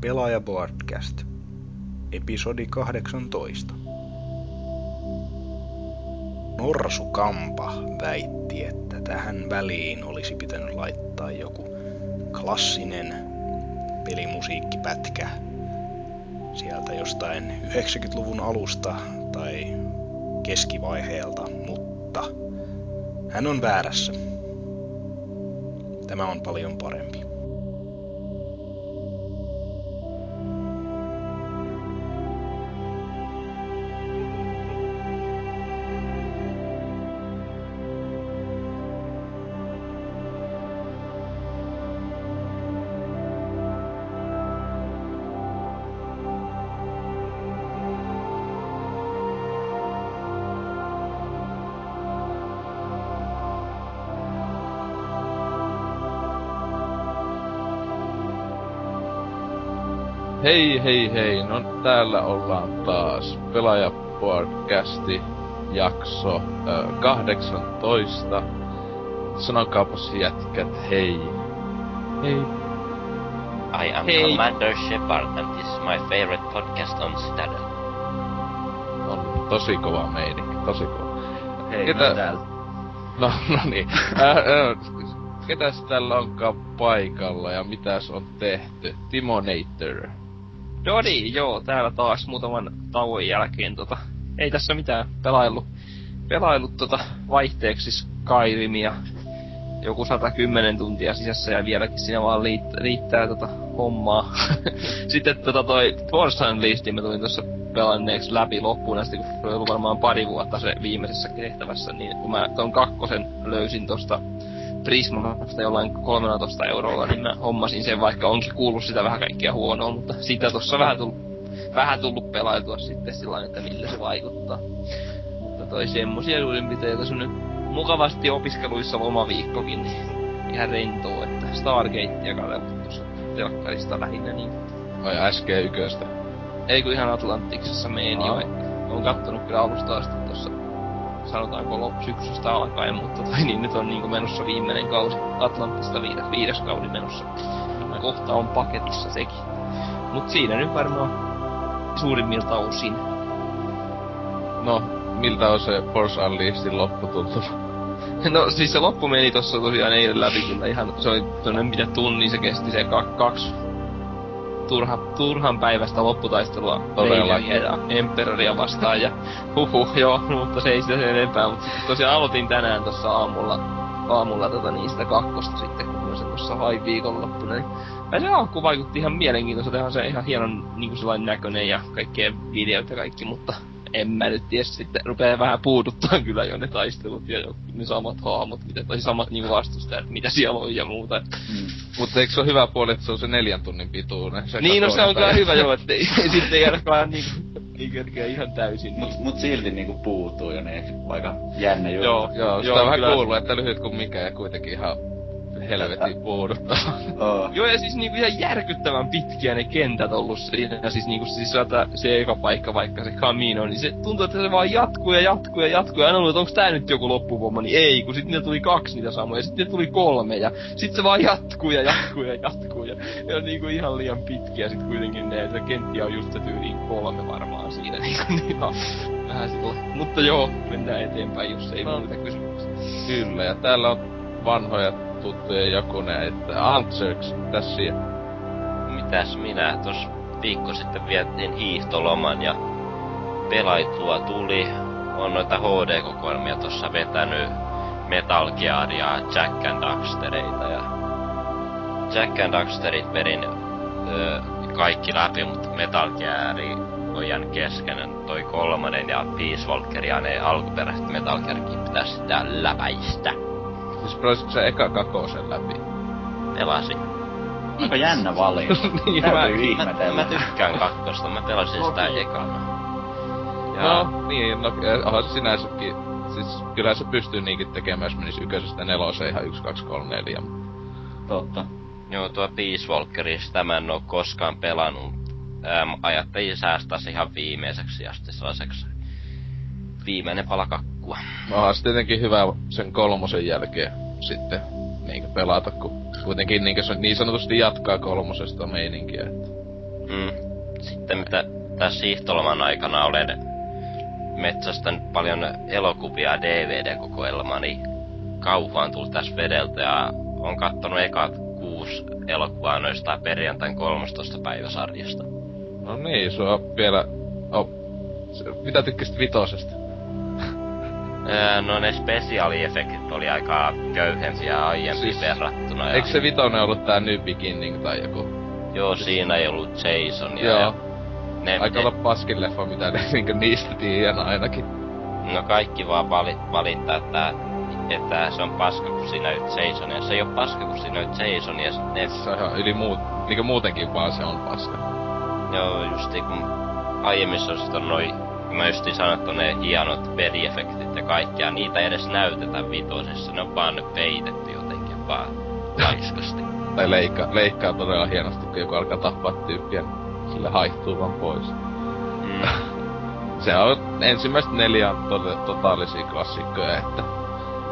Pelaaja Broadcast, episodi 18. Norsu Kampa väitti, että tähän väliin olisi pitänyt laittaa joku klassinen pelimusiikkipätkä sieltä jostain 90-luvun alusta tai keskivaiheelta, mutta hän on väärässä. Tämä on paljon parempi. Hei hei hei, no täällä ollaan taas Pelaaja-podcasti jakso ö, 18. Sanokaapas jätkät hei. Hei. I am Hey. Commander Shepard and this is my favorite podcast on Citadel. On tosi kova meininki, tosi kova. Hei, Ketä- mä täällä. No, no niin. Äh, äh, ketäs täällä onkaan paikalla ja mitäs on tehty? Timo Nater. Niin, joo, täällä taas muutaman tauon jälkeen tota, ei tässä mitään pelaillut, pelaillut tota vaihteeksi Skyrimia joku 110 tuntia sisässä ja vieläkin siinä vaan liittää, riittää tota hommaa. Sitten tota toi Force Unleashed mä tulin tuossa pelanneeksi läpi loppuun asti, kun oli varmaan pari vuotta se viimeisessä tehtävässä, niin kun mä ton kakkosen löysin tosta Prismasta jollain 13 eurolla, niin mä hommasin sen, vaikka onkin kuullut sitä vähän kaikkia huonoa, mutta sitä tossa vähän tullut, vähän tullut pelailtua sitten sillä että millä se vaikuttaa. Mutta toi semmosia jos on nyt mukavasti opiskeluissa lomaviikkokin, niin ihan rentoa, että Stargatea katsellut tuossa telkkarista lähinnä, niin Vai SG1. ei kun ihan Atlantiksessa meen jo, on kattonut kyllä alusta asti tuossa sanotaanko lop- syksystä alkaen, mutta toi niin nyt on niinku menossa viimeinen kausi Atlantista viides, viides kausi menossa. Kohta on paketissa sekin. Mut siinä nyt varmaan suurimmilta osin. No, miltä on se Force Unleashdin loppu tuntunut? No siis se loppu meni tossa tosiaan eilen läpi kyllä ihan, se oli tuonne mitä tunnin se kesti se kak, kaksi turha, turhan päivästä lopputaistelua Todellakin. Ja Emperoria vastaan ja huhu, joo, mutta se ei sitä sen enempää, mutta tosiaan aloitin tänään tossa aamulla, aamulla tota niin sitä kakkosta sitten, kun mä sen tossa hain viikonloppuna, niin ja se alku vaikutti ihan mielenkiintoiselta, ihan se ihan hienon niinku sellainen näköinen ja kaikkea videot ja kaikki, mutta en mä nyt tiedä sitten, rupeaa vähän puuduttaa kyllä jo ne taistelut ja jo ne samat hahmot, mitä, tai samat niinku vastustajat, mitä siellä on ja muuta. Mm. Mutta eikö se ole hyvä puoli, että se on se neljän tunnin pituinen? Se niin, no se on kyllä hyvä joo, että sitten ei ainakaan niinku, kerkeä ihan täysin. Niin. Mut, mut silti niinku puutuu jo niin aika jännä juttu. Joo, Joo, sitä Joo, on vähän kyllä. kuullut, että lyhyt kuin mikä ja kuitenkin ihan helvetin puuduttaa. Oo. Joo, ja siis niinku ihan järkyttävän pitkiä ne kentät ollut siinä. Ja siis niinku siis sieltä se eka paikka, vaikka se Camino, niin se tuntuu, että se vaan jatkuu ja jatkuu ja jatkuu. Ja aina luulen, että onko tää nyt joku loppupomma, niin ei, kun sitten tuli kaksi niitä samoja, ja sitten tuli kolme, ja sitten se vaan jatkuu ja jatkuu ja jatkuu. Ja ne on niinku ihan liian pitkiä sit kuitenkin ne, että kenttiä on just se tyyliin kolme varmaan siinä. Niinku, niin ihan vähän sillä. Mutta joo, mennään eteenpäin, jos ei No. muuta kysymyksiä. Kyllä, ja täällä on vanhoja tuttuja jakoneja, että Antsers, tässä. Mitäs minä tos viikko sitten vietin hiihtoloman ja pelaitua tuli. On noita HD-kokoelmia tossa vetänyt Metal Gearia, Jack and Daxtereita ja Jack and Daxterit vedin öö, kaikki läpi, mutta Metal Geari on jäänyt kesken toi kolmannen ja Peace Walkeria ne alkuperäiset Metal Gearkin pitäisi sitä läpäistä. Siis pelasit se eka kakosen läpi. Pelasin. Aika jännä valinta. Niin, Täytyy mä- Mä, mä tykkään kakkosta, mä pelasin sitä ekana. Ja No, niin, no, eh, onhan se sinänsäkin, siis kyllä se pystyy niinkin tekemään, jos menisi ykkösestä neloseen ihan 1, 2, 3, 4. Totta. joo, tuo Peace Walkeri, sitä mä en oo koskaan pelannut. Ähm, ajattelin säästää se ihan viimeiseksi ja sitten sellaiseksi viimeinen pala No onhan se tietenkin hyvä sen kolmosen jälkeen sitten niinkö pelata, kun kuitenkin niinkö se niin sanotusti jatkaa kolmosesta meininkiä, että Mm. Sitten mitä tässä hiihtoloman aikana olen metsästänyt paljon elokuvia DVD-kokoelmaa, niin kauhu on tullut tässä vedeltä ja on kattonut ekat kuusi elokuvaa noista perjantain 13. päiväsarjasta. No niin, sua vielä... Oh. Mitä tykkäsit vitosesta? Öö, no ne spesiaaliefektit oli aika köyhempiä aiempiin siis, verrattuna. Ja... Eikö se vitonen ollut tää New Beginning tai joku? Joo, siinä ei ollut Jason. Ja, Joo. Ne, Aika olla paskin leffa, mitä ne niinku niistä tiedän ainakin. No kaikki vaan vali, valittaa, että, että se on paska, kun siinä nyt Jason. Ja se ei oo paska, kun siinä nyt Jason. Ja ne... Se on ihan yli muut, niinku muutenkin vaan se on paska. Joo, justi kun aiemmissa on sitten noin mä justiin sanoin, että ne hienot veriefektit ja kaikkea, niitä ei edes näytetä vitosessa, ne on vaan ne peitetty jotenkin vaan laiskasti. tai leikkaa, leikkaa todella hienosti, kun joku alkaa tappaa tyyppiä, niin sille haihtuu vaan pois. Mm. Se on ensimmäiset neljä to- totaalisia klassikkoja, että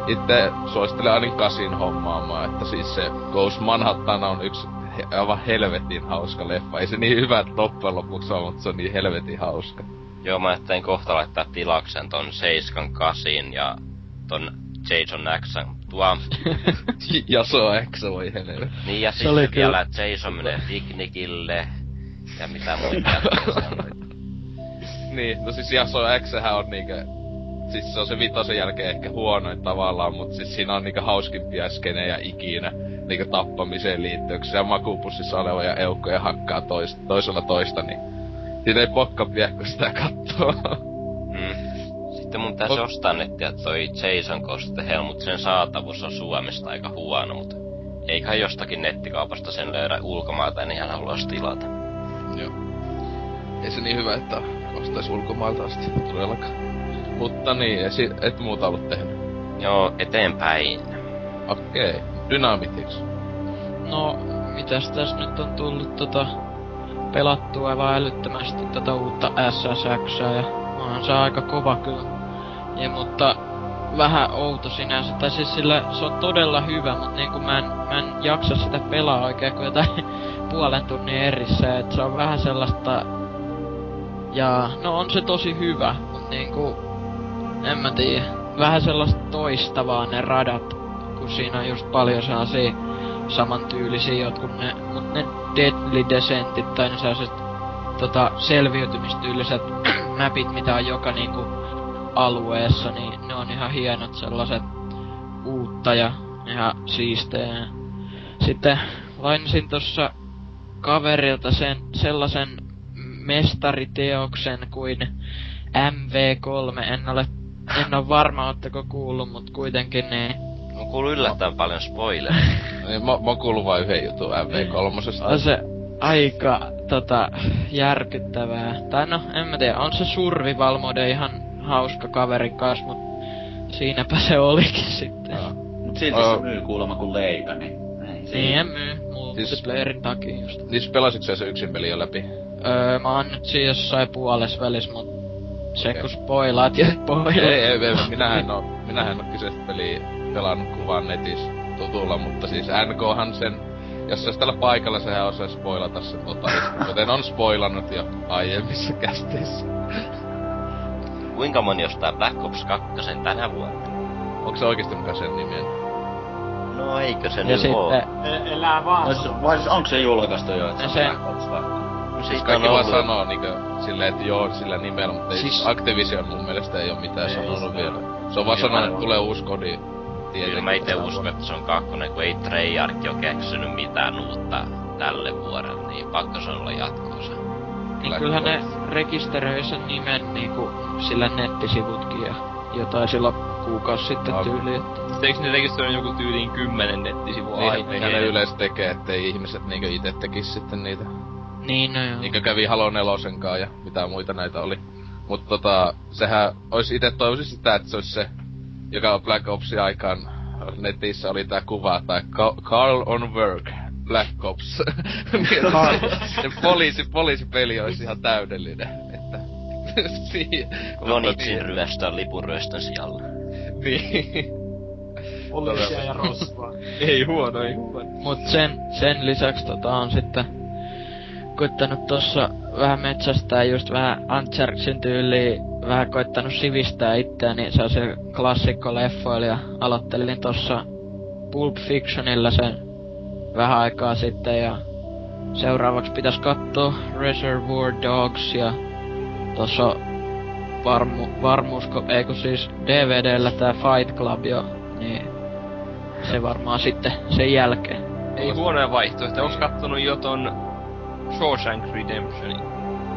itse suosittelen ainakin kasin hommaamaan, että siis se Ghost Manhattan on yksi aivan helvetin hauska leffa. Ei se niin hyvä loppujen lopuksi ole, mutta se on niin helvetin hauska. Joo, mä ajattelin kohta laittaa tilauksen ton 7 8 ja ton Jason X tuo... Jaso X voi helvetti. Niin ja sitten vielä, kyllä... Jason menee piknikille ja mitä muita Niin, no siis Jaso X on niinkö... Siis se on se vitosen jälkeen ehkä huonoin tavallaan, mutta siis siinä on niinkö hauskimpia skenejä ikinä niinkö tappamiseen liittyen, kun se makuupussissa olevoja eukkoja hakkaa tois, toisella toista, niin Siinä ei pokka vie, kun sitä kattoo. Mm. Sitten mun Ot... ostaa nettiä toi Jason Koste Helmut, sen saatavuus on Suomesta aika huono, mutta eiköhän jostakin nettikaupasta sen löydä ulkomailta, en ihan haluaisi tilata. Joo. Ei se niin hyvä, että ostais ulkomailta asti, todellakaan. Mutta niin, esi- et muuta ollut tehnyt. Joo, eteenpäin. Okei, okay. Dynamitix. No, mitäs tässä nyt on tullut tota pelattua aivan älyttömästi tätä uutta SSX ja onhan se aika kova kyllä. Ja, mutta vähän outo sinänsä, tai siis sillä se on todella hyvä, mutta niin kuin mä en, mä en jaksa sitä pelaa oikein kuin jotain puolen tunnin erissä, että se on vähän sellaista... Ja no on se tosi hyvä, mutta niinku, en mä tiedä, vähän sellaista toistavaa ne radat, kun siinä on just paljon sellaisia samantyylisiä jotkut ne, mut ne Deadly Descentit tai ne sellaiset tota, selviytymistyyliset mapit, mitä on joka niinku alueessa, niin ne on ihan hienot sellaiset uutta ja ihan siistejä. Sitten lainasin tossa kaverilta sen sellaisen mestariteoksen kuin MV3. En ole, en ole varma, ootteko kuullut, mutta kuitenkin niin Mä kuuluu yllättävän mä... paljon spoilereja. niin, mä, mä kuulun vain yhden jutun MV3. On se aika tota, järkyttävää. Tai no, en mä tiedä, on se survival mode ihan hauska kaverin kanssa, mut siinäpä se olikin sitten. No. Mut silti oh. se myy kuulemma kuin leipä, niin... Niin, en myy. Multiplayerin siis, takia just. Niin pelasitko se yksin peli jo läpi? Öö, mä oon nyt siinä jossain puoles välis, mut se okay. kun spoilaat ja spoilaat. Ei, ei, ei, minähän oo, minähän oo kyseistä peliä pelannut kuvan netissä tutulla, mutta siis NKhan sen, jos se tällä paikalla, sehän osaa spoilata sen totaalisesti, joten on spoilannut jo aiemmissa kästeissä. Kuinka moni ostaa Black Ops 2 tänä vuonna? Onko se oikeesti mukaan sen nimen? No eikö se ja nyt sitten, oo? E- elää vaan. Vai, vai onko se julkaistu jo, että se, on Black Ops 2? Siis kaikki vaan sanoo niinkö silleen, että joo sillä nimellä, mutta siis... Activision mun mielestä ei oo mitään ei sanonut vielä. Se on vaan sanonut, että tulee uusi kodi Kyllä mä ite uskon, että se on kakkonen, kun ei Treyarch ole keksinyt mitään uutta tälle vuodelle, niin pakko se olla jatkoosa. Niin kyllähän ne rekisteröi sen nimen niinku sillä nettisivutkin ja jotain silloin kuukausi sitten no. tyyli, että... Eikö ne rekisteröi joku tyyliin kymmenen nettisivua niin, aiemmin? Niin, ne yleensä tekee, ettei ihmiset niinkö ite tekis sitten niitä. Niin, no joo. Niinkö kävi Halo nelosenkaan ja mitä muita näitä oli. Mutta tota, sehän olisi itse toivoisin sitä, että se olisi se joka Black Opsin aikaan netissä oli tää kuva, tai Carl on work, Black Ops. Niin, poliisi, poliisipeli olisi ihan täydellinen, että... Lonitsin ryöstää lipunryöstön sijalla. niin. Poliisia ja rosvaa. ei huono, ei huono. Mut sen, sen lisäksi tota on sitten koittanut tossa vähän metsästää just vähän Antserksin tyyliin, vähän koittanut sivistää itseäni se klassikko leffoilla ja aloittelin tossa Pulp Fictionilla sen vähän aikaa sitten ja seuraavaksi pitäis katsoa Reservoir Dogs ja tossa varmu, varmuus, ei kun siis DVDllä tää Fight Club jo, niin se varmaan sitten sen jälkeen. Ei huonoja vaihtoehtoja. Onks kattonut jo ton Shawshank Redemptionin?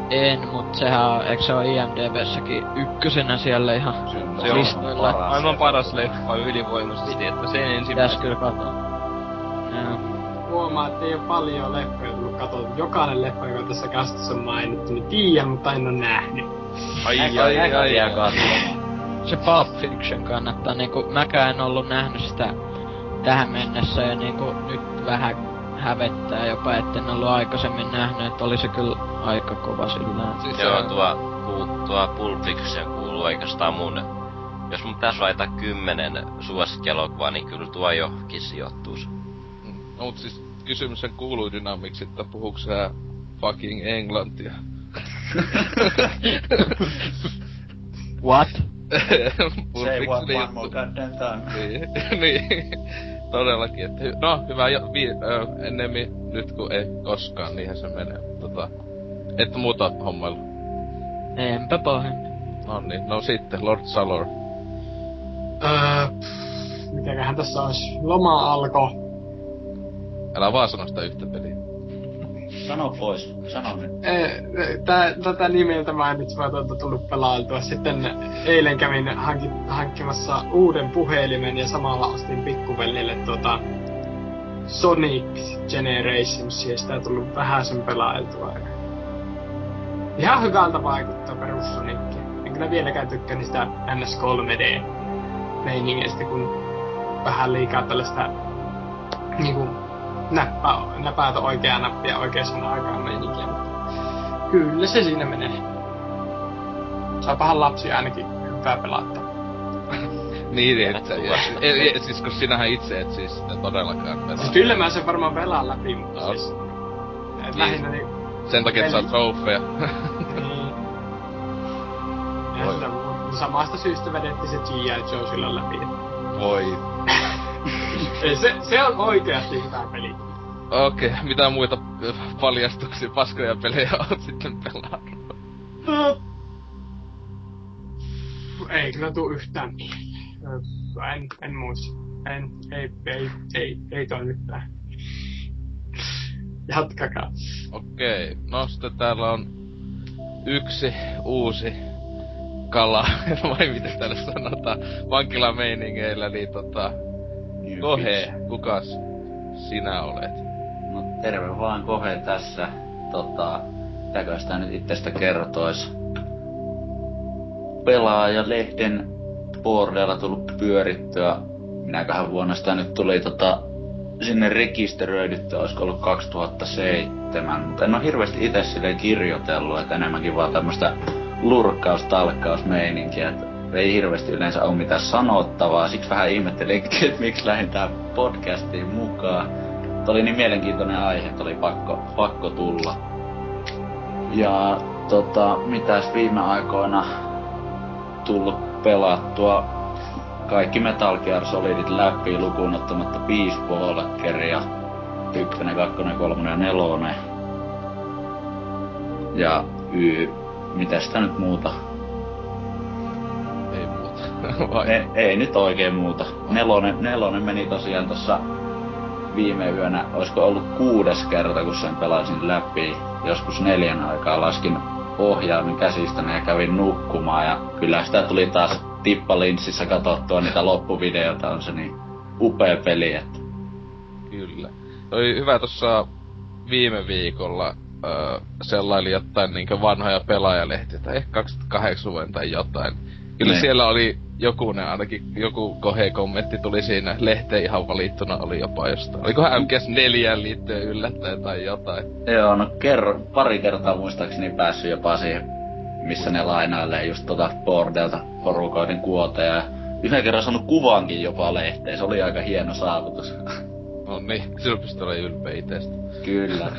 En, mut sehän on, eikö se ole IMDBssäkin ykkösenä siellä ihan se listoilla? Paras aivan paras leffa ylivoimaisesti, että sen ensimmäistä. Pitäis kyllä katsoa. Joo. Huomaa, että ei ole paljon leffoja tullut katsottu. Jokainen leffa, joka tässä käsissä on mainittu, niin tiedän, mutta en ole nähnyt. Ai ai ai ai, ai, ai. Se Pulp Fiction kannattaa, niinku mäkään en ollut nähnyt sitä tähän mennessä ja niinku nyt vähän hävettää jopa, etten ollut aikaisemmin nähnyt, että oli se kyllä aika kova sillä. Siis Joo, tuo, ku, tuo Pulp Fiction kuuluu oikeastaan mun... Jos mun pitäis laittaa kymmenen suosikkielokuvaa, niin kyllä tuo johonkin sijoittuus. No mut siis kysymys sen kuuluu dynamiksi, että puhuuks sä fucking englantia? What? Say what one more goddamn time. niin, niin. Todellakin, että hy- no hyvä jo, vi, ö, ennemmin nyt kuin ei koskaan, niinhän se menee. Tota, et muuta hommailu. Enpä pahemmin. No niin, no sitten, Lord Salor. Öö, mikäköhän tässä olisi? Loma alkoi. Älä vaan sano sitä yhtä peliä. Sano pois, sano nyt. Tää, tätä nimeltä välttämättä tullut pelailtua. Sitten eilen kävin hankki, hankkimassa uuden puhelimen ja samalla ostin pikkuvelille tota Sonic Generations ja sitä tullut vähän sen pelailtua. Ihan hyvältä vaikuttaa perus Sonic. En kyllä vieläkään tykkää niistä NS3D meiningeistä, kun vähän liikaa tällaista niinku näppä, näpäät oikeaa nappia oikeaan aikaan meininkiä, mutta kyllä se siinä menee. Saapahan lapsi ainakin hyvää pelata. niin, että ja, ja, siis kun sinähän itse et siis todellakaan pelaa. Siis kyllä mä sen varmaan pelaan läpi, mutta No. siis... Et Niin. lähinnä niin... Sen takia, että saa trofeja. niin. Ja Voi. sitä, mut samasta syystä vedettiin se G.I. Joe silloin läpi. Voi. Ei, se, se on oikeasti hyvä peli. Okei, okay, mitä muita paljastuksia, paskoja pelejä oot sitten pelannut? No. Ei kyllä tuu yhtään. En, en muista. En, ei, ei, ei, ei toimi tää. Jatkakaa. Okei, no sitten täällä on yksi uusi kala, vai miten täällä sanotaan, vankilameiningeillä, niin tota, New Kohe, bitch. kukas sinä olet? No terve vaan Kohe tässä. Tota, mitäkö sitä nyt itsestä kertois? Pelaajalehden boardilla tullut pyörittyä. Minäköhän vuonna sitä nyt tuli tota, sinne rekisteröidyttyä, olisiko ollut 2007, mutta en ole hirveästi itse silleen kirjoitellut, että enemmänkin vaan tämmöstä lurkkaus talkkausmeininkiä, että ei hirveästi yleensä ole mitään sanottavaa, siksi vähän ihmettelinkin, että miksi lähdin tähän podcastiin mukaan. Tämä oli niin mielenkiintoinen aihe, että oli pakko, pakko tulla. Ja tota, mitäs viime aikoina tullut pelattua kaikki Metal Gear Solidit läpi lukuun ottamatta Peace Walkeria. Ykkönen, kakkonen, kolmonen ja nelonen. Ja y, mitä sitä nyt muuta? Vai? Ei, ei nyt oikein muuta. Nelonen, nelonen meni tosiaan tossa viime yönä, olisiko ollut kuudes kerta, kun sen pelasin läpi. Joskus neljän aikaa laskin ohjaimen käsistäni ja kävin nukkumaan. Ja kyllä sitä tuli taas tippalinssissä katsottua niitä loppuvideoita. On se niin upea peli, että Kyllä. Oli hyvä tossa viime viikolla öö, sellaili jotain niinkö vanhoja pelaajalehtiä, tai ehkä 2008 vuoden tai jotain. Kyllä Niin. siellä oli jokunen, ainakin joku kohe-kommentti tuli siinä lehteen ihan valittuna oli jopa jostain. Olikohan MGS4 liittyen yllättäen tai jotain. Joo, no kerro, pari kertaa muistaakseni päässyt jopa siihen, missä ne lainailee just tota bordelta porukoiden kuoteja. Ja yhden kerran saanut kuvankin jopa lehteen, se oli aika hieno saavutus. No niin, silloin pystyy olemaan ylpeä itestä. Kyllä.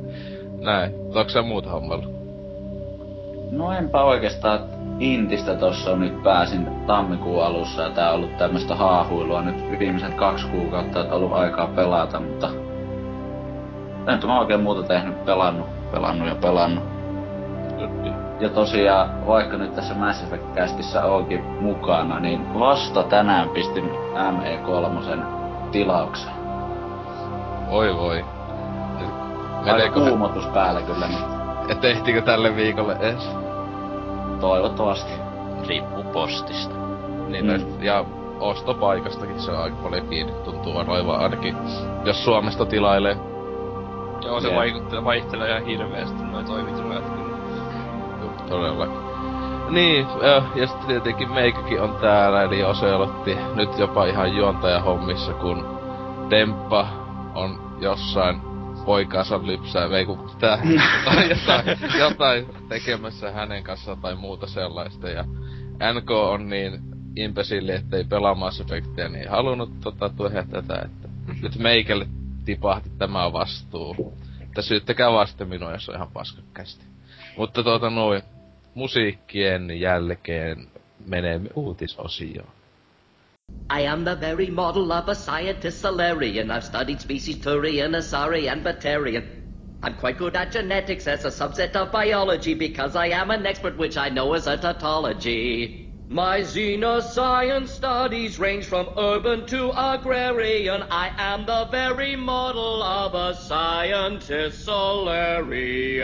Näin. Onko sä muuta hommalla? No enpä oikeastaan Intistä tossa nyt pääsin tammikuun alussa ja tää on ollut tämmöstä haahuilua nyt viimeiset kaksi kuukautta, että on ollut aikaa pelata, mutta en mä oikein muuta tehnyt, pelannut, pelannut ja pelannut. Ja tosiaan, vaikka nyt tässä Mass Effect Castissa onkin mukana, niin vasta tänään pistin ME3 tilaukseen. Oi voi. Aika Meneekö kuumotus päällä kyllä nyt. Et ehtikö tälle viikolle edes? Toivottavasti. Riippuu postista. Niin, mm. ja ostopaikastakin se on aika paljon kiinni, tuntuu aivan ainakin, jos Suomesta tilailee. Joo, se Jep. vaikuttaa, vaihtelee ihan hirveästi noi toimitusajat kyllä. Todellakin. Niin, äh, ja sitten tietenkin meikäkin on täällä, eli Oselotti nyt jopa ihan juontajahommissa, kun Demppa on jossain poikaansa lypsää, ei kun tää, jotain, jotain, jotain tekemässä hänen kanssaan tai muuta sellaista, ja NK on niin impesilli, ettei pelaa Mass Effectia, niin halunnut tota, tuoda tätä, että nyt meikälle tipahti tämä vastuu. Että syyttäkää vasta minua, jos on ihan paskakkästi. Mutta tuota noin, musiikkien jälkeen menemme uutisosioon. I am the very model of a scientist Solarian. I've studied species Turian, Asari, and Batarian. I'm quite good at genetics as a subset of biology because I am an expert, which I know is a tautology. My xenoscience studies range from urban to agrarian. I am the very model of a scientist Solarian.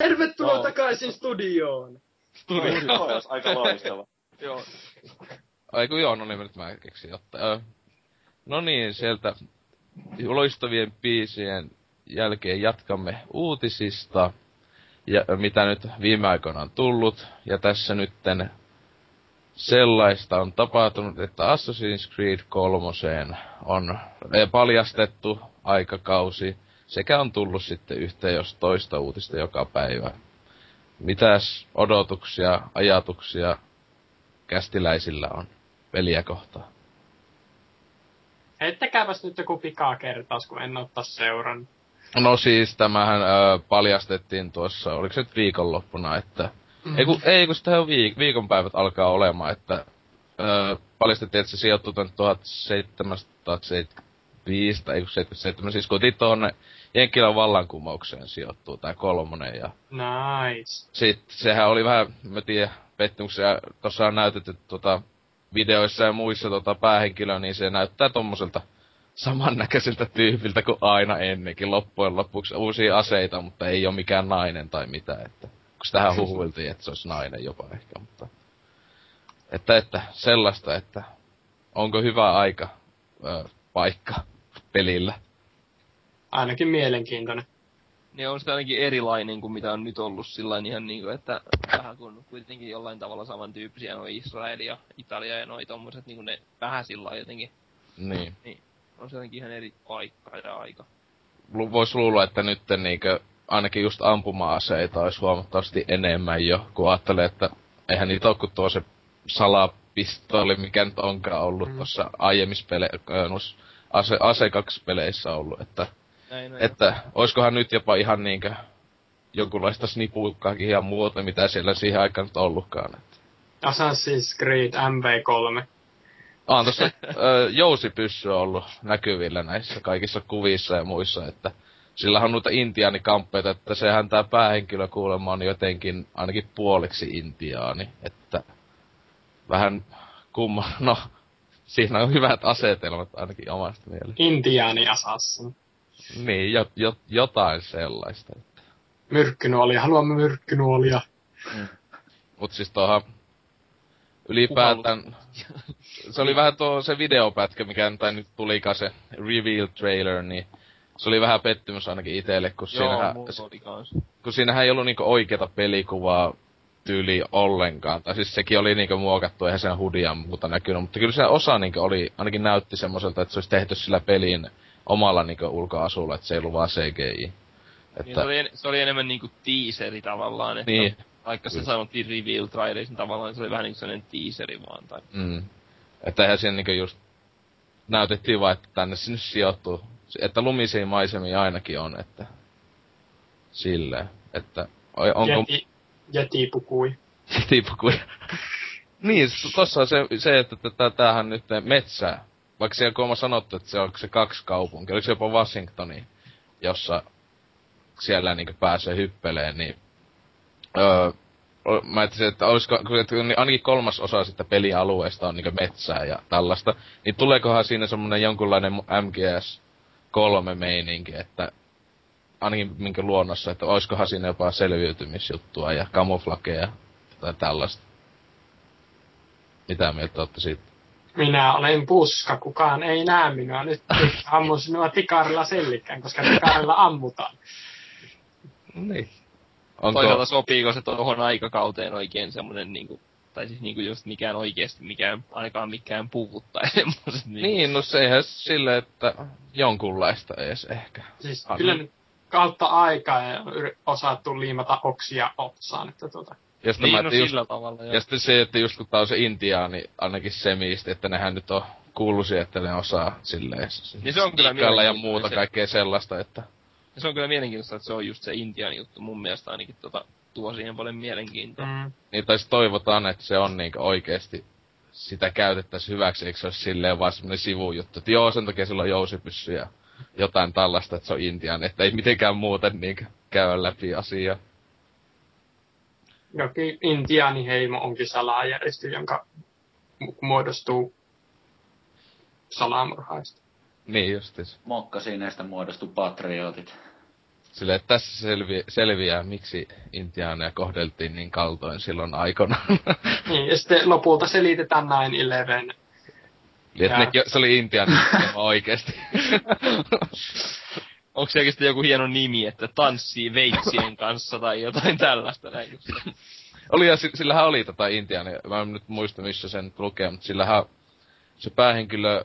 Tervetuloa Joo. takaisin studioon. Tuo olisi aika loistava. Joo. Ai kun joo, no niin, nyt mä keksin ottaa. No niin, sieltä loistavien biisien jälkeen jatkamme uutisista. Ja mitä nyt viime aikoina on tullut. Ja tässä nytten sellaista on tapahtunut, että Assassin's Creed 3 on paljastettu aikakausi. Sekä on tullut sitten yhteen jos toista uutista joka päivä. Mitäs odotuksia, ajatuksia kästiläisillä on peliä kohtaan? Heittäkääpäs nyt joku pikakertaus, kun en ottaa seuran. No siis, tämähän ö, paljastettiin tuossa, oliko se nyt viikonloppuna, että... Mm. Ei kun, ei kun sitä viik- viikonpäivät alkaa olemaan, että ö, paljastettiin, että se sijoittuu tuonne 1775 tai ei kun 77, siis kuitenkin tuonne Jenkkilän vallankumoukseen sijoittuu tää kolmonen ja Nice. sit sehän oli vähän, mä tiedän, pettymyksiä, tossa on näytetty tota, videoissa ja muissa tota, päähenkilöä, niin se näyttää tommoselta samannäköiseltä tyypiltä kuin aina ennenkin loppujen lopuksi uusia aseita, mutta ei ole mikään nainen tai mitä, että kun sitähän huhuiltiin, että se olisi nainen jopa ehkä, mutta että, että sellaista, että onko hyvä aika, ö, paikka pelillä. Ainakin mielenkiintoinen. Niin on sitä ainakin erilainen kuin mitä on nyt ollut sillä ihan niinku, että vähän kun kuitenkin jollain tavalla samantyyppisiä noin Israel ja Italia ja noi tommoset niinku ne vähän sillä jotenkin. Niin. On se jotenkin ihan eri paikka ja aika. Lu- vois luulla, että nyt niinkö ainakin just ampuma-aseita olisi huomattavasti enemmän jo, kun ajattelee, että eihän niitä ole kuin tuo se salapistooli, mikä nyt onkaan ollut mm. tuossa aiemmissa pele- noissa ase, ase 2 peleissä ollut, että, Näin on. että oiskohan nyt jopa ihan niinkö jonkunlaista snipuukkaakin ja muuta, mitä siellä siihen aikaan nyt ollutkaan. Että. Assassin's Creed MV3. On tossa ö, jousipyssy on ollut näkyvillä näissä kaikissa kuvissa ja muissa, että sillä on noita intiaanikamppeita, että sehän tää päähenkilö kuulemma on jotenkin ainakin puoliksi intiaani, että vähän kumma, no siinä on hyvät asetelmat ainakin omasta mielestä. Intiaani Assassin. Niin, jo, jo, jotain sellaista. Myrkkynuolia. Haluamme myrkkynuolia. Mut siis tuohon ylipäätään, se oli vähän tuo se videopätkä, mikä tai nyt tulikaan se reveal trailer, niin se oli vähän pettymys ainakin itelle, kun Joo, siinähän, kun siinähän ei ollut niinku oikeeta pelikuvaa tyyli ollenkaan. Tai siis sekin oli niinku muokattu, eihän sen hudia muuta näkynyt, mutta kyllä se osa niinku oli, ainakin näytti semmoiselta, että se olisi tehty sillä pelin omalla niinku ulkoasulla, että se ei ollut vaan CGI. Niin Että, se, oli, en- se oli enemmän niinku teaseri tavallaan, että niin, Vaikka se sanottiin reveal trailerissa, niin tavallaan se oli vähän niin kuin sellainen teaseri vaan. Tai... Mm. Että eihän siinä niinku just näytettiin vaan, että tänne sinne sijoittuu. Että lumisia maisemia ainakin on, että silleen, että onko Jeti, jeti pukui. tipukui. niin, tossa on se, se että tätä, tämähän nyt metsää. Vaikka siellä on sanottu, että se on se kaksi kaupunkia, oliko se jopa Washingtoni, jossa siellä niinku pääsee hyppeleen, niin öö, mä ajattelin, että olisiko, että ainakin kolmas osa sitä pelialueesta on niinku metsää ja tällaista, niin tuleekohan siinä semmonen jonkunlainen MGS kolme meininki, että ainakin minkä luonnossa, että oiskohan siinä jopa selviytymisjuttua ja kamuflageja tai tällaista. Mitä mieltä olette siitä? Minä olen puska, kukaan ei näe minua. Nyt ammun sinua tikarilla sellikään, koska tikarilla ammutaan. Niin. Onko... Toisaalta sopiiko se tuohon aikakauteen oikein semmonen niinku, tai siis niinku just mikään oikeesti mikään, ainakaan mikään puvut tai semmoset. Niinku. Niin, no sehän sille, että jonkunlaista ees ehkä. Siis Anna. kyllä nyt kautta aikaa yri- osattu liimata oksia otsaan. Että tuota. Ja sitten, Niin, mä, no just, sillä tavalla, ja sitten se, että just kun tää on se intiaani, ainakin semisti, että nehän nyt on kuuluisia, että ne osaa silleen Niin se on kyllä ja muuta se. kaikkea sellaista, että Ja se on kyllä mielenkiintoista, että se on just se Intian juttu. Mun mielestä ainakin tota, tuo siihen paljon mielenkiintoa. Mm. Niin tai toivotaan, että se on niinku oikeesti sitä käytettäisiin hyväksi, eikö se olisi silleen vaan semmonen sivujuttu. Että joo, sen takia sillä on jousipyssy ja jotain tällaista, että se on Intian, että ei mitenkään muuten niinku käydä läpi asiaa. Jokin intiaaniheimo onkin salajärjestö, jonka mu- muodostuu salamurhaista. Niin justis. Mokkasineista muodostui patriotit. Silleen, että tässä selvi- selviää, miksi Intiaaneja kohdeltiin niin kaltoin silloin aikanaan. Niin, ja sitten lopulta selitetään 9-11. Eli että Ja- nekin, se oli Intian oikeesti. Onko se oikeesti joku hieno nimi, että tanssii veitsien kanssa tai jotain tällaista näin just. oli ja si- sillähän oli tota Intiaani, mä en nyt muista missä sen nyt lukee, mutta sillähän se päähenkilö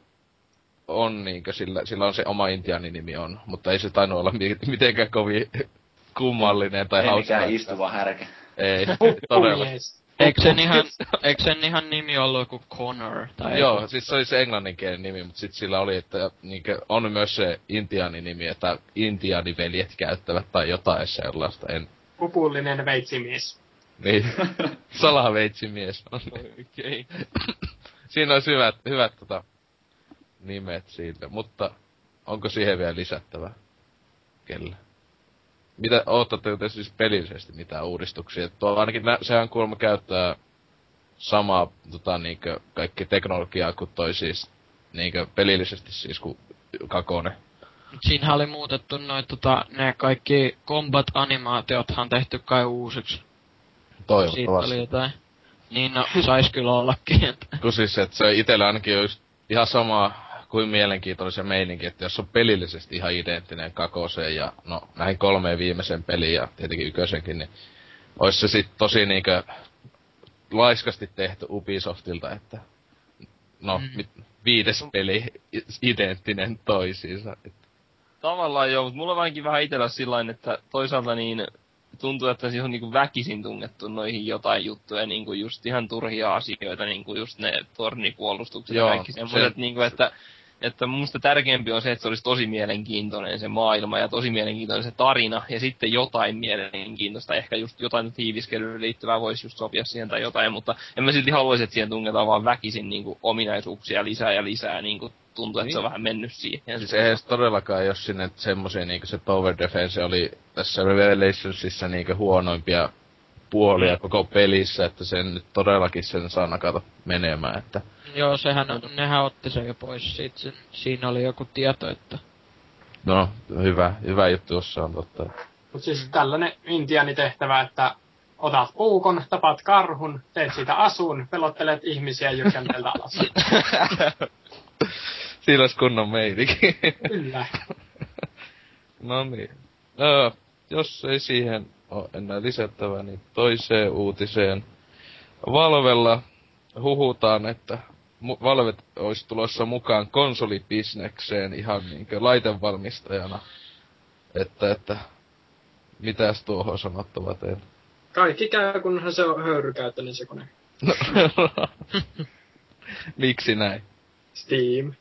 on niinkö, sillä, sillä on se oma Intiaani nimi on, mutta ei se tainnut olla mi- mitenkään kovin kummallinen tai Ei hauska. mikään istuva härkä. Ei, todella. Pumies. Eikö sen ihan, eikö sen ihan nimi ollut joku Connor? Tai Joo, joku? siis se oli se englanninkielinen nimi, mutta sitten sillä oli, että niinkö, on myös se intiaani nimi, että intiaaniveljet käyttävät tai jotain sellaista. En, Pupullinen veitsimies. niin, salaveitsimies on. Okei. Siinä olisi hyvät, hyvät tota, nimet siitä, mutta onko siihen vielä lisättävää? Kellä? Mitä oottatte te siis pelillisesti mitään uudistuksia? Tuo ainakin nä, sehän kuulemma käyttää samaa tota, niinkö, kaikki teknologiaa kuin toi siis niinkö, pelillisesti siis kuin kakone. Siinähän oli muutettu noin tota, ne kaikki combat-animaatiothan tehty kai uusiksi. Siitä Toivottavasti. oli jotain. Niin no, sais kyllä ollakin. Että. Kun siis, että se itellä ainakin on just ihan sama kuin mielenkiintoinen se meininki, että jos on pelillisesti ihan identtinen kakoseen ja no näihin kolmeen viimeisen peliin ja tietenkin ykösenkin, niin olisi se sit tosi niinkö laiskasti tehty Ubisoftilta, että no Mm. mit, viides peli identtinen toisiinsa. Et, Tavallaan joo, mutta mulla on ainakin vähän itellä sillain, että toisaalta niin tuntuu, että siihen on niinku väkisin tungettu noihin jotain juttuja, niinku just ihan turhia asioita, niinku just ne tornipuolustukset Joo, ja kaikki semmoiset, se- niinku että että musta tärkeämpi on se, että se olisi tosi mielenkiintoinen se maailma ja tosi mielenkiintoinen se tarina ja sitten jotain mielenkiintoista, ehkä just jotain tiiviskelyyn liittyvää voisi just sopia siihen tai jotain, mutta en mä silti haluaisi, että siihen tungetaan vaan väkisin niinku ominaisuuksia lisää ja lisää, niinku tuntuu, että se on Niin. vähän mennyt siihen. siis eihän se todellakaan, jos sinne semmosia niinku se Tower Defense oli tässä Revelationsissa niinku huonoimpia puolia Mm. koko pelissä, että sen nyt todellakin sen saa nakata menemään, että Joo, sehän, on- nehän otti sen jo pois siitä. Sen, siinä oli joku tieto, että No, hyvä, hyvä juttu, jos se on totta. Mutta siis tällainen intiaanitehtävä, että otat puukon, tapat karhun, teet siitä asun, pelottelet ihmisiä jyrkänteeltä alas. Siinä olisi kunnon meininki. Kyllä. no niin. No, jos ei siihen ole enää lisättävää, niin toiseen uutiseen. Valvella huhutaan, että Valvet olisi tulossa mukaan konsolibisnekseen ihan niinkö laitevalmistajana. Että, että mitäs tuohon sanottava teillä? Kaikki käy, kunhan se on höyrykäyttöinen se kone. Miksi näin? Steam.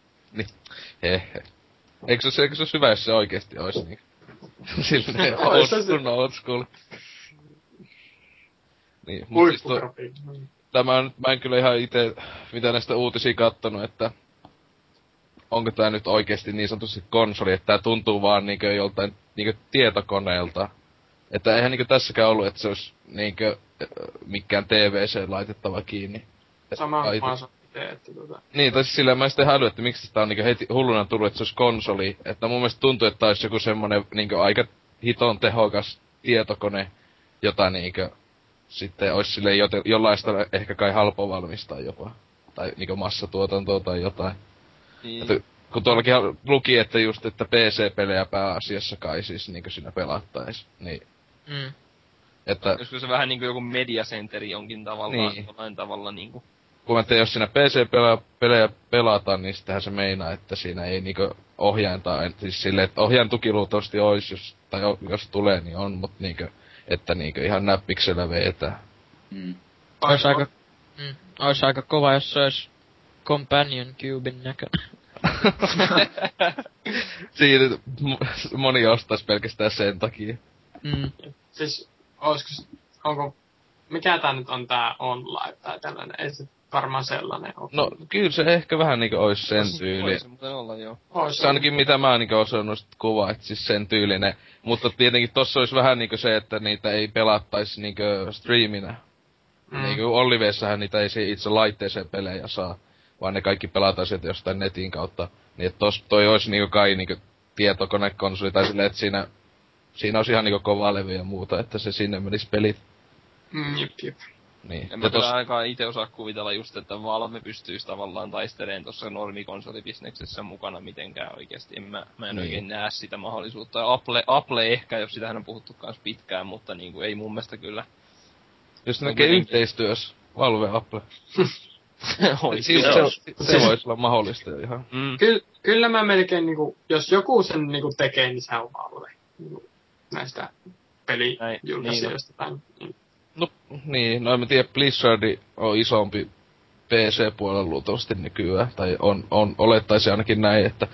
Hehe. Eikö se, eikö se olisi hyvä, jos se oikeesti olisi niin? Silleen old old school. Niin, mut siis to, tämä on, mä en kyllä ihan itse mitä näistä uutisia kattonut, että onko tää nyt oikeesti niin sanotusti konsoli, että tää tuntuu vaan niinkö joltain niinkö tietokoneelta. Että eihän niinkö tässäkään ollut, että se olisi niinkö äh, mikään TVC laitettava kiinni. Sama Ai- itse, että tota... Niin, tai siis silleen mä en sitten häly, että miksi sitä on niinku heti hulluna tullut, että se olisi konsoli. Että mun mielestä tuntuu, että tää olisi joku semmonen niinku aika hiton tehokas tietokone, jota niinku sitten olisi silleen jote, jollaista ehkä kai halpo valmistaa jopa. Tai niinku massatuotantoa tai jotain. Niin. Että, kun tuollakin luki, että just, että PC-pelejä pääasiassa kai siis niinku siinä pelattais. Niin, Mm. että Olisiko se vähän niinku joku mediacenteri jonkin tavalla, Niin. jollain tavalla niinku. Kun mä tein, jos siinä PC-pelejä pelataan, niin sitähän se meinaa, että siinä ei niinku ohjainta, siis silleen, että ohjain tuki luultavasti olisi, jos, tai jo- jos tulee, niin on, mutta niinku, että niinku ihan näppiksellä vetää. Mm. Ois aika, mm, ois aika kova, jos se ois Companion Cubein näköinen. Siitä m- moni ostais pelkästään sen takia. Mm. Siis, olisiko, onko, mikä tää nyt on tää online tai tällainen, ei se varmaan sellainen ole. No, kyllä se ehkä vähän niinku ois sen tyyli. Voisi muuten olla joo. Ois Se ainakin mitä mä niinku osannut kuvaa, että siis sen tyylinen. Mutta tietenkin tossa olisi vähän niinku se, että niitä ei pelattaisi niinku striiminä. Mm. Niin kuin Olliveessahan niitä ei itse laitteeseen pelejä saa, vaan ne kaikki pelataan sieltä jostain netin kautta. Niin että tos, toi olisi niinku kai niinku tietokonekonsoli tai silleen, että siinä, siinä olisi ihan niinku kova levy ja muuta, että se sinne menisi pelit. Mm, jep, jep. Niin. En mä tos, ainakaan itse osaa kuvitella just, että Valve pystyisi tavallaan taisteleen tuossa normikonsolibisneksessä mukana mitenkään oikeesti. En mä, mä en Niin. oikein näe sitä mahdollisuutta. Ja Apple, Apple ehkä, jos sitähän on puhuttu kans pitkään, mutta niinku ei mun mielestä kyllä. jos ne näkee kuitenkin- yhteistyössä, Valve Apple. Oi, Siis se, se, se voisi olla mahdollista jo ihan. Mm. Kyllä, kyllä mä melkein niinku, jos joku sen niinku tekee, niin se on Valve. Niinku, näistä pelijulkaisijoista. tai niin. No niin, no en mä tiedä, Blizzard on isompi PC-puolella luultavasti nykyään, tai on, on olettaisi ainakin näin, että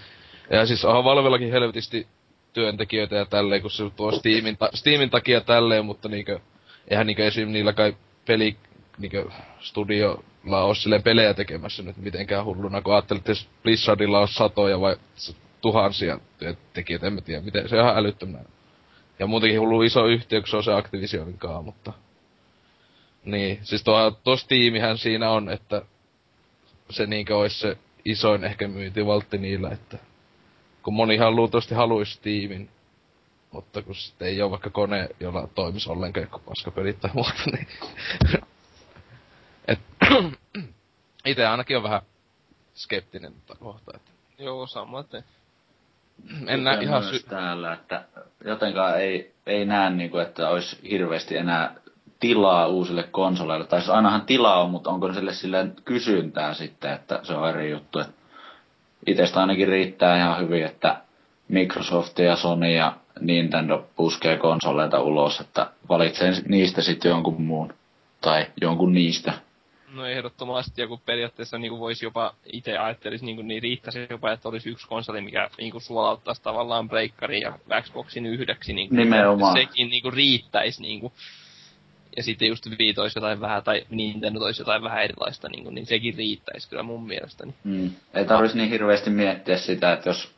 ja siis onhan Valvellakin helvetisti työntekijöitä ja tälleen, kun se tuo Steamin, ta- Steamin takia tälleen, mutta niinkö, eihän niinkö esim. niillä kai peli, niinkö studiolla ole silleen pelejä tekemässä nyt mitenkään hulluna, kun ajattelet, että Blizzardilla on satoja vai tuhansia työntekijöitä, en mä tiedä, miten, se on ihan älyttömän. Ja muutenkin hullu iso yhtiö, kun se on se Activisionin kaa, mutta... Niin, siis tuo, tuossa tiimihän siinä on, että se niinkö olisi se isoin ehkä myyntivaltti niillä, että kun monihan luultavasti haluaisi tiimin, mutta kun sitten ei ole vaikka kone, jolla toimisi ollenkaan joku paskapelit tai muuta, niin... Et, ite ainakin on vähän skeptinen tätä kohtaa, että Joo, samaten. en näe ihan sy- täällä, että jotenkaan ei, ei näe, niin kuin, että olisi hirveästi enää tilaa uusille konsoleille. Tai siis ainahan tilaa on, mutta onko sille silleen kysyntää sitten, että se on eri juttu. Itestä ainakin riittää ihan hyvin, että Microsoft ja Sony ja Nintendo puskee konsoleita ulos, että valitsen niistä sitten jonkun muun. Tai jonkun niistä. No ehdottomasti, ja kun periaatteessa niin voisi jopa itse ajattelisi, niin, niin riittäisi jopa, että olisi yksi konsoli, mikä niin kuin suolauttaisi tavallaan Breakarin ja Xboxin yhdeksi. Niin kuin, Nimenomaan. Sekin niin kuin, riittäisi. Niin kuin, ja sitten just Wii toisi jotain vähän, tai Nintendo toisi jotain vähän erilaista, niin, kuin, niin sekin riittäisi kyllä mun mielestäni. Mm. Ei tarvitsisi niin hirveästi miettiä sitä, että jos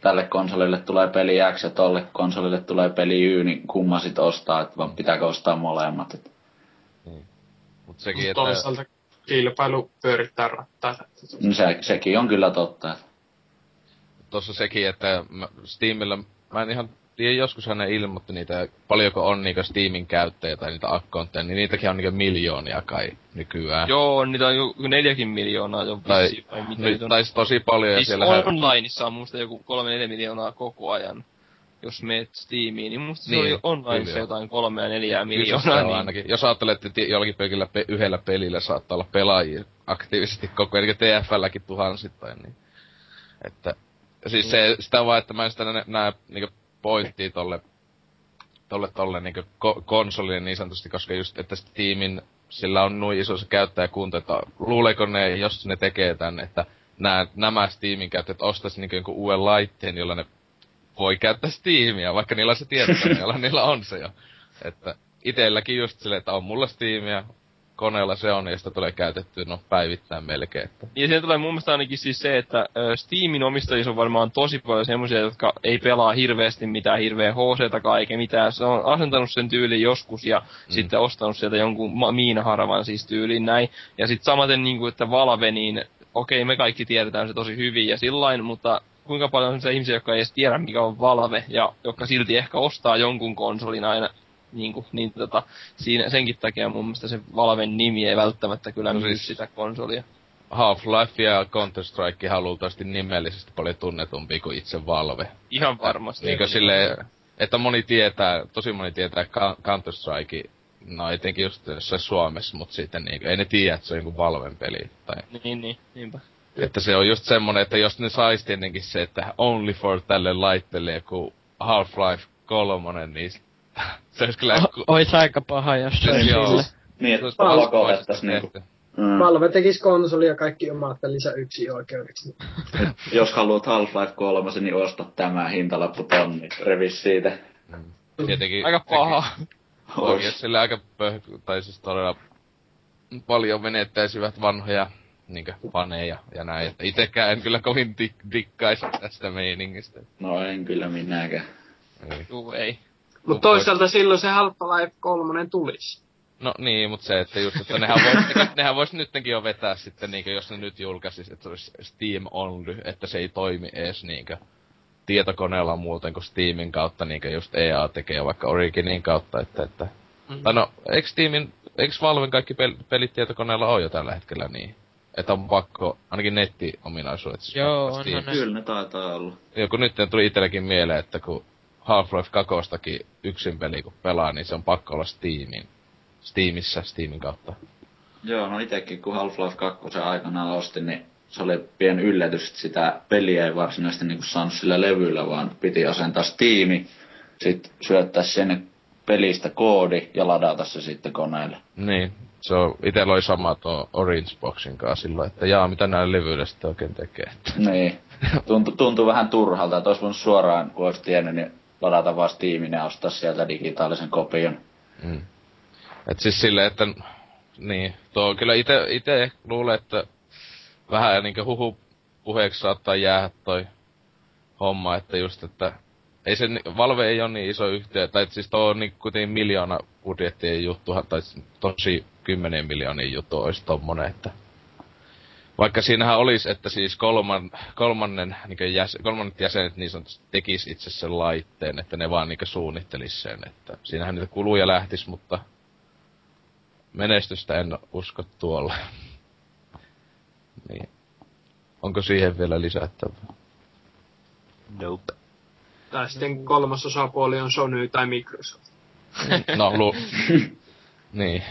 tälle konsolille tulee peli X ja tolle konsolille tulee peli Y, niin kumma sit ostaa, että vaan pitääkö ostaa molemmat. Et Mut sekin, Mutta että... toisaalta kilpailu pyörittää rattaita. mm, se, sekin on kyllä totta. että tossa sekin, että Steamilla, mä en ihan tiedä, joskus ne ilmoitti niitä, paljonko on niitä Steamin käyttäjiä tai niitä accountteja, niin niitäkin on niitä miljoonia kai nykyään. Joo, niitä on jo neljäkin miljoonaa jo Tai, vai mitä niitä on. tai tosi paljon, ja Siis siellähän... onlineissa on musta joku 3-4 miljoonaa koko ajan. Jos meet Steamiin, niin musta Niin, se oli onlineissa joo. jotain 3 ja 4 Kyllä se miljoonaa. on Niin, ainakin. Jos ajattelet, että jollakin pelkillä pe- yhdellä pelillä saattaa olla pelaajia aktiivisesti koko ajan, eli TFLläkin tuhansittain, niin... Että, siis se, sitä vaan, että mä en sitä nä- näe niinku pointtia tolle tolle tolle niinku ko- konsolille niin sanotusti, koska just, että Steamin, sillä on noin iso se käyttäjäkunta, että luuleeko ne, jos ne tekee tänne, että nää, nämä Steamin käyttäjät ostais niinku jonkun uuden laitteen, jolla ne voi käyttää Steamia, vaikka niillä on se tietokone, jolla niillä on se jo. Että itelläkin just silleen, että on mulla Steamia, koneella se on, ja sitä tulee käytettyä no päivittäin melkein. Että. Ja siihen tulee mun mielestä ainakin siis se, että ö, Steamin omistajissa on varmaan tosi paljon semmoisia, jotka ei pelaa hirveästi mitään hirveä hc eikä mitään. Se on asentanut sen tyylin joskus ja mm. sitten ostanut sieltä jonkun ma- miinaharavan siis tyylin näin. Ja sitten samaten niin kuin, että Valve, niin okei, me kaikki tiedetään se tosi hyvin ja sillain, mutta kuinka paljon on se ihmisiä, jotka ei edes tiedä, mikä on Valve, ja jotka silti ehkä ostaa jonkun konsolin aina niin, kuin, niin tota, siinä, senkin takia mun mielestä se Valven nimi ei välttämättä kyllä no siis, sitä konsolia. Half-Life ja Counter-Strike luultavasti nimellisesti paljon tunnetumpi kuin itse Valve. Ihan varmasti. Niinkö sille, että moni tietää, tosi moni tietää Counter-Strike, no etenkin just jossain Suomessa, mutta sitten niin, ei ne tiedä, että se on joku Valven peli. Tai... Niin, niin, niinpä. Että se on just semmonen, että jos ne sais tietenkin se, että only for tälle laitteelle joku Half-Life kolmonen, niin se olisi kyllä... O- ois aika paha, jos se olisi sille. Niin, että pakotettaisiin niinku. Mm. Valve tekis konsoli ja kaikki omat lisä yksi oikeudeksi. jos haluat Half-Life 3, niin osta tämä hintalappu tonni. Revis siitä. Mm. Tietenkin... Aika paha. Oikeesti sille aika pöh... Tai siis todella paljon menettäisivät vanhoja niinkö faneja ja näin. Että itekään en kyllä kovin dik- dikkaisi tästä meiningistä. No en kyllä minäkään. Ei. Juu, ei. Mutta toisaalta vois... silloin se Half-Life 3 tulisi. No niin, mutta se, että just, että nehän vois, nehän vois nyttenkin jo vetää sitten, niinkö, jos ne nyt julkaisis, että se olisi Steam only, että se ei toimi edes niinkö tietokoneella muuten kuin Steamin kautta, niinkö just EA tekee vaikka Originin kautta, että, että mm-hmm. tai no, eikö Steamin, eikö Valven kaikki pel- pelit tietokoneella ole jo tällä hetkellä niin? Että on pakko, ainakin netti-ominaisuudet. Siis Joo, onhan ne. Kyllä ne taitaa olla. Joo, kun nyt tuli itsellekin mieleen, että kun Half-Life 2 yksin peli kun pelaa, niin se on pakko olla Steamin. Steamissa, Steamin kautta. Joo, no itekin kun Half-Life 2 aikanaan ostin, niin se oli pien yllätys, että sitä peliä ei varsinaisesti niin saanut sillä levyllä, vaan piti asentaa Steami, sitten syöttää sen pelistä koodi ja ladata se sitten koneelle. Niin, se on, itellä oli sama tuo Orange Boxin kanssa silloin, että jaa, mitä näillä levyillä sitten oikein tekee. Niin, tuntuu, tuntuu vähän turhalta, että olisi voinut suoraan, kun olisi tiennyt, niin ladata vaan Steamin ja ostaa sieltä digitaalisen kopion. Mm. Et siis silleen, että niin, tuo kyllä ite, ite luulen, että vähän niinku huhu puheeksi saattaa jäädä toi homma, että just, että ei se, Valve ei ole niin iso yhtiö, tai siis tuo on niin kuitenkin miljoona budjettien juttu, tai tosi kymmenen miljoonin juttu olisi tommonen, että vaikka siinähän olisi, että siis kolman, kolmannen, niin jäs, kolmannet jäsenet niin sanotusti tekis itse sen laitteen, että ne vaan niin suunnittelis sen, että siinähän niitä kuluja lähtis, mutta menestystä en usko tuolla. niin. Onko siihen vielä lisättävää? Nope. Tai sitten kolmas osapuoli on Sony tai Microsoft. no, lu... niin.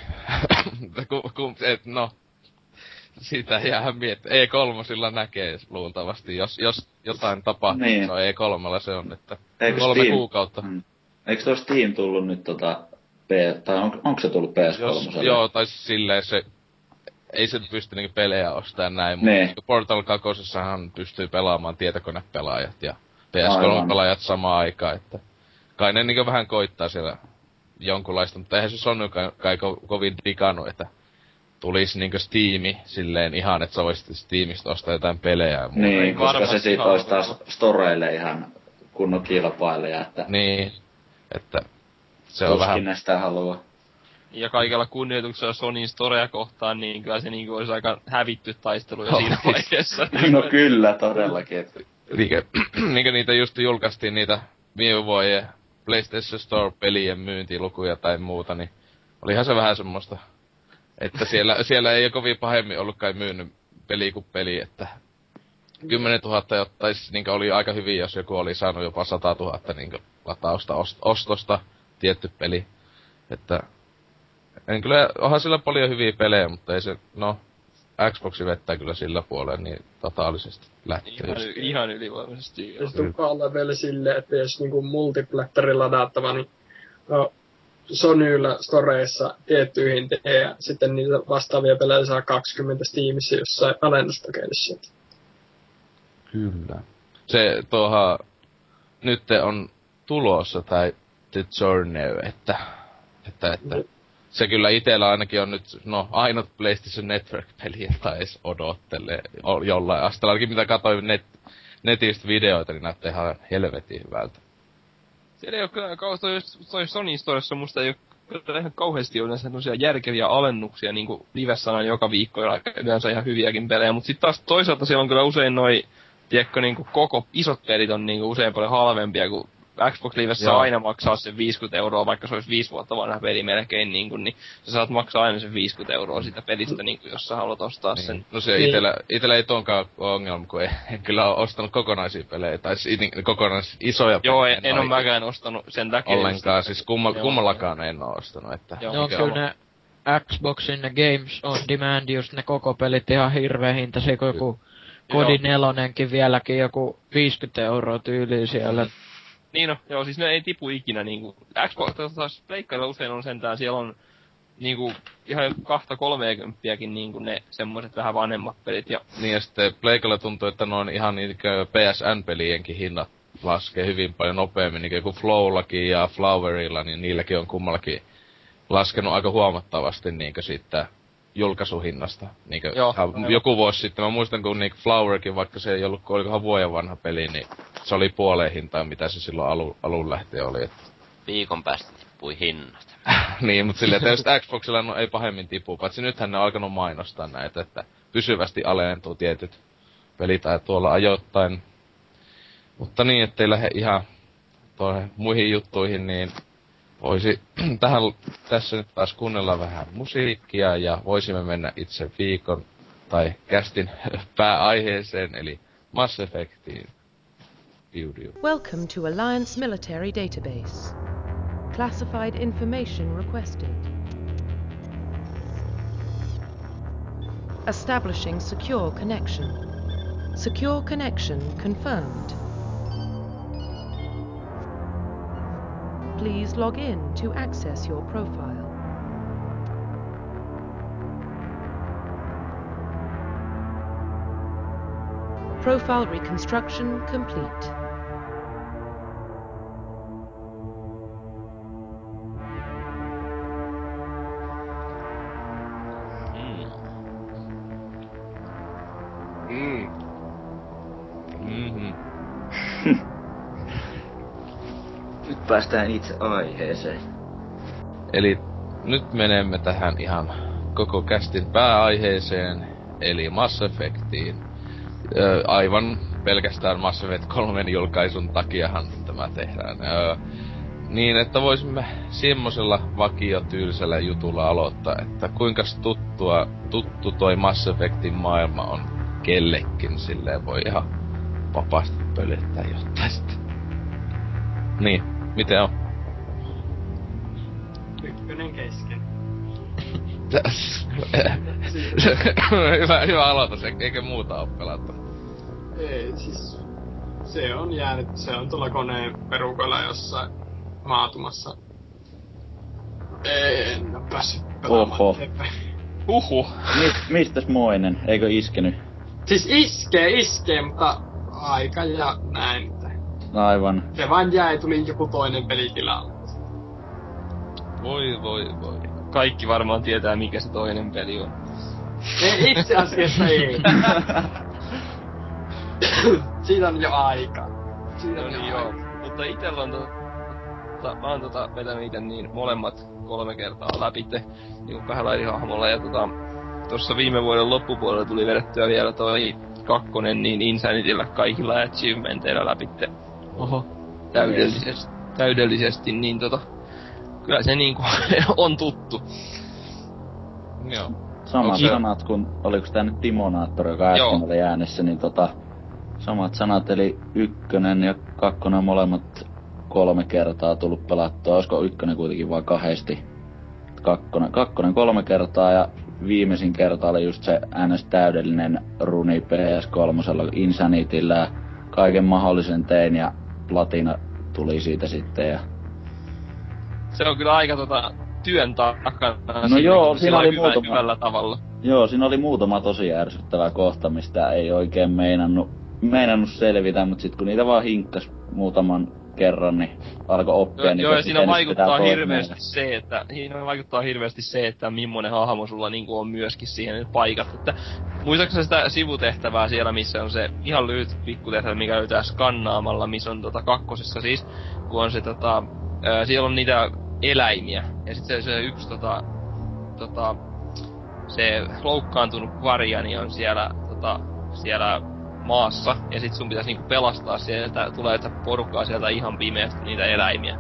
ku, ku, et, no, sitä jää miettiä. E3 näkee luultavasti, jos, jos jotain tapahtuu, niin. no E3 se on, että Eikö kolme Steam, kuukautta. Mm. Eikö tuo Steam tullut nyt tota, P, tai on, onko se tullut PS3? Jos, joo, tai silleen se, ei se pysty niinku pelejä ostamaan näin, mutta niinku Portal 2 pystyy pelaamaan tietokonepelaajat ja PS3-pelaajat samaan aikaan, että kai ne niinku vähän koittaa siellä jonkunlaista, mutta eihän se Sony kai, kai ko, kovin digannut, että tulisi niinku Steami silleen ihan, että sä voisit Steamista ostaa jotain pelejä. Niin, niin, koska se siitä olisi taas storeille ihan kunnon kilpailija, että... Niin, että se on vähän... ne sitä haluaa. Ja kaikella kunnioituksella Sonin Storea kohtaan, niin kyllä se niin olisi aika hävitty taistelu jo siinä vaiheessa. no kyllä, todellakin. Että... Niinkö, niinkö niitä just julkaistiin niitä viime vuoden PlayStation Store-pelien myyntilukuja tai muuta, niin olihan se vähän semmoista että siellä, siellä ei ole kovin pahemmin ollut kai myynyt peli kuin peli, että 10 000 jottaisi, niin oli aika hyvin, jos joku oli saanut jopa 100 000 niin latausta ostosta tietty peli. Että en kyllä, onhan sillä paljon hyviä pelejä, mutta ei se, no, Xboxi vettää kyllä sillä puolella niin totaalisesti lähtee. Ihan, ihan ylivoimaisesti. Ja sitten on vielä silleen, että jos niinku multiplättäri ladattava, niin no, Sonylla storeissa tiettyihin ja sitten niitä vastaavia pelejä saa 20 Steamissa jossain alennuspakeissa. Kyllä. Se tuoha nyt on tulossa tai The Journey, että, että, että se kyllä itellä ainakin on nyt, no ainut PlayStation Network-peli, jota edes odottelee jollain asteella. Ainakin mitä katsoin net, netistä videoita, niin näyttää ihan helvetin hyvältä. Siellä ei ole kyllä, toi, toi Sony Storessa musta ei ole ihan kauheasti yleensä sellaisia järkeviä alennuksia niinku livessä aina joka viikko ja yleensä ihan hyviäkin pelejä, mutta sitten taas toisaalta siellä on kyllä usein noin tiedätkö, niinku koko isot pelit on niinku usein paljon halvempia kuin Xbox Livessä saa aina maksaa sen 50 euroa, vaikka se olisi 5 vuotta vanha peli melkein, niin, kuin, niin sä saat maksaa aina sen 50 euroa sitä pelistä, niin kuin, jos sä haluat ostaa niin. sen. No se niin. itellä, itellä ei tonkaan ongelma, kun ei, en kyllä ole ostanut kokonaisia pelejä, tai siis kokonais isoja Joo, en, en ole mäkään ostanut sen takia. Ollenkaan, siis kumma, kummallakaan en ole ostanut, että... Joo, no, kyllä ne Xboxin ne Games on Demand, just ne koko pelit ihan hirveä hinta, se joku Kodi nelonenkin vieläkin joku 50 euroa tyyliin siellä. Niin no, joo, siis ne ei tipu ikinä niinku. Xbox taas Pleikkarilla usein on sentään, siellä on niinku ihan kahta kolmeekymppiäkin niinku ne semmoiset vähän vanhemmat pelit. Ja... Niin ja sitten Pleikalla tuntuu, että on ihan niinkö PSN-pelienkin hinnat laskee hyvin paljon nopeammin, niin kuin Flowllakin ja Flowerilla, niin niilläkin on kummallakin laskenut aika huomattavasti niinkö siitä julkaisuhinnasta. Niinkö, Joo, joku vuosi sitten, mä muistan kun Nick Flowerkin, vaikka se ei ollut, olikohan vuoden vanha peli, niin se oli puoleen hintaan, mitä se silloin alu, alun lähtien oli. Että... Viikon päästä tippui hinnat. niin, mutta silleen, että just Xboxilla no, ei pahemmin tipu, paitsi nythän ne on alkanut mainostaa näitä, että pysyvästi alentuu tietyt pelit tai tuolla ajoittain. Mutta niin, ettei lähde ihan muihin juttuihin, niin voisi tähän, tässä nyt taas kuunnella vähän musiikkia ja voisimme mennä itse viikon tai kästin pääaiheeseen, eli Mass Effectiin. Welcome to Alliance Military Database. Classified information requested. Establishing secure connection. Secure connection confirmed. Please log in to access your profile. Profile reconstruction complete. Päästään itse aiheeseen. Eli nyt menemme tähän ihan koko kästin pääaiheeseen, eli Mass Effectiin. Ö, aivan pelkästään Mass Effect 3 julkaisun takiahan tämä tehdään. Ö, niin, että voisimme semmosella vakiotyylsellä jutulla aloittaa, että kuinka tuttua, tuttu toi Mass Effectin maailma on kellekin, silleen voi ihan vapaasti pölyttää jotain sitten. Niin, Miten on? Ykkönen kesken. hyvä, hyvä aloitus, eikö muuta ole pelattu? Ei, siis se on jäänyt, se on tuolla koneen perukolla jossain maatumassa. En oo päässyt pelaamaan Oho. Uhu. Mi- mistäs moinen? Eikö iskenyt? Siis iskee, iskee, mutta aika ja näin. Aivan. Se vaan jäi, tuli joku toinen peli tilalle. Voi, voi, voi. Kaikki varmaan tietää, mikä se toinen peli on. Ei, itse asiassa ei. Siitä on jo aika. Siitä on no jo niin, aika. joo. Mutta itellä on tota, tota, mä oon tota vetänyt ite niin molemmat kolme kertaa läpitte niinku kahdella eri hahmolla ja tota, tossa viime vuoden loppupuolella tuli vedettyä vielä toi kakkonen niin Insanityllä kaikilla achievementeillä läpitte Oho. täydellisesti, täydellisesti, niin tota, kyllä se niinku on tuttu. Joo. Samat se- sanat kuin, oliko tää nyt Timonaattori, joka äsken Joo. oli äänessä, niin tota, samat sanat, eli ykkönen ja kakkonen molemmat kolme kertaa tullut pelattua. Olisiko ykkönen kuitenkin vaan kahdesti? Kakkonen, kakkonen kolme kertaa ja viimeisin kerta oli just se ns. täydellinen runi PS3 Insanityllä kaiken mahdollisen tein ja platina tuli siitä sitten ja se on kyllä aika tota, työn takana. No joo, siinä oli hyvä, muutama... hyvällä tavalla. Joo, siinä oli muutama tosi ärsyttävä kohta, mistä ei oikein meinannut, meinannut selvitä, mutta sitten kun niitä vaan hinkkas muutaman kerran, niin alkoi oppia Joo, niin joo ja siinä vaikuttaa hirveästi se, että, siinä vaikuttaa hirveästi se, että millainen hahmo sulla niinku on myöskin siihen paikat, että muistaakseni sitä sivutehtävää siellä, missä on se ihan lyhyt pikkutehtävä, mikä löytää skannaamalla, missä on tota kakkosessa siis, kun on se tota, ää, siellä on niitä eläimiä, ja sitten se, se yksi tota, tota, se loukkaantunut varjani on siellä, tota, siellä maassa, ja sit sun pitäisi niinku pelastaa sieltä, tulee että porukkaa sieltä ihan pimeästi niitä eläimiä.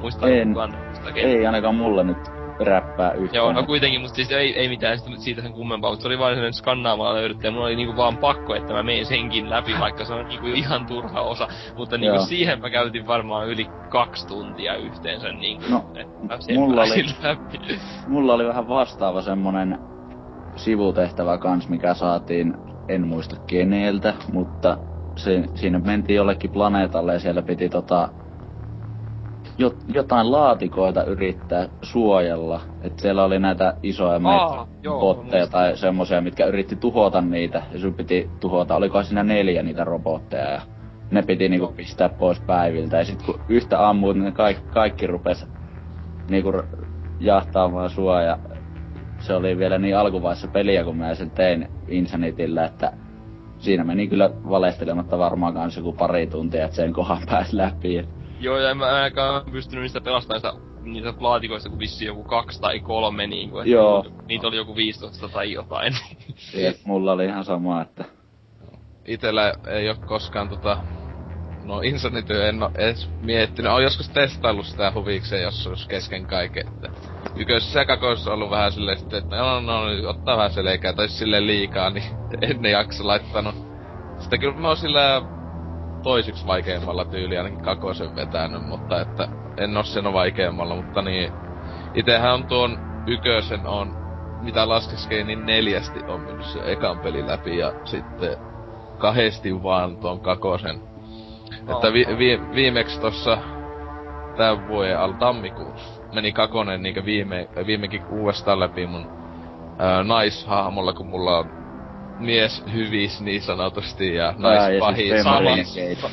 Muistatko kukaan Ei ainakaan mulle nyt räppää yhtään. Joo, no kuitenkin, mutta siis ei, ei mitään siitä sen kummempaa, mutta se oli vain sellainen skannaamalla löydetty, ja mulla oli niinku vaan pakko, että mä menen senkin läpi, vaikka se on niinku ihan turha osa. Mutta niinku Joo. siihen mä käytin varmaan yli kaksi tuntia yhteensä niinku, no, että mulla oli, läpi. mulla oli vähän vastaava semmonen sivutehtävä kans, mikä saatiin, en muista keneltä, mutta se, siinä mentiin jollekin planeetalle ja siellä piti tota jotain laatikoita yrittää suojella. että siellä oli näitä isoja Aa, botteja tai semmosia, mitkä yritti tuhota niitä. Ja sun piti tuhota, oliko siinä neljä niitä robotteja. Ja ne piti niinku pistää pois päiviltä. Ja sit kun yhtä ammuut, niin kaikki, kaikki rupes niinku jahtaamaan sua. Ja se oli vielä niin alkuvaiheessa peliä, kun mä sen tein Insanitillä, että siinä meni kyllä valestelematta varmaan kanssa joku pari tuntia, että sen kohan pääsi läpi. Joo, ja en mä ainakaan pystynyt niistä pelastamaan sitä niitä laatikoista kuin vissiin joku kaksi tai kolme niinku, että Joo. niitä oli joku 15 tai jotain. Jep, mulla oli ihan sama, että... Itellä ei oo koskaan tota... No Insanity en oo edes miettinyt. Oon joskus testaillut sitä huvikseen, jos olisi kesken kaiken, että... Yköisessä ja on ollut vähän silleen sitten, että no, no, no ottaa vähän selkää, tai silleen liikaa, niin en jaksa laittanut. Sitten kyllä mä oon sillä toisiksi vaikeimmalla tyyli ainakin kakosen vetänyt, mutta että en oo sen vaikeimmalla, mutta niin... Itehän on tuon ykösen on, mitä laskeskei, niin neljästi on mennyt se ekan peli läpi ja sitten kahdesti vaan tuon kakosen. Oh, että vi, vi, viimeksi tossa tämän vuoden al tammikuussa meni kakonen niinkö viime, viimekin uudestaan läpi mun ää, naishahmolla, kun mulla on mies hyvis niin sanotusti ja naispahis. Siis sama,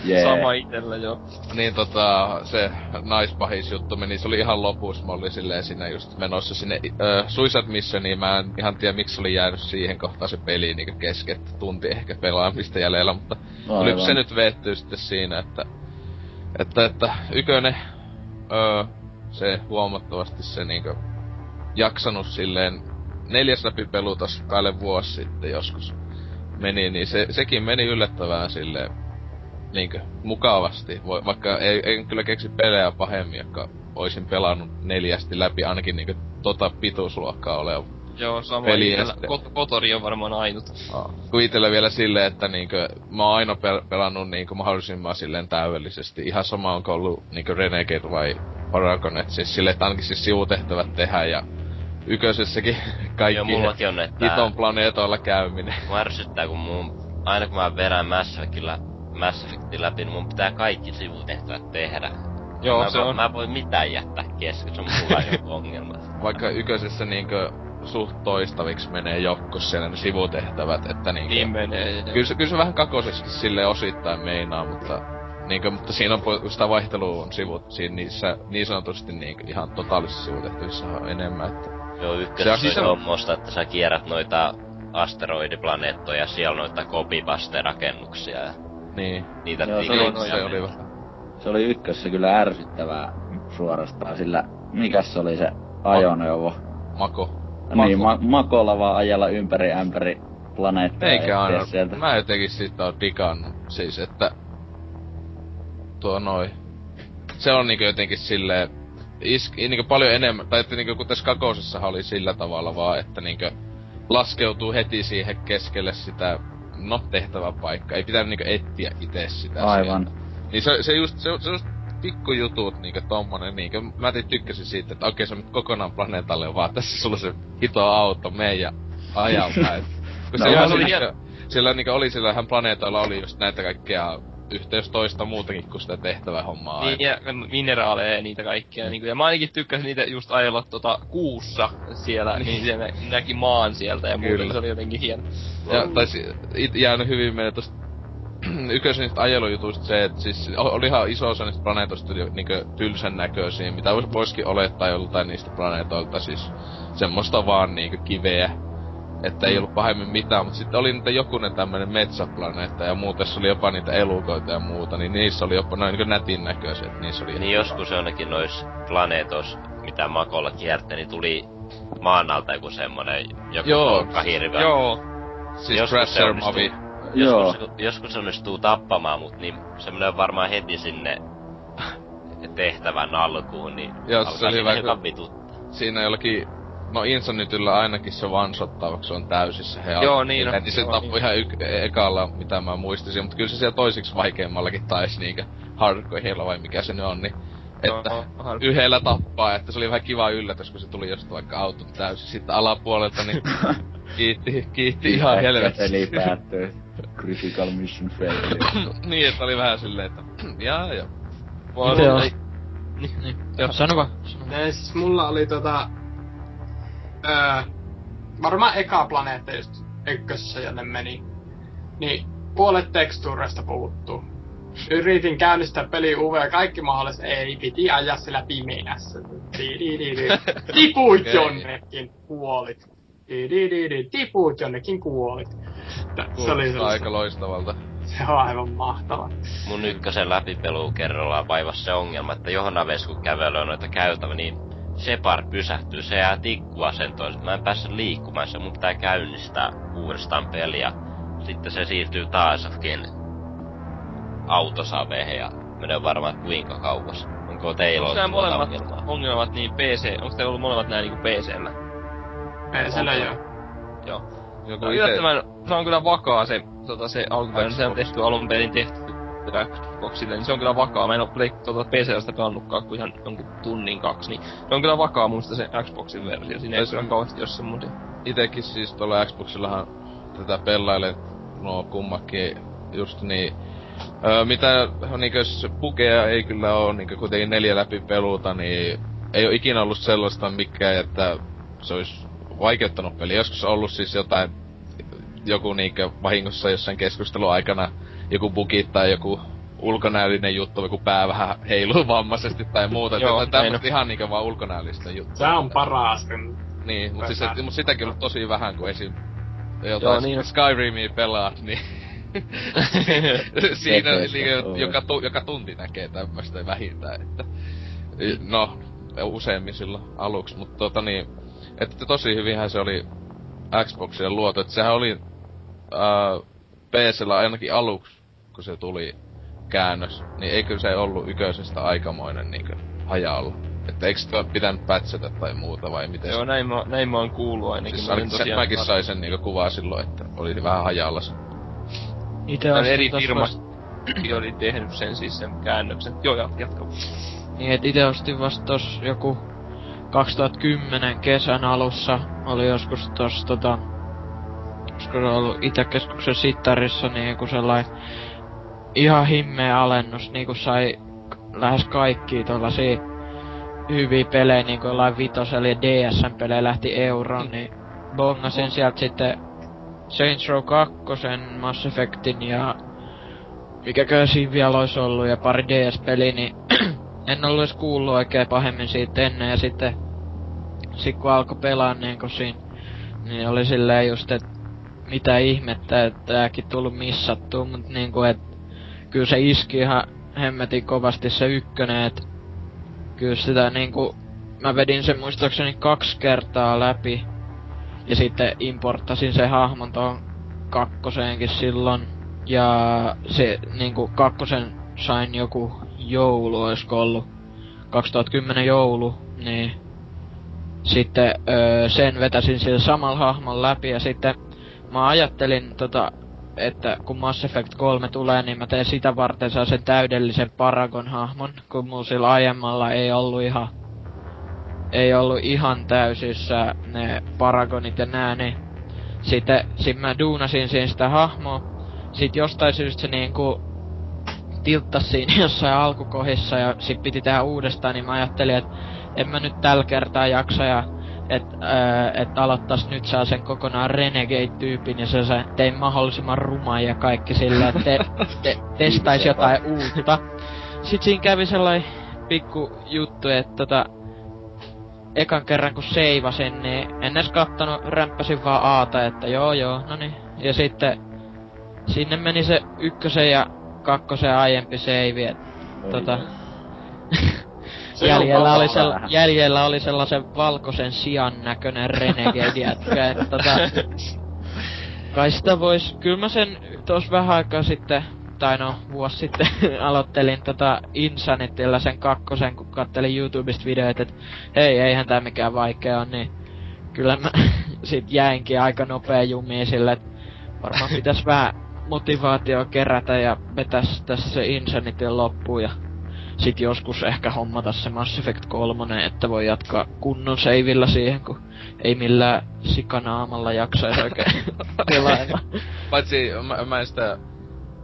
yeah. sama itellä jo. Niin tota, se naispahis juttu meni, se oli ihan lopussa, mä olin silleen siinä just menossa sinne äh, Suicide Missioniin, mä en ihan tiedä miksi oli jäänyt siihen kohtaan se peli niinku kesken, tunti ehkä pelaamista jäljellä, mutta Aivan. se nyt veettyy sitten siinä, että että, että ykönen, öö, se huomattavasti se niinku jaksanut silleen neljäs läpi pelu tossa päälle vuosi sitten joskus meni, niin se, sekin meni yllättävän silleen niinkö mukavasti. Vaikka ei, en kyllä keksi pelejä pahemmin, jotka oisin pelannut neljästi läpi ainakin niinkö tota pituusluokkaa oleva Joo, sama peli. Kot- Kotori on varmaan ainut. Aa. Kun vielä silleen, että niinkö, mä oon aina pel- pelannut niinkö mahdollisimman silleen täydellisesti. Ihan sama onko ollut niinkö Renegade vai Paragon, et siis silleen, että ainakin siis sivutehtävät tehdään ja yköisessäkin kaikki Joo, mullakin on, että... hiton planeetoilla käyminen. Mä ärsyttää, kun mun... Aina kun mä vedän Mass Effectillä, Mass Effectin läpi, niin mun pitää kaikki sivutehtävät tehdä. Joo, mä se on. Mä voin mitään jättää kesken, se on mulla joku ongelma. Vaikka yköisessä niinkö suht toistaviksi menee jokkos siellä ne sivutehtävät, että niinkö... Niin menee. Kyllä se, kyllä se vähän kakosessakin sille osittain meinaa, mutta niinkö, mutta siinä on sitä vaihtelua on sivut, siinä niissä niin sanotusti niinkö ihan totaalisissa sivutehtävissä on enemmän, että Joo, se on semmoista, että sä kierrät noita asteroidiplaneettoja, siellä on noita kopipaste-rakennuksia ja niin. niitä Joo, se, oli, se oli vähän. Se oli ykkössä kyllä ärsyttävää suorastaan, sillä mikäs se oli se ajoneuvo? Mako. Niin, ma- makolla vaan ajella ympäri ämpäri planeettaa. Eikä aina. Sieltä. Mä jotenkin siitä on digannut. Siis, että... Tuo noin. Se on niinku jotenkin silleen isk, niinku paljon enemmän, tai että niinku kun tässä kakosessa oli sillä tavalla vaan, että niinku laskeutuu heti siihen keskelle sitä, no tehtävä paikka. Ei pitänyt niinku etsiä itse sitä Aivan. Sieltä. Niin se, se just, se, se just pikkujutut, niinku tommonen, niinku, mä tykkäsin siitä, että okei, se on nyt kokonaan planeetalle, vaan tässä sulla se hito auto, meidän ajalta, et, kun no, se oli, niinku, siellä niinku oli sillä hän planeetalla oli just näitä kaikkea yhteys toista muutakin kuin sitä tehtävähommaa. Niin, ja mineraaleja ja niitä kaikkia. Mm. Niin kuin, ja mä ainakin tykkäsin niitä just ajella tota kuussa siellä, niin, niin siellä näki maan sieltä ja muuta, se oli jotenkin hieno. Ja it, jäänyt hyvin meille tosta yköisen niistä ajelujutuista se, että siis oli ihan iso osa niistä planeetoista niinkö tylsän näköisiä, mitä voisikin olettaa joltain niistä planeetoilta, siis semmoista vaan niinkö kiveä että ei mm. ollut pahemmin mitään, mutta sitten oli niitä jokunen tämmönen metsäplaneetta ja muuta, tässä oli jopa niitä elukoita ja muuta, niin niissä oli jopa noin niin nätin näköiset, niissä oli... Niin joskus jonnekin nois planeetos, mitä makolla kiertä, niin tuli maan alta joku semmonen, joku Joo, hirveä. Joo. Siis joskus se onnistuu, Joskus, Joo. joskus onnistuu tappamaan, mut niin semmonen varmaan heti sinne tehtävän alkuun, niin Joo, se oli hyvä, vituttaa. Siinä jollakin No Insanityllä ainakin se vansottavaksi on täysissä he Joo, niin, niin se tappoi niin. ihan yk- e- ekalla, mitä mä muistisin, mutta kyllä se siellä toisiksi vaikeammallakin taisi niinkö hardcore vai mikä se nyt on, niin että no, yhdellä tappaa, että se oli vähän kiva yllätys, kun se tuli just vaikka autot täysin sitten alapuolelta, niin kiitti, kiitti ihan helvetti. Eli päättyy. Critical mission failure. niin, että oli vähän silleen, että jaa joo. Miten on? Niin, niin. Joo, sano vaan. Sano. Siis mulla oli tota öö, varmaan eka planeetta just ykkössä, jonne meni. Niin puolet tekstuureista puuttuu. Yritin käynnistää peli ja kaikki mahdolliset ei, piti ajaa sillä pimeässä. Tipuit jonnekin, kuolit. Tipuit jonnekin, kuolit. Se oli aika loistavalta. Se on aivan mahtava. Mun ykkösen läpipelu kerrallaan vaivasi se ongelma, että johon aves kun kävely on noita käytävä, niin Shepard pysähtyy, se jää tikkuasentoon. Mä en päässyt liikkumaan, se mun pitää käynnistää uudestaan peliä. Sitten se siirtyy taas johonkin autosaveihin ja menee varmaan kuinka kauas. Onko teillä ollut molemmat ongelmaa? ongelmat niin PC, onko teillä ollut molemmat näin niinku PC-llä? PC-llä joo. Joo. Joku no, ite... se on kyllä vakaa se, tota, se alkuperäinen, se on tehty alun perin tehty Xboxille, niin se on kyllä vakaa. Mä en oo Play, tuota PC-stä pelannutkaan kuin ihan jonkun tunnin kaksi, niin se on kyllä vakaa muista se Xboxin versio. Siinä ei kyllä kauheasti jos semmosia. Itekin siis tuolla Xboxillahan tätä pelailee, no kummakin just niin Öö, mitä niinkö bugeja ei kyllä oo niinkö kuitenkin neljä läpi peluta, niin ei oo ikinä ollut sellaista mikään, että se olisi vaikeuttanut peli. Joskus on ollut siis jotain, joku niinkö vahingossa jossain keskustelun aikana joku bugi tai joku ulkonäöllinen juttu, joku pää vähän heiluu vammaisesti tai muuta. Joo, tämmöstä ihan niinkö vaan ulkonäöllistä juttua. Se on paras. Niin, mut, siis, et, mut sitäkin on tosi vähän, kun esim. Jotain Joo, niin. Skyrimia pelaat, niin siinä niin, joka, tu, joka tunti näkee tämmöstä vähintään, että no, useimmin silloin aluksi, mutta tota niin, että tosi hyvinhän se oli Xboxille luotu, että sehän oli äh, PCllä ainakin aluksi kun se tuli käännös, niin eikö se ollut yköisestä aikamoinen niinkö hajalla? Että eikö sitä pitänyt pätsätä tai muuta vai miten Joo, näin mä, näin mä oon kuullut ainakin. Siis ainakin se, mäkin sain sen niinku kuvaa silloin, että oli vähän hajalla se. Ite eri firma vasta... oli tehnyt sen siis sen käännöksen. Joo, jatka. Niin, et ite ostin vasta tos joku 2010 kesän alussa oli joskus tos tota olisiko se ollut Itäkeskuksen sittarissa niinku sellainen ihan himmeä alennus, niinku sai lähes kaikki tollasia hyviä pelejä, niinku jollain vitosella ja DSM-pelejä lähti euroon, niin bongasin oh. sieltä sitten Saints Row 2, Mass Effectin ja mikäkö siinä vielä olisi ollut ja pari DS-peliä, niin en ollut edes kuullut oikein pahemmin siitä ennen ja sitten sit kun alkoi pelaa niin kun siinä, niin oli silleen just, että mitä ihmettä, että tääkin tullut missattua, mut niinku et kyllä se iski ihan hemmetin kovasti se ykkönen, et kyllä sitä niinku, mä vedin sen muistaakseni kaksi kertaa läpi, ja sitten importtasin se hahmon tuon kakkoseenkin silloin, ja se niinku kakkosen sain joku joulu, oisko ollut? 2010 joulu, niin sitten öö, sen vetäsin sillä samalla hahmon läpi ja sitten mä ajattelin tota, että kun Mass Effect 3 tulee, niin mä teen sitä varten saa sen täydellisen Paragon-hahmon, kun mulla sillä aiemmalla ei ollut ihan ei ollut ihan täysissä ne Paragonit ja nää, niin sitten sit mä duunasin siinä sitä hahmoa. Sit jostain syystä se niinku tilttas siinä jossain alkukohissa ja sit piti tehdä uudestaan, niin mä ajattelin, että en mä nyt tällä kertaa jaksa ja että et aloittais nyt saa sen kokonaan Renegade-tyypin ja se, se tein mahdollisimman ruma ja kaikki sillä, että te, te, testais jotain uutta. Sitten siinä kävi sellainen pikku juttu, että tota, ekan kerran kun seivasin, niin en edes kattonut, rämppäsin vaan aata, että joo joo, no niin. Ja sitten sinne meni se ykkösen ja kakkosen aiempi seivi, et, tota... jäljellä, oli sell, jäljellä oli sellaisen valkoisen sian näköinen renegade jätkä, että tota... Kai sitä vois, kyllä mä sen tos vähän aikaa sitten tai no, vuosi sitten aloittelin tota Insanitilla sen kakkosen, kun kattelin YouTubesta videoita, että hei, eihän tää mikään vaikea on, niin kyllä mä sit jäinkin aika nopea jumiin sille, että varmaan pitäis vähän motivaatio kerätä ja vetäs tässä se Insanitin loppuun ja sit joskus ehkä hommata se Mass Effect 3, että voi jatkaa kunnon seivillä siihen, kun ei millään sikanaamalla jaksaisi oikein pelailla. Paitsi mä, mä en sitä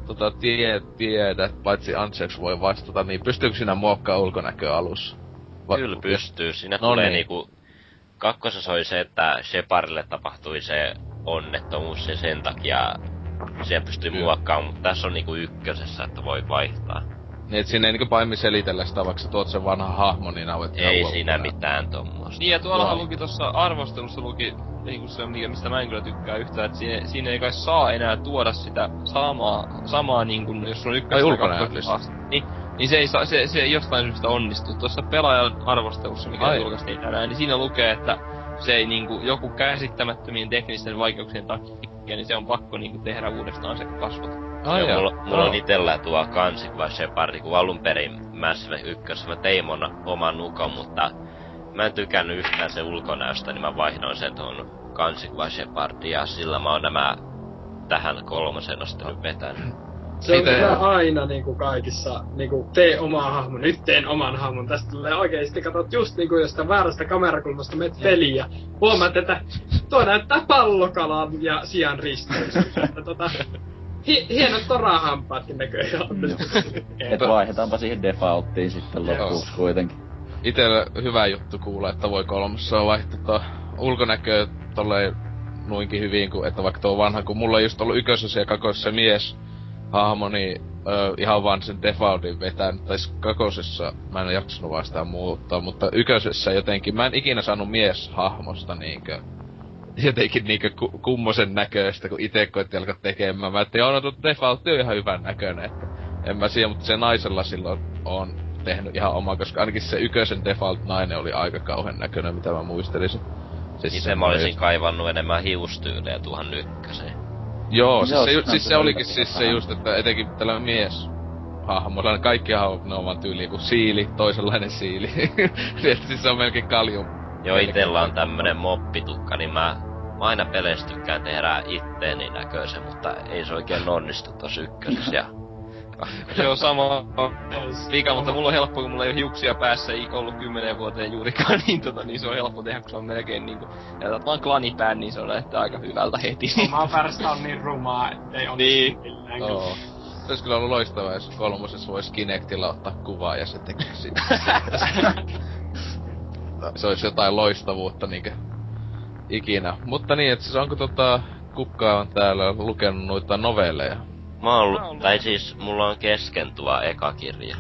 tota, tie, tiedä, paitsi Antseks voi vastata, niin pystyykö sinä muokkaa ulkonäköä alussa? Va- Kyllä pystyy. Siinä no tulee niin. niinku... Kakkosessa oli se, että Shepardille tapahtui se onnettomuus ja sen takia se pystyy Kyllä. muokkaamaan, mutta tässä on niinku ykkösessä, että voi vaihtaa. Niin, et siinä ei niinku paimmi selitellä sitä, vaikka sä tuot sen vanha hahmo, niin auet Ei siinä mitään tommoista. Niin, ja tuollahan luki tuossa arvostelussa luki niinku se, mistä mä en kyllä tykkää yhtään, että siinä, siinä ei kai saa enää tuoda sitä samaa, samaa niinku, jos on ykkös niin, niin se ei saa, se, se ei jostain syystä onnistu. Tuossa pelaajan arvostelussa, mikä Ai. julkaistiin tänään, niin siinä lukee, että se ei niinku, joku käsittämättömien teknisten vaikeuksien takia, niin se on pakko niinku tehdä uudestaan se kasvot. Ai joo, mulla, mulla on itellä tuo kansikuva Shepard, kun alun perin Mass Effect 1 mä tein mun oman nukon, mutta mä en tykännyt yhtään sen ulkonäöstä, niin mä vaihdoin sen tuon kansikuva Shepardin ja sillä mä oon nämä tähän kolmosen asti nyt vetänyt. Se on kyllä aina niinku kaikissa, niinku tee omaa hahmon, nyt teen oman hahmon. Tästä tulee oikeesti, katsot just niinku jostain väärästä kamerakulmasta menet peliä. Huomaat, että tuo näyttää pallokalan ja sian risteys. tota, hi- hienot torahampaatkin näköjään. On. Et vaihdetaanpa siihen defaulttiin sitten loppuun kuitenkin. Itellä hyvä juttu kuulla, että voi kolmossa vaihtaa ulkonäköä tolleen nuinkin hyvin, kuin, että vaikka tuo vanha, kun mulla on just ollut ykkösessä ja kakossa mies hahmo, niin ö, ihan vaan sen defaultin vetänyt, tai kakosessa mä en jaksanut vaan sitä muuttaa, mutta ykkösessä jotenkin, mä en ikinä saanut mies hahmosta niinkö jotenkin niinkö ku, kummosen näköistä, kun itse koitti alkaa tekemään. Mä että joo, no tuo defaultti on ihan hyvän näköinen, että en mä siellä, mutta se naisella silloin on tehnyt ihan oma, koska ainakin se yköisen default nainen oli aika kauhean näköinen, mitä mä muistelisin. Siis Itse mä olisin kaivannut enemmän hiustyylejä tuohon ykköseen. Joo, siis, Joo, se, siis se olikin siis se just, että etenkin tällä mies hahmo, kaikki hahmot, ne on vaan tyyli kuin siili, toisenlainen siili. että siis se on melkein kalju. Joo, itellä on tämmönen moppitukka, niin mä, mä aina peleissä tykkään tehdä itteeni näköisen, mutta ei se oikein onnistu tossa ykkösessä. Se on sama vika, mutta mulla on helppo, kun mulla ei ole hiuksia päässä ei ollut kymmenen vuoteen juurikaan, niin, tota, niin se on helppo tehdä, kun se on melkein niinku, jätät vaan klanipään, niin se on että aika hyvältä heti. Omaa päästä on niin rumaa, ettei on niin. millään. Se olisi kyllä ollut loistavaa, jos kolmosessa voisi Kinectilla ottaa kuvaa ja se tekisi siitä. se olisi jotain loistavuutta niinkö ikinä. Mutta niin, että siis onko tota, kukaan on täällä lukenut noita novelleja? Mä oon ollut, tai siis mulla on kesken tuo eka kirja.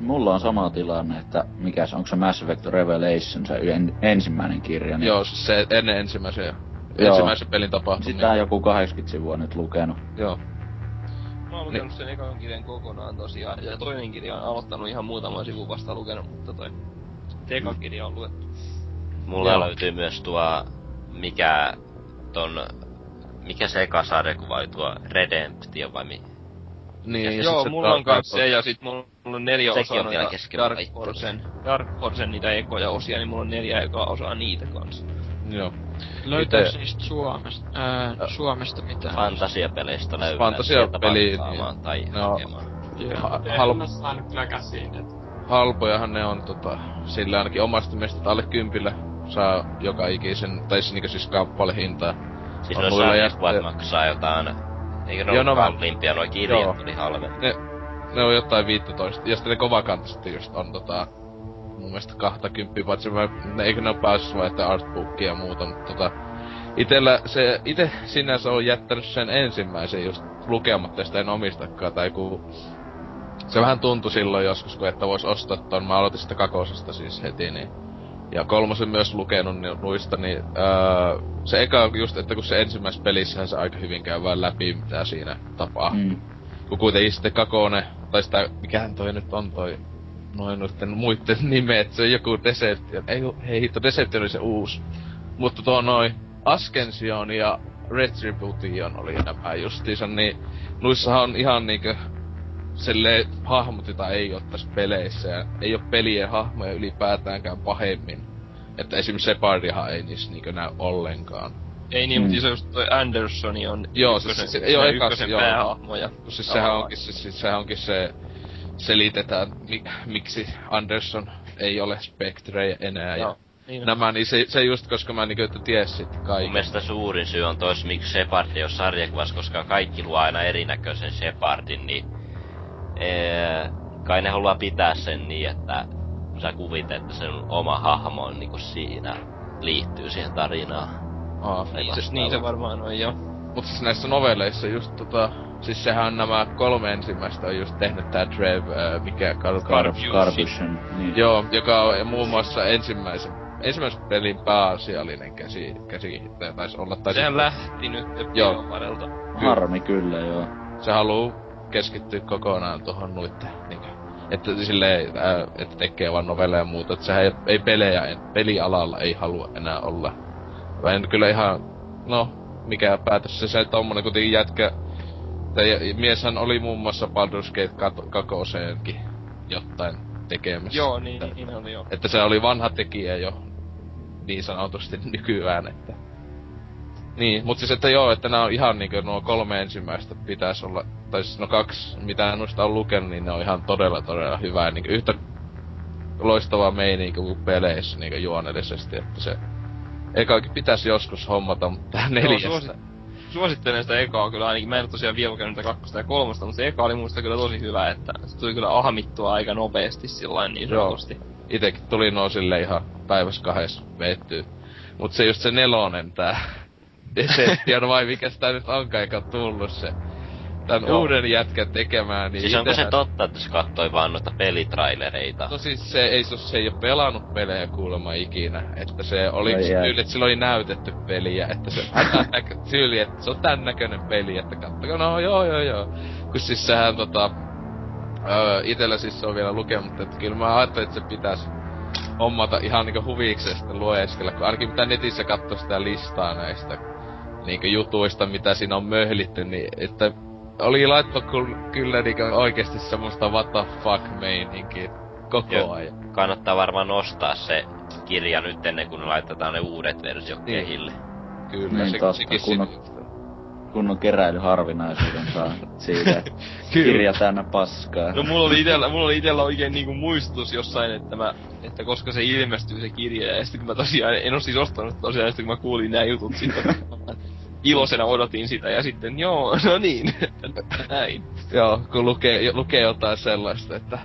Mulla on sama tilanne, että mikä se, onko se Mass Effect Revelation, se en, ensimmäinen kirja. Niin... Joo, se ennen ensimmäisen, Joo. ensimmäisen pelin tapahtumia. Sitä on joku 80 sivua nyt lukenut. Joo. Mä oon lukenut niin. sen ekan kirjan kokonaan tosiaan, ja toinen kirja on aloittanut ihan muutama sivu vasta lukenut, mutta toi eka kirja on luettu. Mulla Joo. löytyy myös tuo, mikä ton mikä se eka sarjakuva oli tuo Redemption vai mi? Niin, ja Joo, mulla on kans se, ja sit mulla on neljä osaa noita Dark Forcen, Dark Forcen niitä ekoja osia, niin mulla on neljä ekaa osaa niitä kans. Joo. Löytääks Ite... niistä Suomesta, ää, äh, Suomesta mitään? Fantasiapeleistä löytää Fantasiapeli, niin, tai no, hakemaan. Ha- halp... saanut kyllä käsiin, et... Halpojahan ne on tota, sillä ainakin omasta mielestä alle kympillä saa joka ikisen, tai siis, niinku siis kappalehintaa Siis noissa jätkuvat maksaa jotain... Eikö ne Joo, no kalliimpia, noi kirjat oli halvempi. Ne, ne on jotain 15. Ja sitten ne kovakantaisesti just on tota, mun mielestä 20, paitsi mä, ne, eikö ne ole päässyt laittaa artbookia ja muuta, mutta tota, itellä se, ite sinänsä on jättänyt sen ensimmäisen just lukematta, sitä en omistakaan, tai kun se vähän tuntui silloin joskus, kun että vois ostaa ton, mä aloitin sitä kakosesta siis heti, niin ja kolmosen myös lukenut niin nuista, niin öö, se eka just, että kun se ensimmäisessä pelissähän se aika hyvin käy vaan läpi, mitä siinä tapahtuu. Mm. Kun kuitenkin sitten kakone, tai sitä, mikähän toi nyt on toi, noin noitten muitten nimet, se on joku Deception, ei hei hitto, Deception oli se uusi. Mutta tuo noin Ascension ja Retribution oli nämä justiinsa, niin nuissahan on ihan niinkö sille hahmot, jota ei ottais peleissä ja ei oo pelien hahmoja ylipäätäänkään pahemmin. Että esimerkiksi Separdihan ei niissä niinkö näy ollenkaan. Ei niin, mm. mutta jos toi Andersoni on joo, ykkösen, se, se, joo, ekas, joo. päähahmoja. Siis sehän onkin, se, siis sehän onkin se, selitetään, mi, miksi Anderson ei ole Spectre enää. Joo. Ja niin nämä, niin se, se just koska mä niinku, että ties sit kaiken. Mun mielestä suurin syy on tois, miksi Shepard ei ole sarjakuvassa, koska kaikki luo aina erinäköisen Shepardin, niin ee, kai ne haluaa pitää sen niin, että sä kuvit, että sen oma hahmo on niinku siinä, liittyy siihen tarinaan. Aa, niin, se, niin se varmaan on, joo. Mutta siis näissä novelleissa just tota, siis sehän on nämä kolme ensimmäistä on just tehnyt tää Trev, äh, mikä Carbution. Niin. Joo, joka on muun muassa ensimmäisen ensimmäisen pelin pääasiallinen käsi, käsihittäjä taisi olla. Tai Sehän lähti nyt joo. varrelta. Harmi kyllä, joo. Se haluu keskittyä kokonaan tuohon nuitte, niinkö, että silleen, ää, että tekee vaan novelleja ja muuta, että sehän ei, ei pelejä, pelialalla ei halua enää olla. Mä en kyllä ihan, no, mikä päätös se, se tommonen kuitenkin jätkä, tai mieshän oli muun muassa Baldur's Gate kakoseenkin jotain tekemässä. Joo, niin, että, niin oli joo. Että se oli vanha tekijä jo niin sanotusti nykyään, että... Niin, mutta siis että joo, että nämä on ihan niinku nuo kolme ensimmäistä pitäisi olla, tai siis no kaksi, mitä noista on lukenut, niin ne on ihan todella todella hyvää, niinku yhtä loistavaa meininki kuin peleissä niinku juonellisesti, että se ekaakin pitäisi joskus hommata, mutta tää neljästä... Joo, suosit, suosittelen sitä ekaa kyllä ainakin. Mä en tosiaan vielä lukenut kakkosta ja kolmosta, mutta se eka oli muista kyllä tosi hyvä, että se tuli kyllä ahmittua aika nopeasti sillain niin sanotusti. Joo. Itekin tuli no sille ihan päivässä kahdessa veettyy. Mut se just se nelonen tää Deception vai mikä sitä nyt onkaan, eikä tullut se tän Joo. uuden jätkän tekemään, niin Siis onko itehän... se totta, että se kattoi vaan noita pelitrailereita? No siis se ei, se ei oo pelannut pelejä kuulemma ikinä. Että se oli no, tyyli, että sillä oli näytetty peliä, että se näkö, tyyli, että se on tän näköinen peli, että kattokaa, no joo joo joo. Kun siis sehän tota, öö, itellä siis se on vielä lukematta, että kyllä mä ajattelin, että se pitäisi hommata ihan niinku huviksesta lueskella, kun ainakin mitä netissä katsoo sitä listaa näistä niinku jutuista, mitä siinä on möhlitty, niin että oli laittu kyllä niinku oikeesti semmoista what the fuck meininki koko Joo. ajan. Kannattaa varmaan nostaa se kirja nyt ennen kuin laitetaan ne uudet versiot niin. kehille. Kyllä, niin, se, tosta, sekin kun on, kun on keräilyharvinaisuuden saa siitä, kirja täynnä paskaa. No mulla oli itellä, mulla oli itellä oikein niinku muistutus jossain, että mä, että koska se ilmestyy se kirja, ja sitten kun mä tosiaan, en oo siis ostanut tosiaan, sitten kun mä kuulin nämä jutut siitä, iloisena odotin sitä ja sitten joo, no niin, näin. joo, kun lukee, lukee jotain sellaista, että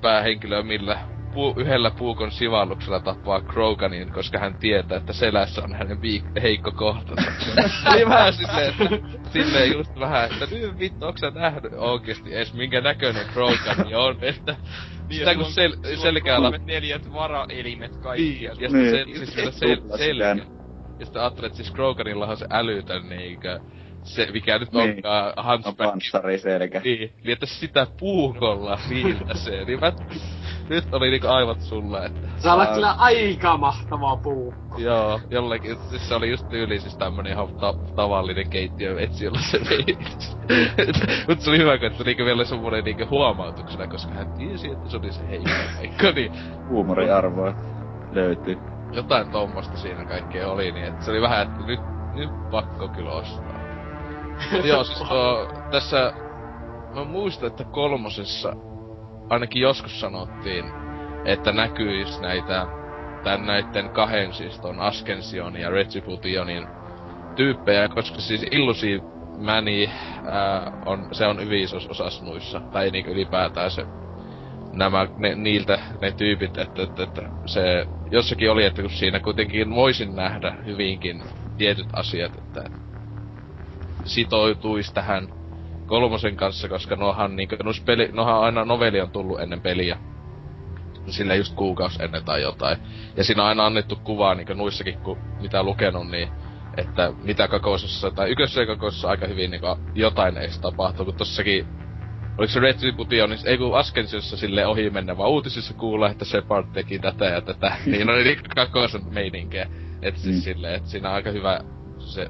päähenkilö millä puu, yhdellä puukon sivalluksella tappaa Kroganin, koska hän tietää, että selässä on hänen viik- heikko kohtansa. Oli vähän silleen, että silleen just vähän, että nyt vittu, onko sä nähnyt oikeesti edes minkä näköinen Krogani on, että niin, sitä kun sel- selkeällä... neljät varaelimet kaikki. Niin, ja, ja niin. se, siis sel- sel- ja sitten ajattelet, että siis Kroganillahan se älytön niinkö, se, mikä nyt niin. onkaan Hunchback. No, panssariselkä. Niin, niin että sitä puukolla se, niin mä, nyt oli niinku aivot sulla, että... Sä olet kyllä aika mahtava puu. Joo, jollekin, siis se oli just tyyli siis tämmönen ihan ta- tavallinen keittiö etsi, jolla se vei. Mut se oli hyvä, kun niinku vielä semmonen niinku huomautuksena, koska hän tiesi, että se oli se heikko paikka, niin... Huumoriarvoa löytyy jotain tommosta siinä kaikkea oli, niin että se oli vähän, että nyt, nyt pakko kyllä ostaa. joo, siis tuo, tässä, mä muistan, että kolmosessa ainakin joskus sanottiin, että näkyis näitä, tän näitten kahden siis ton Ascension ja Retributionin tyyppejä, koska siis Illusive Mani on, se on hyvin isossa osassa nuissa, tai niinku ylipäätään se nämä, ne, niiltä ne tyypit, että, että, että se jossakin oli, että kun siinä kuitenkin voisin nähdä hyvinkin tietyt asiat, että sitoutuisi tähän kolmosen kanssa, koska nohan, niin kuin, peli, nohan aina novelli on tullut ennen peliä. Sillä just kuukausi ennen tai jotain. Ja siinä on aina annettu kuvaa niin nuissakin, kun mitä lukenut, niin että mitä kakosessa, tai ykkössä ja kakosessa aika hyvin niin jotain edes tapahtuu, kun tossakin Oliko se Retribution, niin ei kun Ascensiossa sille ohi mennä, vaan uutisissa kuulla, että Shepard teki tätä ja tätä. niin oli niin kakosen meininkiä. Että siis mm. silleen, että siinä on aika hyvä se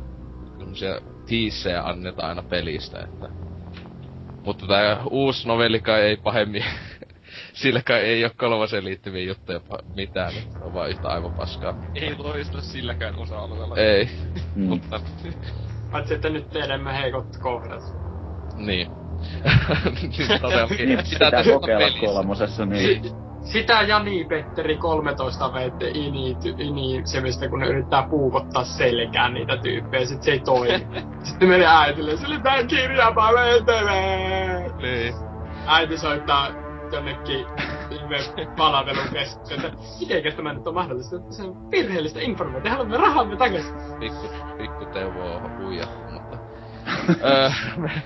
semmosia tiissejä annetaan aina pelistä, että... Mutta tää uusi novellika ei pahemmin... silläkään ei oo kolmoseen liittyviä juttuja mitään, että on vaan yhtä aivan paskaa. Ei loista silläkään osa-alueella. Ei. Mm. Mutta... Paitsi, että nyt tiedämme heikot kohdat. Niin. Niin todellakin. Sitä pitää kokeilla kolmosessa, niin. Sitä Jani Petteri 13 veitte ini, ini semistä, kun ne yrittää puukottaa selkään niitä tyyppejä, sit se ei toimi. Sitten meni äitille, sille tää kirjapa vetelee! Niin. Äiti soittaa jonnekin ihme palvelukeskuksen, mitenkäs tämä nyt on mahdollista, että se on virheellistä informaatiota, haluamme rahamme takaisin. Pikku, pikku Teuvo on huijattu, mutta...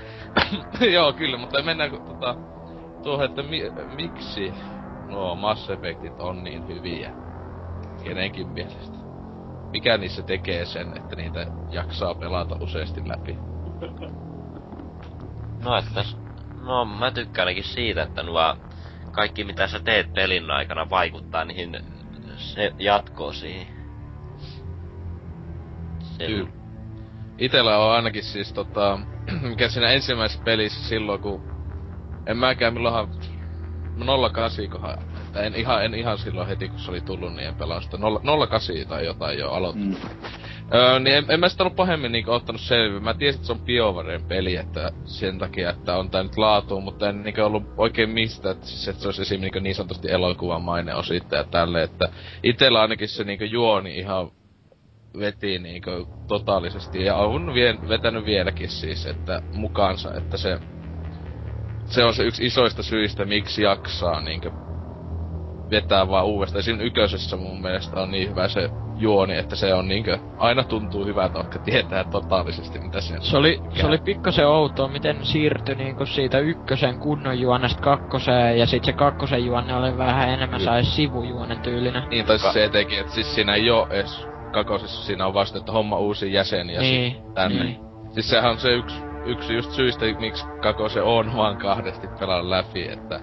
Joo, kyllä, mutta mennään tota, tuohon, että mi- miksi nuo Mass Effectit on niin hyviä kenenkin mielestä. Mikä niissä tekee sen, että niitä jaksaa pelata useasti läpi? No, että no mä tykkään ainakin siitä, että nuo kaikki mitä sä teet pelin aikana vaikuttaa niihin se jatkoo siihen. Sen... Itellä on ainakin siis tota, mikä siinä ensimmäisessä pelissä silloin, kun en mäkään milloinhan 08 kohan, en ihan, en ihan silloin heti kun se oli tullut, niin en pelaa sitä 08 tai jotain jo aloittanut. Mm. Öö, niin en, en mä sitä ollut pahemmin niinku ottanut selvä. Mä tiesin, että se on BioWaren peli, että sen takia, että on tää nyt laatu, mutta en niinku ollut oikein mistä, että, siis, että se olisi esimerkiksi niinku niin sanotusti elokuvan maine osittaja tälle, että itellä ainakin se niinku juoni ihan veti niinku totaalisesti ja on vien, vetänyt vieläkin siis, että mukaansa, että se se on se yksi isoista syistä, miksi jaksaa niinkö vetää vaan uudestaan. Siinä yköisessä mun mielestä on niin hyvä se juoni, että se on niinkö, aina tuntuu hyvältä, vaikka tietää totaalisesti mitä se Se oli, se oli pikkasen outoa, miten siirtyi niinku siitä ykkösen kunnon juonesta kakkoseen, ja sit se kakkosen juonne oli vähän enemmän sai sivujuonen tyylinen. Niin, tai se etenkin, että siis siinä ei oo edes kakosessa, siinä on vasta, että homma uusi jäseniä niin, tänne. Niin. Siis sehän on se yksi, yksi just syistä, miksi kakose on vaan kahdesti pelaa läpi, että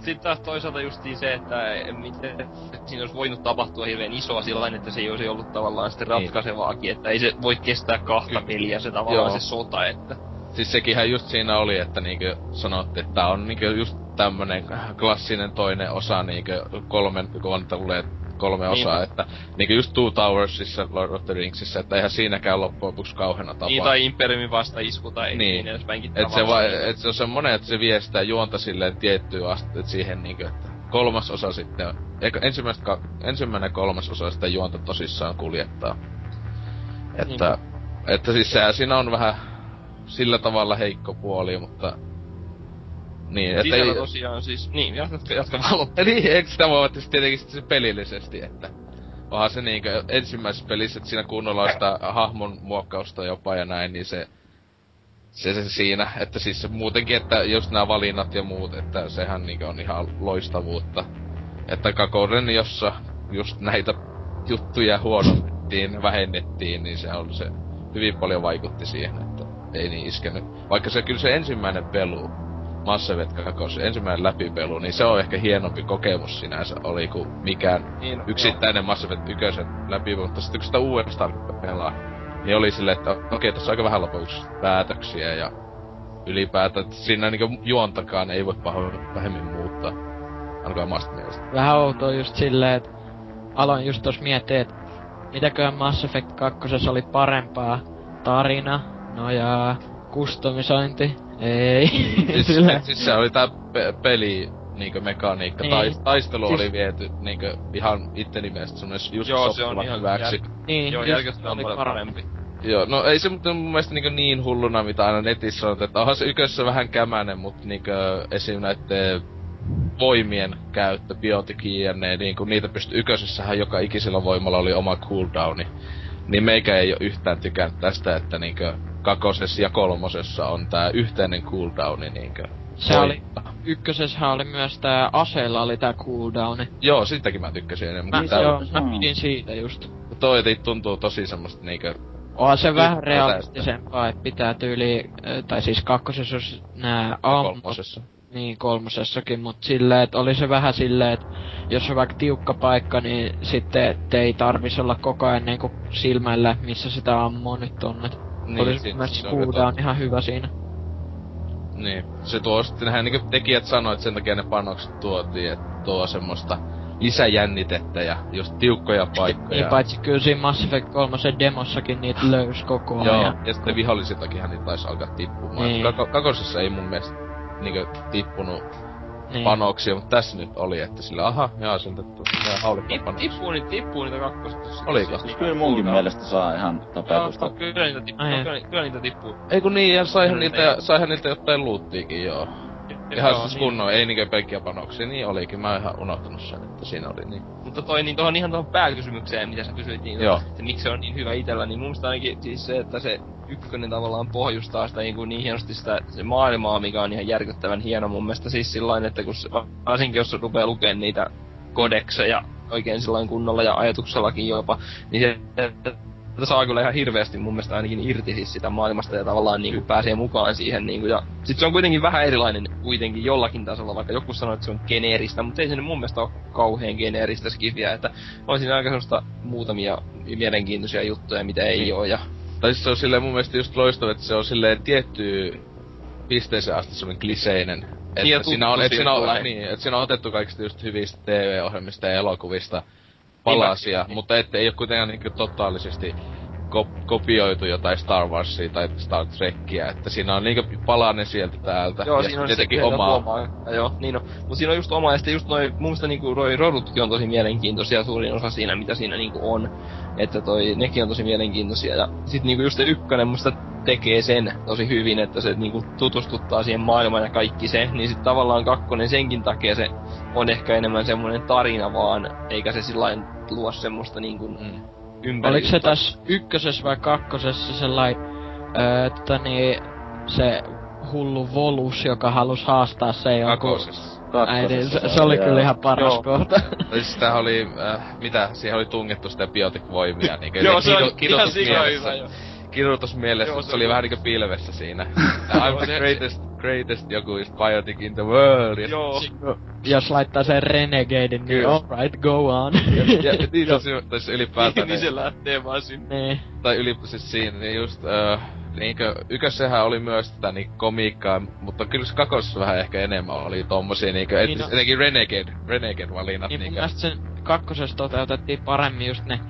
Mut sit taas toisaalta justiin se, että miten siinä olisi voinut tapahtua hirveän isoa sillä että se ei olisi ollut tavallaan sitten niin. ratkaisevaakin, niin. että ei se voi kestää kahta peliä se tavallaan Joo. se sota, että... Siis sekinhän just siinä oli, että niinkö sanottiin, että tää on niinkö just tämmönen klassinen toinen osa niinkö kolmen, kun kolme niin. osaa, että niinku just Two Towersissa, Lord of the Ringsissa, että eihän siinäkään loppujen lopuksi kauheena tapa. Niin, tai Imperiumin isku tai niin, niin edespäinkin et se, va- et se on semmonen, että se vie sitä juonta silleen tiettyyn asti, siihen niinku, että kolmas osa sitten, eikö ensimmäistä, ka- ensimmäinen kolmas osa sitä juonta tosissaan kuljettaa. Että, niin. että siis sehän siinä on vähän sillä tavalla heikko puoli, mutta niin, että ei... tosiaan siis, niin, jatka, jatka vaan loppuun. Niin, eikö sitä voi siis tietenkin se pelillisesti, että onhan se niinkö ensimmäisessä pelissä, että siinä kunnolla on sitä hahmon muokkausta jopa ja näin, niin se, se, se siinä, että siis se muutenkin, että just nämä valinnat ja muut, että sehän niinkö on ihan loistavuutta. Että Kakoden, jossa just näitä juttuja huonotettiin, vähennettiin, niin se on se hyvin paljon vaikutti siihen, että ei niin iskenyt. Vaikka se kyllä se ensimmäinen pelu, Mass Effect 2, ensimmäinen läpipelu, niin se on ehkä hienompi kokemus sinänsä oli kuin mikään niin, yksittäinen joo. Mass Effect 1 läpipelu, mutta sitten kun sitä uudestaan pelaa, niin oli silleen, että okei, okay, tässä on aika vähän lopuksi päätöksiä ja ylipäätään, että siinä niinku juontakaan ei voi pahoin vähemmän muuttaa. Ainakaan omasta mielestä. Vähän outoa just silleen, että aloin just tos miettiä, että mitäköhän Mass Effect 2 oli parempaa. Tarina, nojaa, kustomisointi, ei. siis, siis se oli tää pe- peli niinkö mekaniikka. Niin. Tai, taistelu siis... oli viety niinkö ihan itteni mielestä semmonen just Joo, se on ihan hyväksi. Jäl... Niin, Joo, jälkeistä on paljon parempi. Joo, no ei se mutta mun mielestä niin, niin hulluna, mitä aina netissä on, että onhan se ykössä vähän kämänen, mutta niin esim. näitten voimien käyttö, biotikin ja ne, niin kuin niitä pystyy, ykösessähän joka ikisellä voimalla oli oma cooldowni. Niin meikä ei ole yhtään tykännyt tästä, että niinkö kakosessa ja kolmosessa on tää yhteinen cooldowni niinkö. Se oli, ykkösessä oli myös tää aseella oli tää cooldowni. Joo, sitäkin mä tykkäsin enemmän. Mä, tää, joo, mä pidin siitä just. Toi tuntuu tosi semmoista niinkö Onhan se vähän realistisempaa, että pitää tyyli, tai siis kakkosessa jos nää ammut. Kolmosessa. Niin, kolmosessakin, mut silleen, että oli se vähän silleen, että jos on vaikka tiukka paikka, niin sitten ei tarvis olla koko ajan niinku silmällä, missä sitä ammuu nyt on. Et niin, oli myös on ihan hyvä siinä. Niin, se tuo sitten, nehän niinku tekijät sanoivat, että sen takia ne panokset tuotiin, että tuo semmoista lisäjännitettä ja just tiukkoja paikkoja. niin, paitsi kyllä siinä Mass Effect 3 demossakin niitä löysi koko ajan. Joo, ja sitten vihollisiltakinhan niitä taisi alkaa tippumaan. Niin. Kako- kakosessa ei mun mielestä niinkö tippunut niin. panoksia, mutta tässä nyt oli, että sillä aha, jaa, sieltä tulee haulikko Tip, tippuu, niitä, tippuu niitä kakkosesta. Oliko? Siis, kyllä munkin mielestä saa ihan tapetusta. Joo, kyllä niitä tippuu, kyllä, kyllä niitä tippuu. Ei kun niin, ja saihan niitä, saihan niitä jotain luuttiikin, joo. Ihan siis niin. kunnon, ei niinkö pelkkiä panoksia, niin olikin. Mä oon ihan unohtanut sen, että siinä oli niin. Mutta toi, niin tohon ihan tuohon pääkysymykseen, mitä sä kysyit, niin Joo. Se, miksi se on niin hyvä itellä, niin mun mielestä ainakin siis se, että se ykkönen tavallaan pohjustaa sitä niin, kuin niin hienosti sitä se maailmaa, mikä on ihan järkyttävän hieno mun mielestä siis sillain, että kun se, varsinkin jos rupeaa lukemaan niitä kodekseja oikein sillain kunnolla ja ajatuksellakin jopa, niin se, Tätä saa kyllä ihan hirveästi mun mielestä ainakin irti siis sitä maailmasta ja tavallaan niin kuin pääsee mukaan siihen niin kuin, ja sit se on kuitenkin vähän erilainen kuitenkin jollakin tasolla, vaikka joku sanoo, että se on geneeristä, mutta ei se mun mielestä ole kauhean geneeristä skifiä, että on siinä aika semmoista muutamia mielenkiintoisia juttuja, mitä ei niin. ole ja tai siis se on silleen mun mielestä just loistava, että se on silleen tietty pisteeseen asti semmonen kliseinen. Että niin, siinä on, et siinä on, niin, et siinä on otettu kaikista just hyvistä TV-ohjelmista ja elokuvista palasia, niin, mutta ette ei ole kuitenkaan niinku totaalisesti ko- kopioitu jotain Star Warsia tai Star Trekkiä, että siinä on niinku palanen sieltä täältä. Joo, ja siinä on tietenkin omaa. omaa. Ja joo, niin on. Mut siinä on just oma, ja sitten just noi, mun mielestä niinku noi rodutkin on tosi mielenkiintoisia, suurin osa siinä, mitä siinä niinku on. Että toi, nekin on tosi mielenkiintoisia. Ja sit niinku just se ykkönen musta tekee sen tosi hyvin, että se niinku tutustuttaa siihen maailmaan ja kaikki se, niin sit tavallaan kakkonen senkin takia se on ehkä enemmän semmoinen tarina vaan, eikä se sillain luo semmoista niinku mm. Ympäri. Oliko se tässä ykkösessä vai kakkosessa sellainen, öö, tota niin, se hullu Volus, joka halusi haastaa se joku... Kakkosessa. Äidin, se, se oli kyllä ihan paras Joo. kohta. siis sitä oli, äh, mitä, siihen oli tungettu sitä biotic-voimia, niin Joo, se on ihan sika hyvä, joo kirjoitus mielessä, Joo, se, se oli vähän niinku pilvessä siinä. I'm the greatest, greatest joku is biotic in the world. Ja Joo. Jos laittaa sen Renegadein, niin alright, go on. ja, ja niin se, tai se ylipäätään. niin se lähtee vaan sinne. Niin. Tai ylipäätään siis siinä, niin just, uh, niinkö, ykkössähän oli myös tätä niin komiikkaa, mutta kyllä se kakosessa vähän ehkä enemmän oli tommosia niinkö, niin et, no, etenkin Renegade, Renegade valinnat niin niinkö. Niin sen kakkosessa toteutettiin paremmin just ne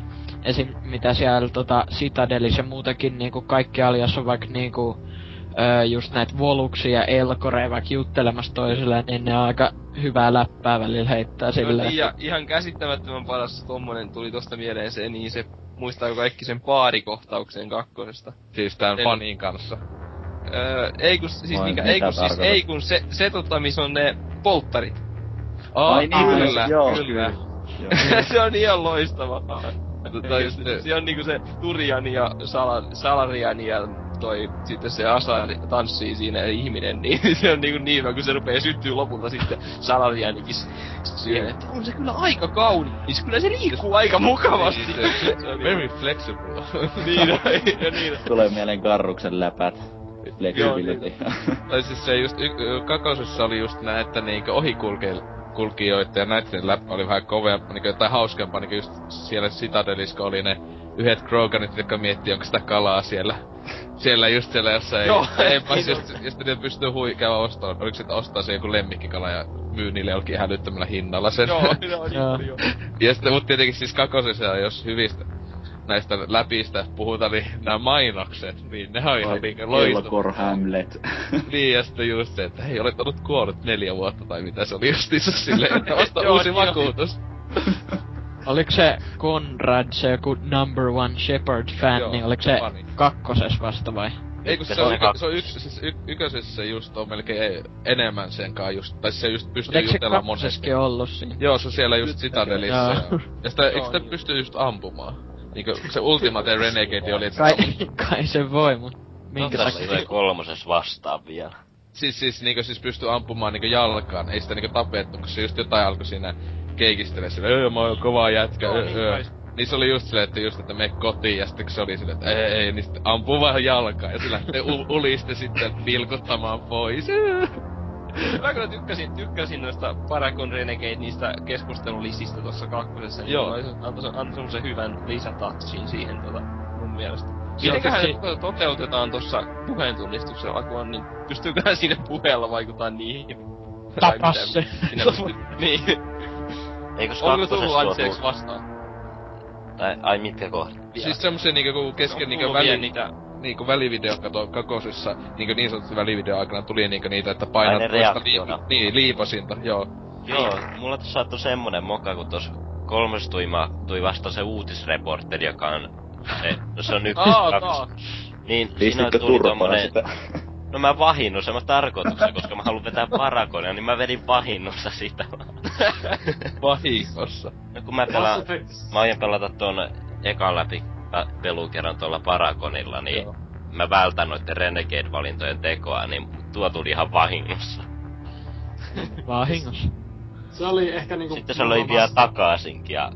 esim. mitä siellä tota Citadelissa ja muutenkin niinku kaikki alias on vaikka niinku öö, just näitä voluksia ja elkoreja vaikka juttelemassa toisilleen, niin ne on aika hyvää läppää välillä heittää silleen. Niin, ja ihan käsittämättömän paras tommonen tuli tosta mieleen se, niin se muistaa kaikki sen paarikohtauksen kakkosesta. Siis tän Eli... fanin kanssa. Öö, ei kun, siis mikä, ei kun, siis, ei kun se, se tota, missä on ne polttarit. Oh, Ai niin, kyllä, joo, kyllä. kyllä. se on ihan loistava. Tai sitten... Se on niinku se Turian ja Sala, Salarian ja toi, sitten se Asa tanssii siinä ihminen, niin se on niinku niin, kun se rupee syttyy lopulta sitten Salarianikin siihen, että on se kyllä aika kaunis, kyllä se liikkuu aika mukavasti. Niin, se, se, very flexible. niin, ja niin. Tulee mieleen Karruksen läpät. Flexibility. tai siis se just, y- kakosessa oli just nää, että niinkö ohikulkeilla kulkijoita ja näiden läppä oli vähän kovempaa, niin tai hauskempaa, niin just siellä Citadeliska oli ne yhdet Kroganit, jotka miettii, onko sitä kalaa siellä. Siellä just siellä jossain. Joo, ei, pas, just, just niitä pystyy hui käydä ostamaan. Oliko se, että ostaa se joku lemmikkikala ja myy niille jollakin hälyttömällä hinnalla sen. Joo, joo, niin, joo. ja sitten, mut tietenkin siis kakosessa, jos hyvistä näistä läpistä puhutaan, niin nämä mainokset, niin ne on ihan niinku loistavaa. Hamlet. niin, ja sitten just se, että hei, olet ollut kuollut neljä vuotta tai mitä se oli justiinsa silleen, että vasta uusi vakuutus. Oliko se Conrad, se joku number one Shepard-fan, Joo, niin oliko se fani. kakkoses vasta vai? Ei kun se on, yk, se on yks, siis y, just on melkein enemmän senkaan just, tai se just pystyy eikö se jutella monesti. kakkoseskin ollut siinä? Joo, se on siellä just Citadelissä. Joo. Ja, ja sitä, eikö sitä niin. pysty just ampumaan? Niinkö se Ultimate Renegade oli, että Kai, kai se voi, mut minkä Tässä takia? tulee kolmosessa vastaan vielä. Siis, siis, niinkö, siis pystyy ampumaan niinkö jalkaan. Ei sitä niinkö tapettu, kun se just jotain alkoi siinä keikistellä sille, öö, mä oon kova jätkä, öö, niin öö. Niin se oli just silleen, että just, että me kotiin, ja sitten se oli silleen, että ei, ei, niin sitten ampuu vaan jalkaan, ja se lähtee u- uliste sitten pilkuttamaan pois. Mä kyllä tykkäsin, tykkäsin noista Paragon Renegade niistä keskustelulisistä tuossa kakkosessa. Niin Joo. Antoi, antoi semmosen hyvän lisätatsin siihen tota, mun mielestä. Mitenköhän siis se to- toteutetaan tuossa puheentunnistuksella, kun on, niin pystyyköhän siinä puheella vaikuttaa niihin? Tai Tapa mitä- se. Niin. Eikös Onko kakkosessa tullut anteeksi vastaan? Tai, ai mitkä kohdat? Siis semmosen niinkö kun kesken niinkö Kuuluu vielä väli, niitä niinku välivideo kato kakosessa, niinkö niin sanotusti välivideo aikana tuli niinkö niitä, että Ai painat toista liip- niin, liipasinta, joo. Joo, mulla tässä saattoi semmonen moka, kun tos kolmas tuima tuli vasta se uutisreporteri, joka on se, no se on ykkös, kakkos. taa. Niin, siinä tuli tommonen, sitä? no mä vahinnossa, mä tarkoituksena, koska mä haluan vetää parakonia, niin mä vedin vahinnossa sitä. Vahingossa. No kun mä pelaan, mä aion pelata tuon ekan läpi pä- pelukerran tuolla Paragonilla, niin Joo. mä vältän noitten Renegade-valintojen tekoa, niin tuo tuli ihan vahingossa. Vahingossa. Se oli ehkä niinku... Sitten se löi vielä takaisinkin ja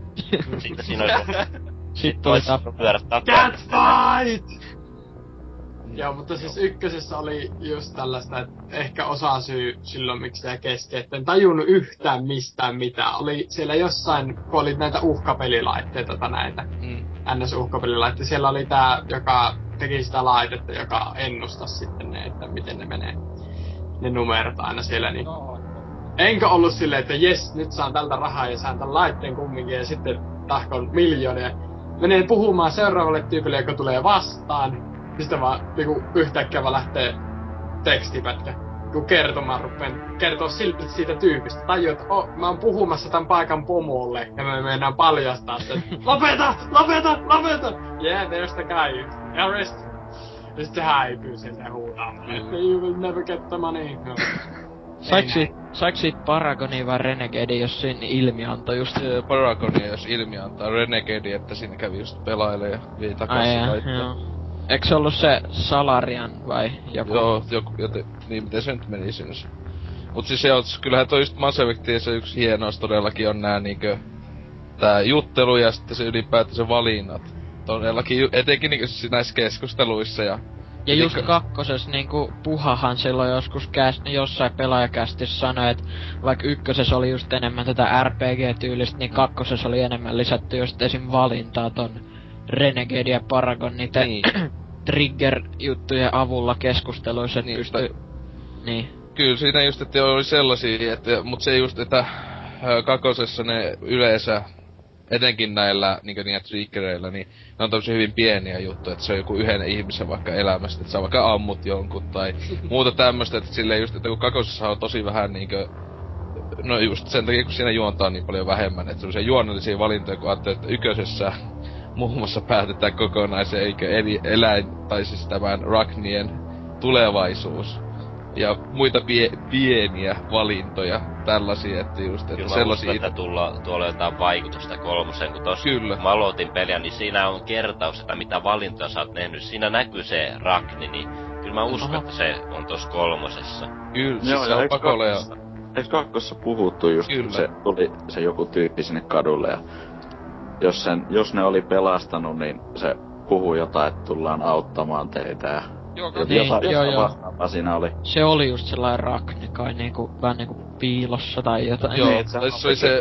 sitten siinä olisi Sitten tuli olisi tap... pyörä takaisin. Joo, mutta siis ykkösessä oli just tällaista, että ehkä osa syy silloin, miksi se kesken, että en tajunnut yhtään mistään mitään. Oli siellä jossain, kun oli näitä uhkapelilaitteita tai näitä, Mm. NS-uhkapelilaitteita, siellä oli tää, joka teki sitä laitetta, joka ennustas sitten ne, että miten ne menee. Ne numerot aina siellä, niin Enkä ollut silleen, että jes, nyt saan tältä rahaa ja saan tämän laitteen kumminkin ja sitten tahkon miljoonia. Menee puhumaan seuraavalle tyypille, joka tulee vastaan. Ja sitten vaan niinku yhtäkkiä vaan lähtee tekstipätkä. Kun kertomaan rupeen kertoa silti siitä tyypistä. Tajuu, että oh, mä oon puhumassa tämän paikan pomolle ja me mennään paljastaa sen. lopeta! Lopeta! Lopeta! Yeah, there's the guy. Arrest. Ja sitten se häipyy sieltä ja huutaa että you will never get the money. No. Saiko siitä, Paragonia vai Renegade, jos siinä ilmianto just... Se Paragonia, jos ilmi antaa Renegade, että siinä kävi just pelailee ja vei Ai takaisin laitteen. joo. Eikö se ollut se Salarian vai joku? Joo, joku, joten, niin miten se nyt meni sinne. Mut siis joo, kyllähän toi just Mass Effectissä yksi hienous todellakin on nää niinkö... Tää juttelu ja sitten se ylipäätään se valinnat. Todellakin, etenkin niinkö siis näissä keskusteluissa ja... Ja just Elikkä- kakkosessa niinku Puhahan silloin joskus käs, jossain pelaajakästissä sanoi, että vaikka ykkösessä oli just enemmän tätä RPG-tyylistä, niin kakkosessa oli enemmän lisätty just esim. valintaa ton Renegade ja Paragon niitä Niin. trigger-juttujen avulla keskusteluissa, Niin, pystyy... Niin. Kyllä siinä just, että oli sellaisia, että, mut se just, että ö, kakosessa ne yleensä, etenkin näillä niinku niillä triggereillä, niin ne on tämmöisiä hyvin pieniä juttuja, että se on joku yhden ihmisen vaikka elämästä, että sä vaikka ammut jonkun tai muuta tämmöistä, että silleen just, että kun kakosessa on tosi vähän niinkö, no just sen takia, kun siinä juontaa niin paljon vähemmän, että semmoisia juonnollisia valintoja, kun ajattelee, että yköisessä muun muassa päätetään kokonaisen eikö eli, eläin, tai siis tämän Raknien tulevaisuus. Ja muita pie, pieniä valintoja, tällaisia, että just, että Kyllä sellaisia... uskon, että tulla, tuolla on jotain vaikutusta kolmoseen, kun tossa Kyllä. kun mä aloitin peliä, niin siinä on kertaus, että mitä valintoja sä oot tehnyt. Siinä näkyy se Ragni, niin kyllä mä uskon, Aha. että se on tossa kolmosessa. Kyllä, siis Joo, se ja on pakolla ja... Eikö kakkossa puhuttu just, Kyllä. se tuli se joku tyyppi sinne kadulle ja jos, sen, jos ne oli pelastanut, niin se puhui jotain, että tullaan auttamaan teitä ja Joo, ja Niin, jotain, joo, joo. siinä oli. Se oli just sellainen rakni kai niinku, vähän niinku piilossa tai jotain. Joo, Niin, tai se oli se-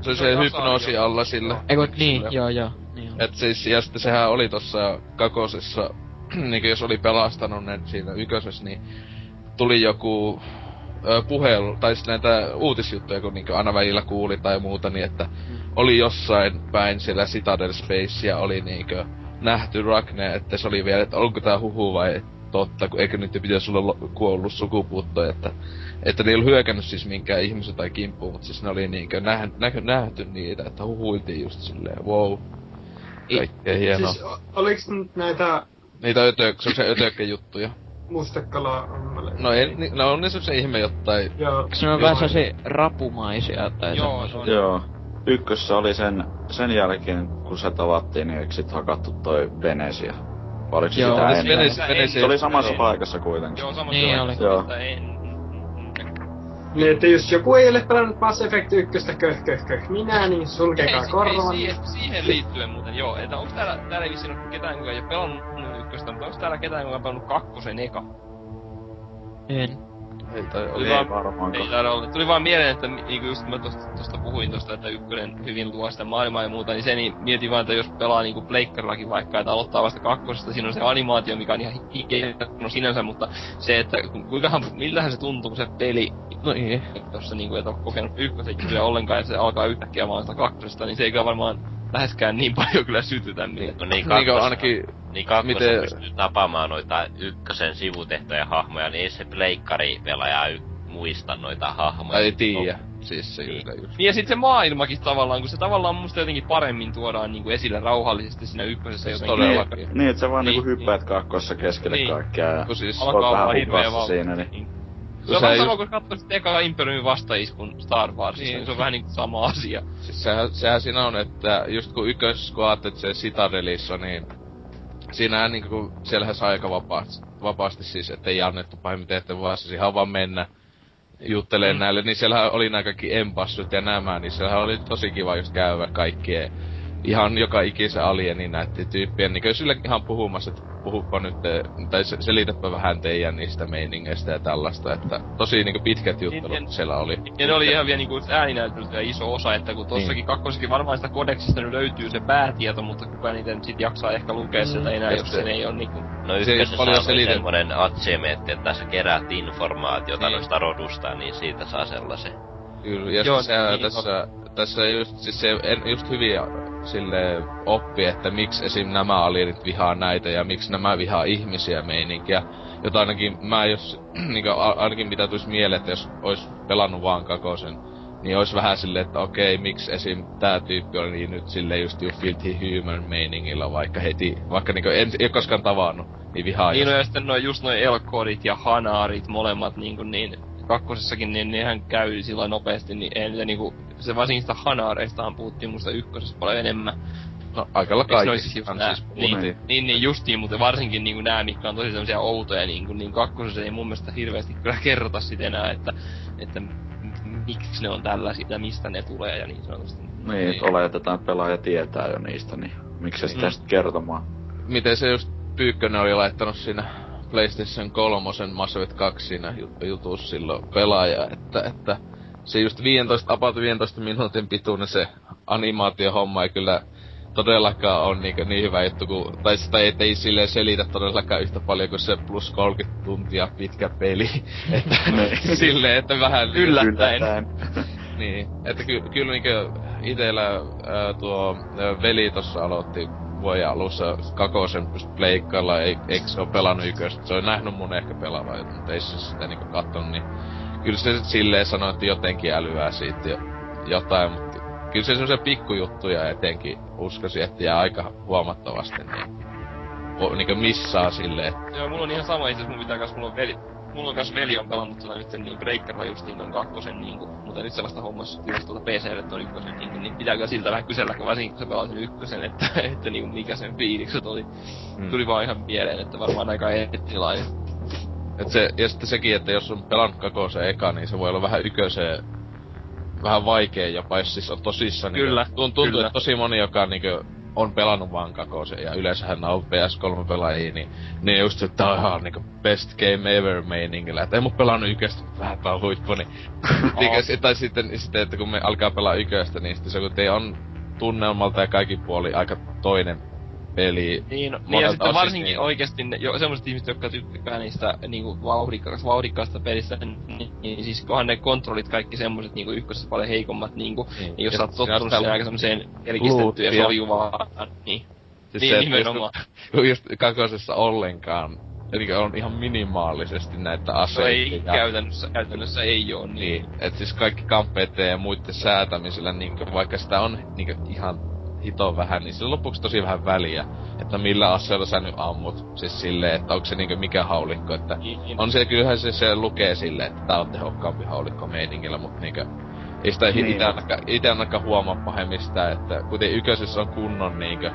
Se oli Se se hypnoosi alla sillä. Ei kun, niin, joo joo. Niin. Et siis, ja sitten sehän oli tossa kakosessa, niinku jos oli pelastanut ne siinä ykösessä, niin tuli joku ö, puhelu, tai siis näitä uutisjuttuja, kun niinku aina välillä kuuli tai muuta, niin että oli jossain päin siellä Citadel Spacea oli niinkö nähty Ragne, että se oli vielä, että onko tää huhu vai totta, kun eikö niitä pitäisi olla kuollut sukupuutto, että, että ne ei ollut hyökännyt siis minkään ihmisen tai kimppuun, mutta siis ne oli niinkö näh, näh, nähty niitä, että huhuiltiin just silleen, wow. Kaikkea hienoa. Siis oliks nyt näitä Niitä ötö, semmosia ötökkejuttuja. mustekala No, ei, ni, no on ne semmosia ihme jotain. Joo. Se on vähän sellaisia rapumaisia tai Joo, semmosia. on. Joo. Ykkössä oli sen, sen jälkeen, kun se tavattiin, niin eikö sit hakattu toi Venesia? Vai oliko se Joo, sitä ennen? Venesi, Venesi, Se oli samassa paikassa kuitenkin. Joo, samassa Niin paikassa, oli. mutta en... Niin, että jos joku ei ole pelannut Mass Effect 1 köh köh köh minä, niin sulkekaa Ei, korvan. ei, siihen, siihen liittyen muuten, joo. Että onks täällä, täällä ei vissiin ole ketään, kuka ei oo pelannut ykköstä, mutta onks täällä ketään, kuka on pelannut kakkosen eka? En. Ei, tai Tuli vaan, Ei varmaankaan. ei taida olla. Tuli vaan mieleen, että niinku just kun mä tosta, tosta puhuin tosta, että ykkönen hyvin luo sitä maailmaa ja muuta, niin se niin mietin vaan, että jos pelaa niinku pleikkarillakin vaikka, että aloittaa vasta kakkosesta, siinä on se animaatio, mikä on ihan hieno sinänsä, mutta se, että ku- kuinkahan, miltähän se tuntuu se peli, No niin. tossa niinku, et ole kokenut ykkösen juttuja ollenkaan, ja se alkaa yhtäkkiä vaan sitä kakkosesta, niin se ei kyllä varmaan läheskään niin paljon kyllä sytytä miltä. No niin, Niinkö kakkos, ainakin niin kakkosen miten- pystyy tapaamaan noita ykkösen sivutehtoja hahmoja, niin ei se pleikkari pelaaja y- muista noita hahmoja. ei tiedä. Siis se Niin. just, just. Niin ja sitten se maailmakin tavallaan, kun se tavallaan musta jotenkin paremmin tuodaan niinku esille rauhallisesti siinä ykkösessä Siis jotenkin. todellakin. Niin, että sä vaan Niin, niinku hyppäät kakkossa keskelle Niin. kaikkea ja Kun siis, Alkaa vähän hirveä hukassa siinä, niin Niin. Se on vähän just, sama, kun katsoisit eka Imperiumin vastaiskun Star Warsista, Niin. niin. se on vähän niinku sama asia. siis sehän, sehän siinä on, että just kun ykkös, kun ajattelet se Citadelissa, niin siinä niinku, siellähän sai aika vapaasti, vapaasti siis, ettei annettu pahemmin tehtävää, siis ihan vaan mennä juttelee mm. Mm. näille, niin siellähän oli nämä kaikki empassut ja nämä, niin siellähän oli tosi kiva just käydä kaikkien ihan joka ikisen alienin näiden tyyppien, niin sillä ihan puhumassa, että puhuppa nyt, tai se- selitäpä vähän teidän niistä meiningeistä ja tällaista, että tosi niinku pitkät juttelut Niin, siellä oli. Ja ne oli ihan vielä niinku ääninäyttelystä ja iso osa, että kun tossakin niin. kakkosessakin varmaan sitä kodeksista nyt löytyy se päätieto, mutta kuka niitä nyt sit jaksaa ehkä lukea Mm. sieltä enää, Ja jos se ei ole niinku... No Se ykkösessä paljon oli selitä- semmonen achievementti, että sä keräät informaatiota Niin. noista rodusta, niin siitä saa sellaisen. Kyllä, ja Joo, se, niin, tässä, tässä just, siis se en, just hyvin sille oppi, että miksi esim. nämä alienit vihaa näitä ja miksi nämä vihaa ihmisiä meininkiä. Jota ainakin mä jos, niinku, a- ainakin mitä tulisi mieleen, että jos ois pelannut vaan kakosen, niin ois vähän silleen, että okei, miksi esim. tää tyyppi oli niin nyt silleen just you filthy human meiningillä, vaikka heti, vaikka niinku en, ei koskaan tavannut, niin vihaa Niin, no just- ja sitten noi, just noi Elkodit ja Hanaarit molemmat niinku niin kakkosessakin, niin nehän käy silloin nopeasti, niin ei niitä niinku, se varsinkin sitä Hanaareistahan puhuttiin musta ykkösessä paljon enemmän. no, aikalla kaikki. ois just nää? siis niin, puhuttiin. niin, niin, justiin, mutta varsinkin niinku nää, mitkä on tosi semmosia outoja, niinku, niin kakkosessa ei mun mielestä hirveästi kyllä kerrota sit enää, että, että miksi ne on tällaisia ja mistä ne tulee ja niin sanotusti. Niin, että oletetaan että pelaaja tietää jo niistä, niin miksi se sitä Mm. sitten kertomaan? miten se just Pyykkönen oli laittanut siinä PlayStation 3 Mass Effect 2 siinä jut- jutussa silloin pelaaja, että, että se just 15, about 15 minuutin pituinen se animaatiohomma ei kyllä todellakaan on niin, niin hyvä juttu, kuin, tai sitä ei, ei silleen selitä todellakaan yhtä paljon kuin se plus 30 tuntia pitkä peli. että silleen, että vähän Yllättäen. niin, että ky- kyllä niinkö itellä ää, tuo ää, veli tossa aloitti vuoden alussa kakosen pleikkailla, ei, eikö se oo pelannut yköstä. Se on nähnyt mun ehkä pelaavan, mutta ei se sitä niinku kattonut, niin kyllä se silleen sanoi, että jotenkin älyää siitä jo, jotain, mutta kyllä se semmoisia pikkujuttuja etenkin uskoisin, että jää aika huomattavasti niin, o, niinku missaa silleen, Joo, mulla on ihan sama itse mun pitää kans, mulla on veli, mulla on kans veli on pelannut tota nyt sen niin breakkerilla justiin ton kakkosen niinku, mutta nyt sellaista hommassa just tuolta PClle ton ykkösen niinku, niin pitää kyllä siltä vähän kysellä, kun varsinkin kun se pelaa sen ykkösen, että, että niinku mikä sen fiilikset oli. Mm. Tuli vaan ihan mieleen, että varmaan aika erilainen. Et se, ja sitten sekin, että jos on pelannut kakosen eka, niin se voi olla vähän yköseen vähän vaikea jopa, jos siis on tosissaan. Kyllä, Niin, tuntuu, kyllä. että tosi moni, joka niin on pelannut vaan kakosen, ja yleensähän on PS3-pelaajia, niin ne just, että tää on ihan niinku best game ever meiningillä. Että ei mun pelannut yköstä, mutta vähän tää on huippu, niin... Sit- tai sitten, sitten, että kun me alkaa pelaa yköstä, niin sitten se kun on tunnelmalta ja kaikki puoli aika toinen peli. Niin, no, niin ja sitten varsinkin niin- oikeesti ne, jo, semmoset ihmiset, jotka tykkää niistä niinku vauhdikkaasta, vauhdikkaasta pelistä, niin, niin, siis kunhan ne kontrollit kaikki semmoset niinku ykkösessä paljon heikommat niinku, Niin. niin jos sä oot tottunut siihen aika semmoiseen pelkistettyyn ja luuttia. soljuvaan, niin. Siis niin, se, nimenomaan. Just, just kakosessa ollenkaan Eli on ihan minimaalisesti näitä No aseita. ei, ja- käytännössä, käytännössä ei oo niin. Niin, et siis kaikki kamppeiden ja muiden säätämisellä, niin vaikka sitä on niin ihan hito vähän, niin sillä lopuksi tosi vähän väliä, että millä aseella sä nyt ammut. Siis silleen, että onko se niinku mikä haulikko, että Niin, on se kyllähän se, se lukee silleen, että tää on tehokkaampi haulikko meiningillä, mut niinkö ei sitä Niin, ite, ainakaan, ite ainakaan huomaa pahemmin sitä, että kuten yköisessä on kunnon niinkö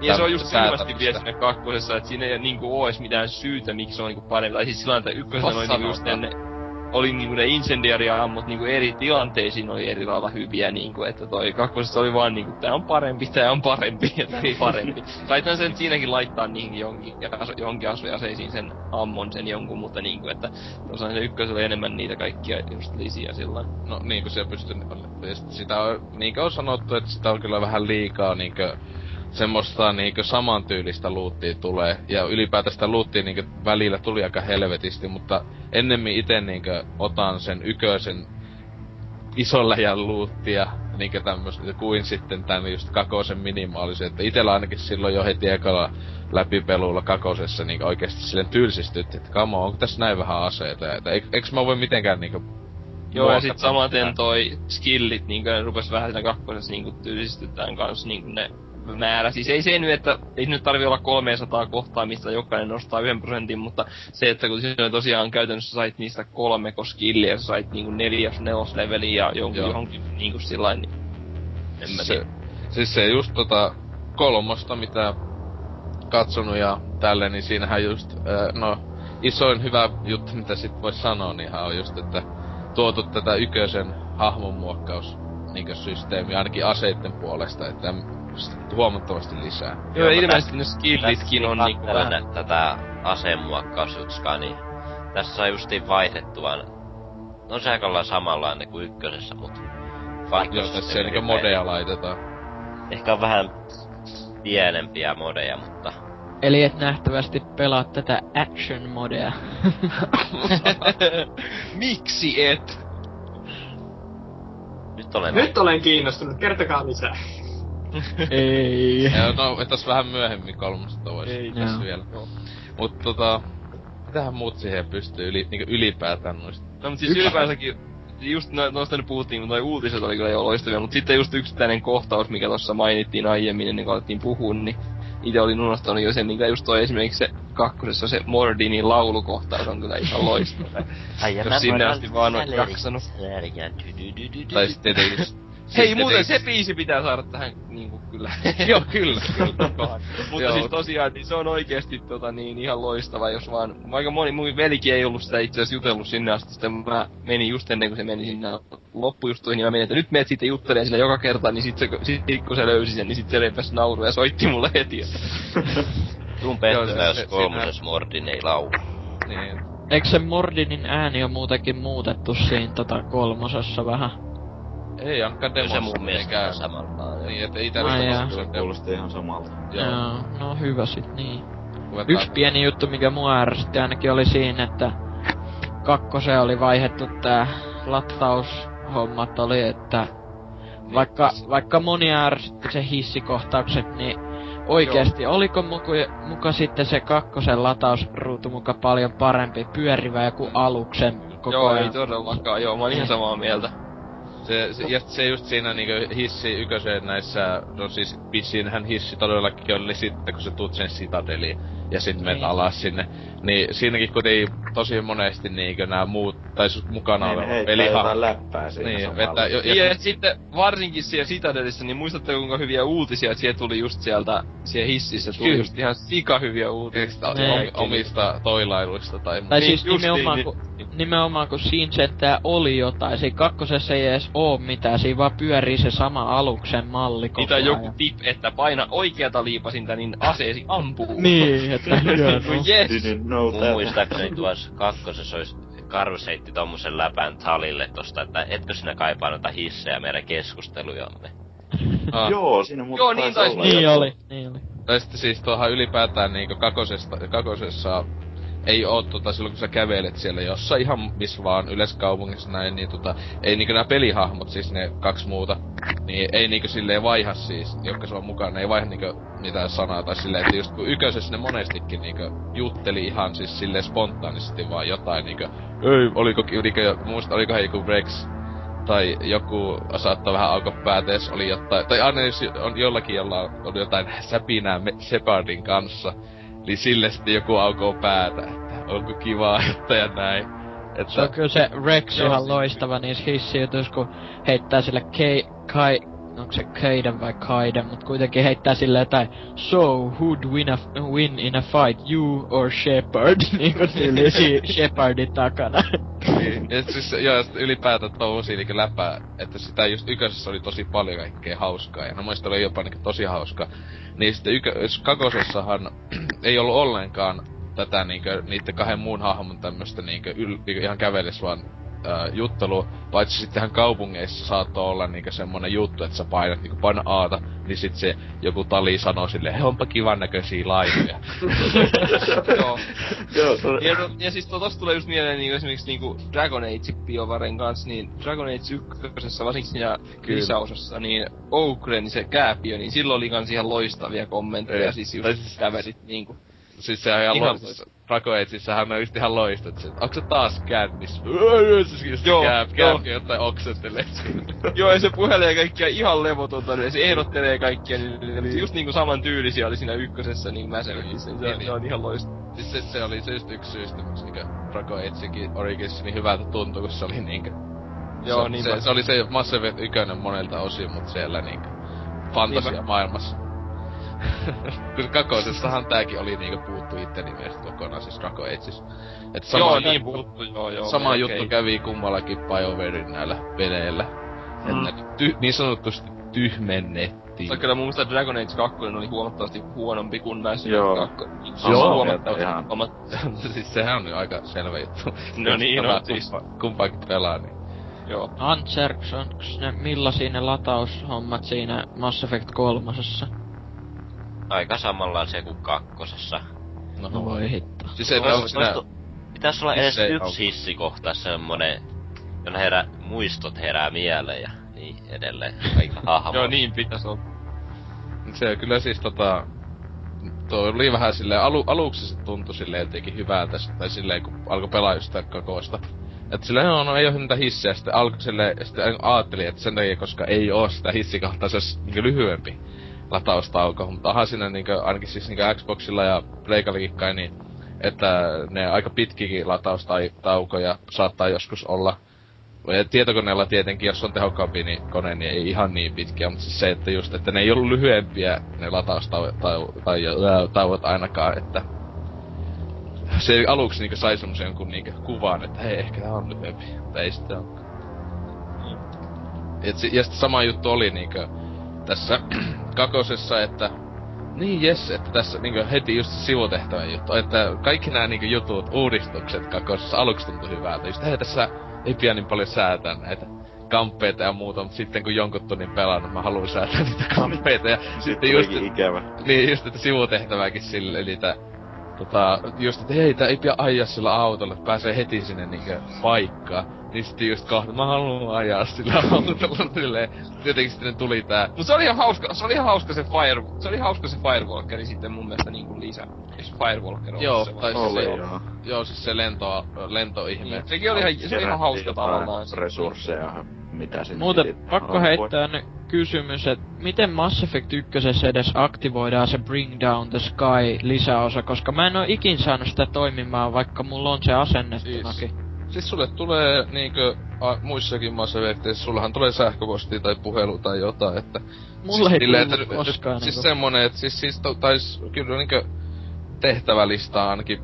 Ja se on just selvästi vielä siinä kakkosessa, että siinä ei niinku oo mitään syytä, miksi se on niinku parempi. Tai siis sillä että ykkösen oli niinku just Sanotaan. Oli niinku ne incendiaria-ammut niinku eri tilanteisiin oli eri lailla hyviä niinku, että toi kakkosessa oli vaan niinku, tää on parempi, tää on parempi ja tää on parempi. Saithan sen siinäkin laittaa niihin jonkin, jonkin asujaseisiin sen ammon sen jonkun, mutta niinku, että tosiaan se ykkösellä oli enemmän niitä kaikkia just lisiä sillä No niin kuin se pystyy, sitä on, niinkö on sanottu, että sitä on kyllä vähän liikaa niinkö semmoista niinkö samantyylistä luuttia tulee. Ja ylipäätään sitä luuttia niinkö välillä tuli aika helvetisti, mutta ennemmin ite niinkö otan sen yköisen ison läjän luuttia niinkö tämmöstä, kuin sitten tän just kakosen minimaalisen. Että itellä ainakin silloin jo heti ekalla läpipelulla kakosessa niinkö oikeesti silleen tylsistytti, että kamo, onko tässä näin vähän aseita? Että eik, eiks mä voi mitenkään niinkö Joo, ja muokata sit samaten toi skillit, niinku ne rupes vähän siinä kakkosessa niinku tylsistytään kans niinku ne määrä. Siis ei se nyt, että ei nyt tarvi olla 300 kohtaa, mistä jokainen nostaa yhden prosentin, mutta se, että kun siinä tosiaan käytännössä sait niistä kolme skilliä, ja sait niinku neljäs, nelos leveli ja jonkun Joo. johonkin niinku sillain, niin en mä se, tiedä. siis se just tota kolmosta, mitä katsonut ja tälleen, niin siinähän just, no, isoin hyvä juttu, mitä sit vois sanoa, niin on just, että tuotu tätä yköisen hahmonmuokkaus niinkö systeemi, ainakin aseitten puolesta, että huomattavasti lisää. Joo, ja mä ilmeisesti ne tässä- skillitkin on niinku vähän... tätä asemuokkausjutskaa, niin tässä sai justiin vaihdettua. On se aika lailla samanlainen kuin ykkösessä, mut vaikka Joo, tässä ei niinkö modeja laitetaan. Ehkä on vähän pienempiä modeja, mutta Eli et nähtävästi pelaa tätä action-modea. Miksi et? nyt olen... Nyt olen kiinnostunut, kertokaa lisää. Ei. Ja no, tos vähän myöhemmin kolmosta vois Ei, tässä joo. vielä. Mut tota, mitähän muut siihen pystyy yli, niinkö ylipäätään noista? No mut siis Yksi- ylipäänsäkin, just no, noista nyt puhuttiin, kun noi uutiset oli kyllä jo loistavia, mutta sitten just yksittäinen kohtaus, mikä tuossa mainittiin aiemmin, ennen kuin alettiin puhua, niin itse olin unohtanut jo sen, mikä just toi esimerkiksi se kakkosessa se Mordinin laulukohtaus on kyllä ihan loistava. Jos sinne asti vaan on jaksanut. Tai sitten tietenkin... Hei, muuten se biisi pitää saada tähän niinku kyllä. Joo, kyllä, kyllä. Mutta siis tosiaan, niin se on oikeesti tota niin ihan loistava, jos vaan... Aika moni mun velikin ei ollut sitä itse asiassa jutellut sinne asti, sitten mä menin just ennen kuin se meni sinne loppujustuihin, niin mä menin, että nyt menet sitten juttelemaan sille joka kerta, niin sit, se, sit kun se löysi sen, niin sit se repäs nauru ja soitti mulle heti. Tuun se- jos se- kolmosessa Mordin ei laulu. Niin. Eikö se Mordinin ääni on muutenkin muutettu siinä tota kolmosessa vähän? Ei ainakaan Kyllä demossa se mun mielestä on samalla. Niin, että itä Ai jaa. se kuulosti ihan samalta. Joo. Joo, no hyvä sit niin. Ruvetaan- Yksi pieni juttu, mikä mua ärsytti ainakin oli siinä, että kakkoseen oli vaihdettu tää lataushommat oli, että vaikka, vaikka monia ärsytti se hissikohtaukset, niin oikeesti oliko muka, muka sitten se kakkosen latausruutu muka paljon parempi, pyörivä joku aluksen koko Joo, ajan. ei todellakaan, joo, mä oon ihan samaa mieltä. Se, se, ja se just siinä niinku hissi ykösen näissä, no siis siinähän hissi todellakin oli sitten, kun sä tuut sen sitadeliin ja sit menet Niin. alas sinne. Niin siinäkin kuitenkin tosi monesti niinkö nämä muut, tai sus mukana Niin, olevat heittää peliha- jotain läppää siinä Niin, samalla. vetää jo, Ja, ja, ja sitten varsinkin siellä Citadelissä, niin muistatteko kuinka hyviä uutisia, että siellä tuli just sieltä, siellä hississä tuli Kyllä. just ihan sika hyviä uutisia. Ne. omista toilailuista tai Tai Niin, siis nimenomaan, niin- kun, nimenomaan kun siinä sentään oli jotain, siinä kakkosessa ei edes oo mitään, siinä vaan pyörii se sama aluksen malli koko Niitä ajan. joku tip, että paina oikeata liipasinta, niin aseesi ampuu. Niin, että. No. Mun muistaakseni tuossa kakkosessa olisi Karus heitti tommosen läpän Talille tosta, että etkö sinä kaipaa noita hissejä meidän keskustelujamme. ah, Joo, siinä muuten Joo, niin taisi- olla. Niin oli, niin oli. Tai sitten siis tuohan ylipäätään niinku kakosesta, kakosessa ei oo tota silloin kun sä kävelet siellä jossain ihan missä vaan yleiskaupungissa näin, niin tota, ei niinku nämä pelihahmot, siis ne kaksi muuta, niin ei niinku silleen vaiha siis, jotka se on mukana, ei vaiha niinku mitään sanaa tai silleen, että just kun yköisessä ne monestikin niinku jutteli ihan siis silleen spontaanisti vaan jotain niinku, ei, oliko, niinku, muista, oliko he joku Rex tai joku saattaa vähän auko päätä, jos oli jotain, tai aina jos on jollakin, jolla on jotain säpinää Shepardin kanssa, niin sille sitten joku aukoo päätä, että onko kiva että ja näin. Että... Se on kyllä se Rex ihan loistava niissä hissijutuissa, kun heittää sille Kai, onko se Kaiden vai Kaiden, mut kuitenkin heittää sille jotain So, who'd win, a, win in a fight, you or Shepard? niinku tyyli si Shepardin takana. niin, et siis, joo, ylipäätään tommosia niinku läpää, että sitä just yköisessä oli tosi paljon kaikkea hauskaa, ja no muista oli jopa niinku tosi hauskaa. Niin sitten ykö, kakosessahan ei ollut ollenkaan tätä niinkö, niiden kahden muun hahmon tämmöstä niinkö yl, ihan käveles vaan äh, juttelu, paitsi sittenhän kaupungeissa saattoi olla niinkö semmonen juttu, että sä painat niinku paina aata, niin sit se joku tali sanoo silleen, he onpa kivan näköisiä laivoja. Joo. ja, ja siis to, tosta tulee just mieleen niinku esimerkiksi niinku Dragon Age BioVaren kanssa, niin Dragon Age 1 varsinkin siinä lisäosassa, niin Oakre, niin se kääpiö, niin silloin oli kans ihan loistavia kommentteja, siis just siis, kävelit niinku. Siis se on ihan, ihan loistus. Dragon Ageissähän on just ihan loistot se, onko se taas kännis? Joo, kääp, kääp, jotain oksentelee Joo, ja se puhelee kaikkia ihan levotonta, ja se ehdottelee kaikkia, niin, niin. just niinku saman tyylisiä oli siinä ykkösessä niin Mäselvissä, niin se, niin, se on ihan loistava. Siis se, se oli se just yksi syystä, miksi niinku Dragon Agekin Origins niin hyvältä tuntui, kun se oli niinkö... Joo, niin se, se, oli se Mass Effect 1 monelta osin, mut siellä niinkö fantasia Niinpä. maailmassa. Kun kakosessahan tääkin oli niinku puuttu itse nimestä kokonaan, siis Dragon Ages. Et sama joo, niin puuttu, joo, joo. Sama okay. juttu kävi kummallakin BioWarein näillä peleillä. Mm. Että ty, niin sanotusti tyhmennettiin. Se kyllä mun mielestä Dragon Age 2 oli huomattavasti huonompi kuin Mass Effect 2. Joo, huomattavasti ihan. Omat... siis sehän on aika selvä juttu. No niin, no siis. Kumpaakin pelaa, niin Joo. Antserks, onks ne, millaisia ne lataushommat siinä Mass Effect 3? Aika samanlaisia kuin kakkosessa. No, no voi hitto. Siis ei Vois, sinä... Pitäis olla edes yksi hissikohta semmonen, jonne herää, muistot herää mieleen ja niin edelleen. Aika hahmo. Joo, niin pitäis olla. Se kyllä siis tota... Tuo oli vähän silleen, alu, aluksi se tuntui silleen jotenkin hyvältä, tai silleen kun alkoi pelaa just sitä kakoosta. Et silleen, no, no ei oo niitä hissejä, sitten alkoi silleen, sitten ajattelin, että sen takia, koska ei oo sitä hissikohtaa, se olisi niin lyhyempi lataustauko, mutta onhan siinä niinkö, ainakin siis niinkö Xboxilla ja Playkallakin kai niin, että ne aika pitkikin lataustaukoja saattaa joskus olla. Ja tietokoneella tietenkin, jos on tehokkaampi niin kone, niin ei ihan niin pitkiä, mutta siis se, että just, että ne ei ollut lyhyempiä ne lataustauot tai tauot ainakaan, että se aluksi niinku sai semmosen jonkun niinku kuvan, että hei, ehkä tää on lyhyempi, mutta ei ole. Mm. Et, ja sitten sama juttu oli niinku, tässä kakosessa, että niin jes, että tässä niinku heti just sivutehtävän juttu, että kaikki nämä niinku jutut, uudistukset kakosessa aluksi tuntui hyvältä. Just hei, tässä ei pian niin paljon säätää näitä kamppeita ja muuta, mutta sitten kun jonkun tunnin pelannut, mä haluan säätää niitä kamppeita ja sitten just... ikävä. Niin, just että sivutehtäväkin sille, eli tää, tota, just, että hei, tää ei pian ajaa sillä autolla, että pääsee heti sinne niinku paikkaan. Niin sitten just kahta, mä haluan ajaa sillä autolla silleen. Jotenkin sitten tuli tää. Mut se oli ihan hauska, se oli ihan hauska se Fire, se oli hauska se Firewalkeri sitten mun mielestä niinku lisä. Jos Firewalker Joo, se tai siis se, joo. joo, siis se lento, lentoihme. Niin, sekin oli ihan, se oli ihan hauska tavallaan. Resursseja, mitä sinne Muuten piti pakko heittää nyt kysymys, että miten Mass Effect 1 edes aktivoidaan se Bring Down the Sky lisäosa, koska mä en oo ikin saanut sitä toimimaan, vaikka mulla on se asennettunakin. Siis Siis sulle tulee niinkö a, muissakin Mass Effecteissä, sullahan tulee sähköposti tai puhelu tai jotain, että... Mulle siis, ei että, koskaan. Siis niinku. semmonen, että siis, siis to, tais kyllä niinkö tehtävälista ainakin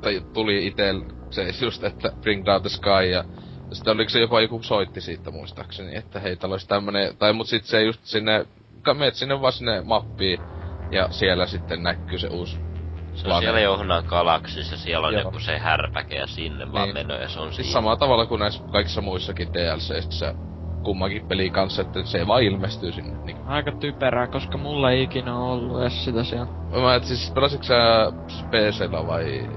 tai tuli itel se just, että Bring Down the Sky ja sitten oliko se jopa joku soitti siitä muistaakseni, että hei, täällä olisi tämmönen, tai mut sit se just sinne, meet sinne vaan sinne mappiin, ja siellä sitten näkyy se uusi se on siellä Johannan galaksissa, siellä on Joo. joku se härpäke ja sinne niin. vaan menee ja se on siis siinä. samalla tavalla kuin näissä kaikissa muissakin DLCissä kummankin peli kanssa, että se vaan ilmestyy sinne. Niin. Aika typerää, koska mulla ei ikinä ollut edes sitä siellä. Mä et siis pelasitko sä PCllä vai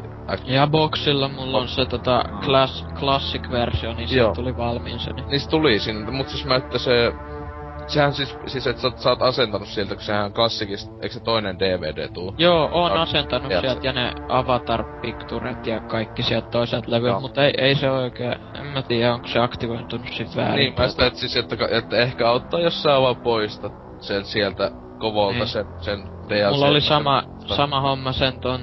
Ja boxilla mulla on se tota class, classic-versio, niin siitä tuli valmiin se. Niin. Niistä tuli sinne, mut siis mä että se sehän siis, siis että sä, sä oot asentanut sieltä, kun sehän klassikista, eikö se toinen DVD tuu? Joo, oon no, asentanut sieltä ja ne Avatar Picturet ja kaikki sieltä toiselta levyä, no. mutta ei, ei se oikein, en mä tiedä, onko se aktivoitunut sit väärin. Niin, mä sitä, että siis, että, että ehkä auttaa, jos sä vaan poistat sen sieltä kovolta niin. sen, sen DLC. Mulla oli sama, sama homma sen ton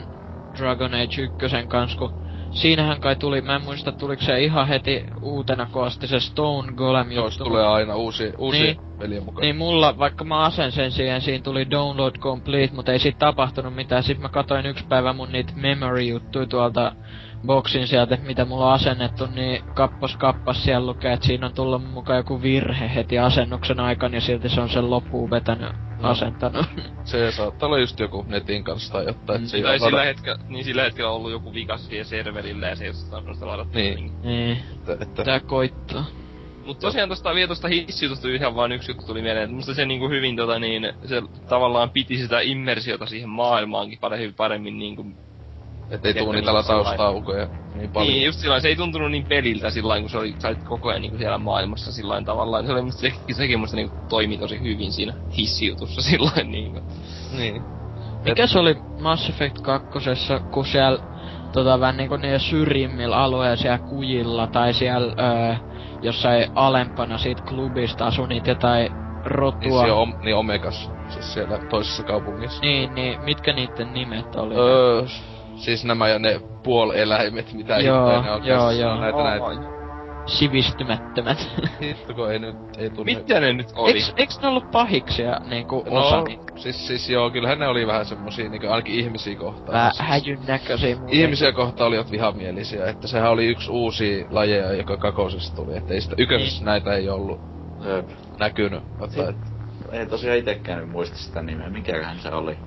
Dragon Age 1 kanssa, kun siinähän kai tuli, mä en muista tuliko se ihan heti uutena koosti se Stone Golem juttu. Jos tulee aina uusi, uusi niin, pelien mukaan. Niin mulla, vaikka mä asen sen siihen, siinä tuli download complete, mutta ei siitä tapahtunut mitään. Sitten mä katoin yksi päivä mun niitä memory juttuja tuolta boksin sieltä, mitä mulla on asennettu, niin kappos kappas siellä lukee, että siinä on tullut mukaan joku virhe heti asennuksen aikana ja silti se on sen loppuun vetänyt no. asentanut. Se saattaa olla just joku netin kanssa tai jotain. Mm. Tai sillä hetkellä, niin sillä hetkellä on ollut joku vika siihen serverille ja se ei ole sitä ladattu. Niin. Niin. Että, että... Tää koittaa. Mut tosiaan tosta vielä tosta hissijutusta ihan vaan yksi juttu tuli mieleen, että musta se niinku hyvin tota niin, se tavallaan piti sitä immersiota siihen maailmaankin paremmin, paremmin niinku et ei tuu niitä lataustaukoja niin paljon. Niin, just sillä se ei tuntunut niin peliltä sillä kun se oli, sä koko ajan niinku siellä maailmassa sillä tavallaan. Se oli musta sekin, sekin musta niinku toimi tosi hyvin siinä hissijutussa sillä niinku. Niin. Mikä Et... se oli Mass Effect 2, kun siellä tota vähän niinku niiden syrjimmillä alueilla siellä kujilla tai siellä öö, jossain alempana siitä klubista asui niitä jotain rotua. Niin, om, niin Omegas, siis siellä toisessa kaupungissa. Niin, niin, mitkä niiden nimet oli? Öö, Siis nämä ja ne puoleläimet, mitä joo, ne on joo, joo. näitä, oh, näitä. Sivistymättömät. Hitto, ei nyt, ei tunne. Mitä ne nyt oli? Eiks, eiks ne ollut pahiksia niinku no, osa siis, siis joo, kyllähän ne oli vähän semmosia niinku ainakin ihmisiä kohtaan. Vähän siis, häjyn näköisiä Ihmisiä kohtaan olivat vihamielisiä, että sehän oli yksi uusi lajeja, joka kakosesta tuli, että ei sitä niin. näitä ei ollut Jep. näkynyt. Et... Ei tosiaan itekään muista sitä nimeä, mikäköhän se oli.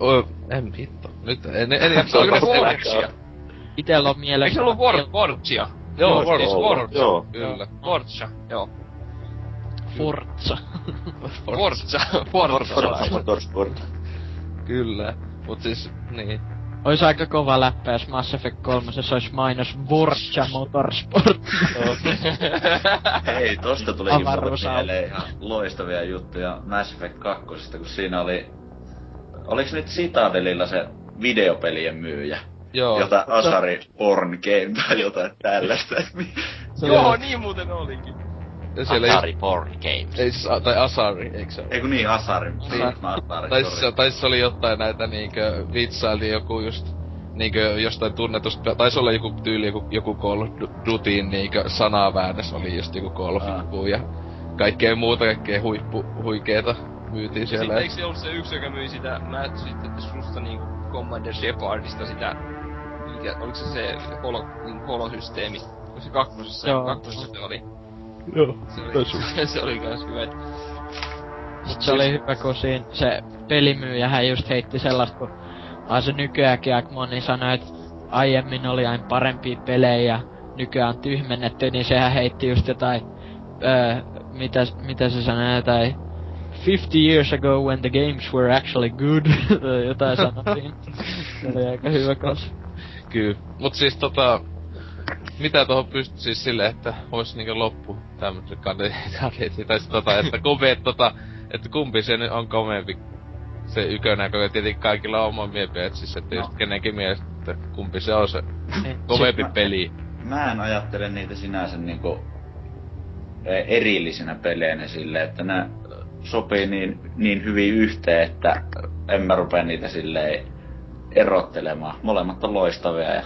Oh, en hitto. Nyt en, en jaksa Oliko ne Fortsia? Itellä on mielessä... Eikö se ollut Vor- Fortsia? Joo, Forza. Siis Forza. Joo. Kyllä. Forza, joo. Forza. Forza. Forza. Forza. Kyllä. Mut siis, niin. Ois aika kova läppä, jos Mass Effect 3 se olisi mainos Forza Motorsport. Hei, tosta tuli mieleen ihan loistavia juttuja Mass Effect 2, kun siinä oli Oliks nyt Citadelilla se videopelien myyjä? Joo. Jota Asari Porn Game tai jotain tällaista. Joo, niin muuten olikin. Ja siellä Atari ei... Porn Games. Ei, tai Asari, eikö se Eiku niin, Asari. Niin, Asari, tai, se, tai se oli jotain näitä niinkö, vitsailtiin joku just niinkö jostain tunnetusta, taisi olla joku tyyli, joku, joku Call of Dutyin niinkö sanaväännös oli just joku Call of Duty ja kaikkea muuta, kaikkea huippu, huikeeta myytiin siellä. Sitten eikö se ollut se yksi, joka myi sitä, mä sitten susta niinku Commander Shepardista sitä, mikä, oliko se se holo, niin holosysteemi, kun se kakkosessa, Joo. kakkosessa se oli. Joo, se oli, se oli kans hyvä, että Mut se oli hyvä, kun siinä se pelimyyjähän just heitti sellaista, kun vaan se nykyäänkin aika moni sanoi, että aiemmin oli aina parempia pelejä, nykyään tyhmennetty, niin sehän heitti just jotain, öö, mitä, mitä se sanoi, jotain 50 years ago when the games were actually good. Jotain sanottiin. Se oli aika hyvä kans. Kyllä. Mut siis tota... Mitä tuohon pystyy siis silleen, että vois niinkö loppu tämmösen kandidaatti, tai tota, että kumpi, että tota, että kumpi se nyt on komeempi se ykönä, kun tietenkin kaikilla on oma mielipide, että siis, että no. just kenenkin mielestä, että kumpi se on se komeempi peli. Mä en ajattele niitä sinänsä niinku e, erillisinä peleinä silleen, että nää sopii niin, niin hyvin yhteen, että en mä rupea niitä silleen erottelemaan. Molemmat on loistavia ja...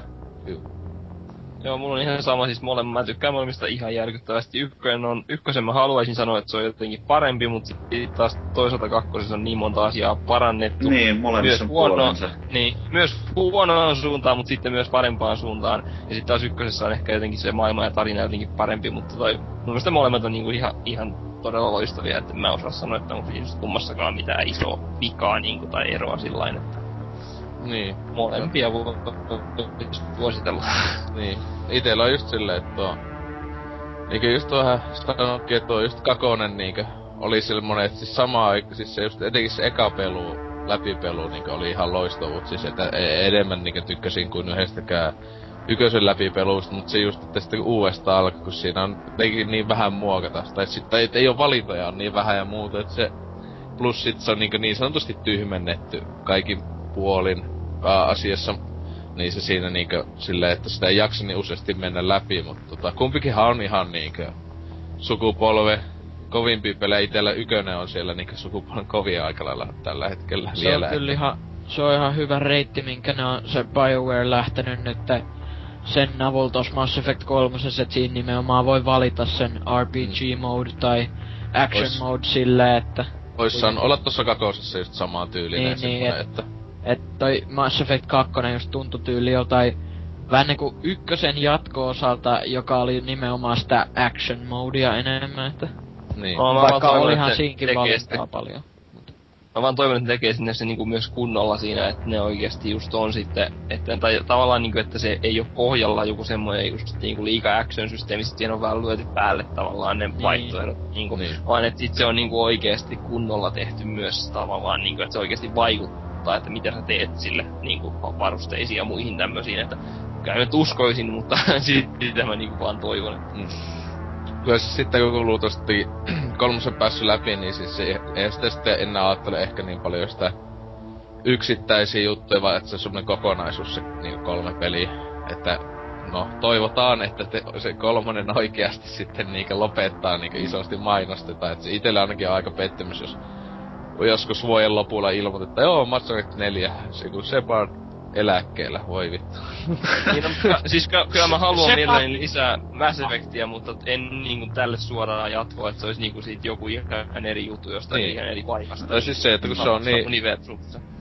Joo, mulla on ihan sama, siis molemmat, mä tykkään molemmista ihan järkyttävästi. Ykkönen on, ykkösen mä haluaisin sanoa, että se on jotenkin parempi, mutta sitten taas toisaalta kakkosessa on niin monta asiaa parannettu. Niin, molemmissa on huono, Niin, myös huonoon suuntaan, mutta sitten myös parempaan suuntaan. Ja sitten taas ykkösessä on ehkä jotenkin se maailma ja tarina jotenkin parempi, mutta toi, mun mielestä molemmat on niinku ihan, ihan todella loistavia, että mä osaa sanoa, että onko siinä kummassakaan mitään isoa vikaa niinku, tai eroa sillä että niin. Molempia voi vuositella. niin. Itellä on just silleen, että tuo... Niinkö just tuohon sanoinkin, että tuo just kakonen niinkö oli semmonen, että siis sama aika, siis se just etenkin se eka pelu läpipelu niin oli ihan loistavuus. Siis että e- enemmän niin tykkäsin kuin yhdestäkään ykösen läpipeluista, mutta se just, että sitten uudestaan alkoi, kun siinä on niin vähän muokata. Tai sitten ei, ei ole valintoja on niin vähän ja muuta, että se... Plus sit se on niin, niin sanotusti tyhmennetty kaikin puolin asiassa. Niin se siinä niinkö silleen, että sitä ei jaksa niin useasti mennä läpi, mutta tota, kumpikinhan on ihan niinkö sukupolve kovimpi pelejä. Itellä ykönen on siellä niinkö sukupolven kovia aika lailla tällä hetkellä se vielä. on kyllä ihan, se on ihan hyvä reitti, minkä ne on se BioWare lähtenyt nyt sen avulla tuossa Mass Effect 3, että siinä nimenomaan voi valita sen RPG mm. mode tai action Ois... mode silleen, että... Ois saanut olla tossa kakosessa just samaan tyylinen niin, niin, et, että... Et toi Mass Effect 2 just tuntui tyyli jotain vähän niinku ykkösen jatko-osalta, joka oli nimenomaan sitä action modea enemmän, että... Niin. Vaikka olihan siinkin valintaa paljon. Mä vaan toivon, että ne tekee sinne se niinku myös kunnolla siinä, että ne oikeesti just on sitten, että tai tavallaan niinku, että se ei ole pohjalla joku semmoinen just niinku liika action-systeemi, sit siihen on vähän lyöty päälle tavallaan ne niin. vaihtoehdot, niinku, niin. vaan että sit se on niinku oikeesti kunnolla tehty myös tavallaan niinku, että se oikeesti vaikuttaa, että mitä sä teet sille niinku varusteisiin ja muihin tämmöisiin, että kyllä nyt uskoisin, mutta siitä mä niinku vaan toivon. Mm kyllä siis sitten kun tosta kolmosen päässyt läpi, niin siis se, ei sitä sitten enää ajattele ehkä niin paljon sitä yksittäisiä juttuja, vaan että se on semmonen kokonaisuus se niin kolme peliä. Että no toivotaan, että te, se kolmonen oikeasti sitten niinkö lopettaa niinkö isosti mainostetaan. Että se itelle ainakin on aika pettymys, jos joskus vuoden lopulla ilmoitetaan, että joo, Mass Effect 4, se kun Shepard eläkkeellä, voi vittu. niin, no, siis kyllä mä haluan mielelläni lisää Mass Effectia, mutta en niinku tälle suoraan jatkoa, että se olisi niinku siitä joku ihan eri juttu jostain niin. ihan eri paikasta. No siis se, että kun se on niin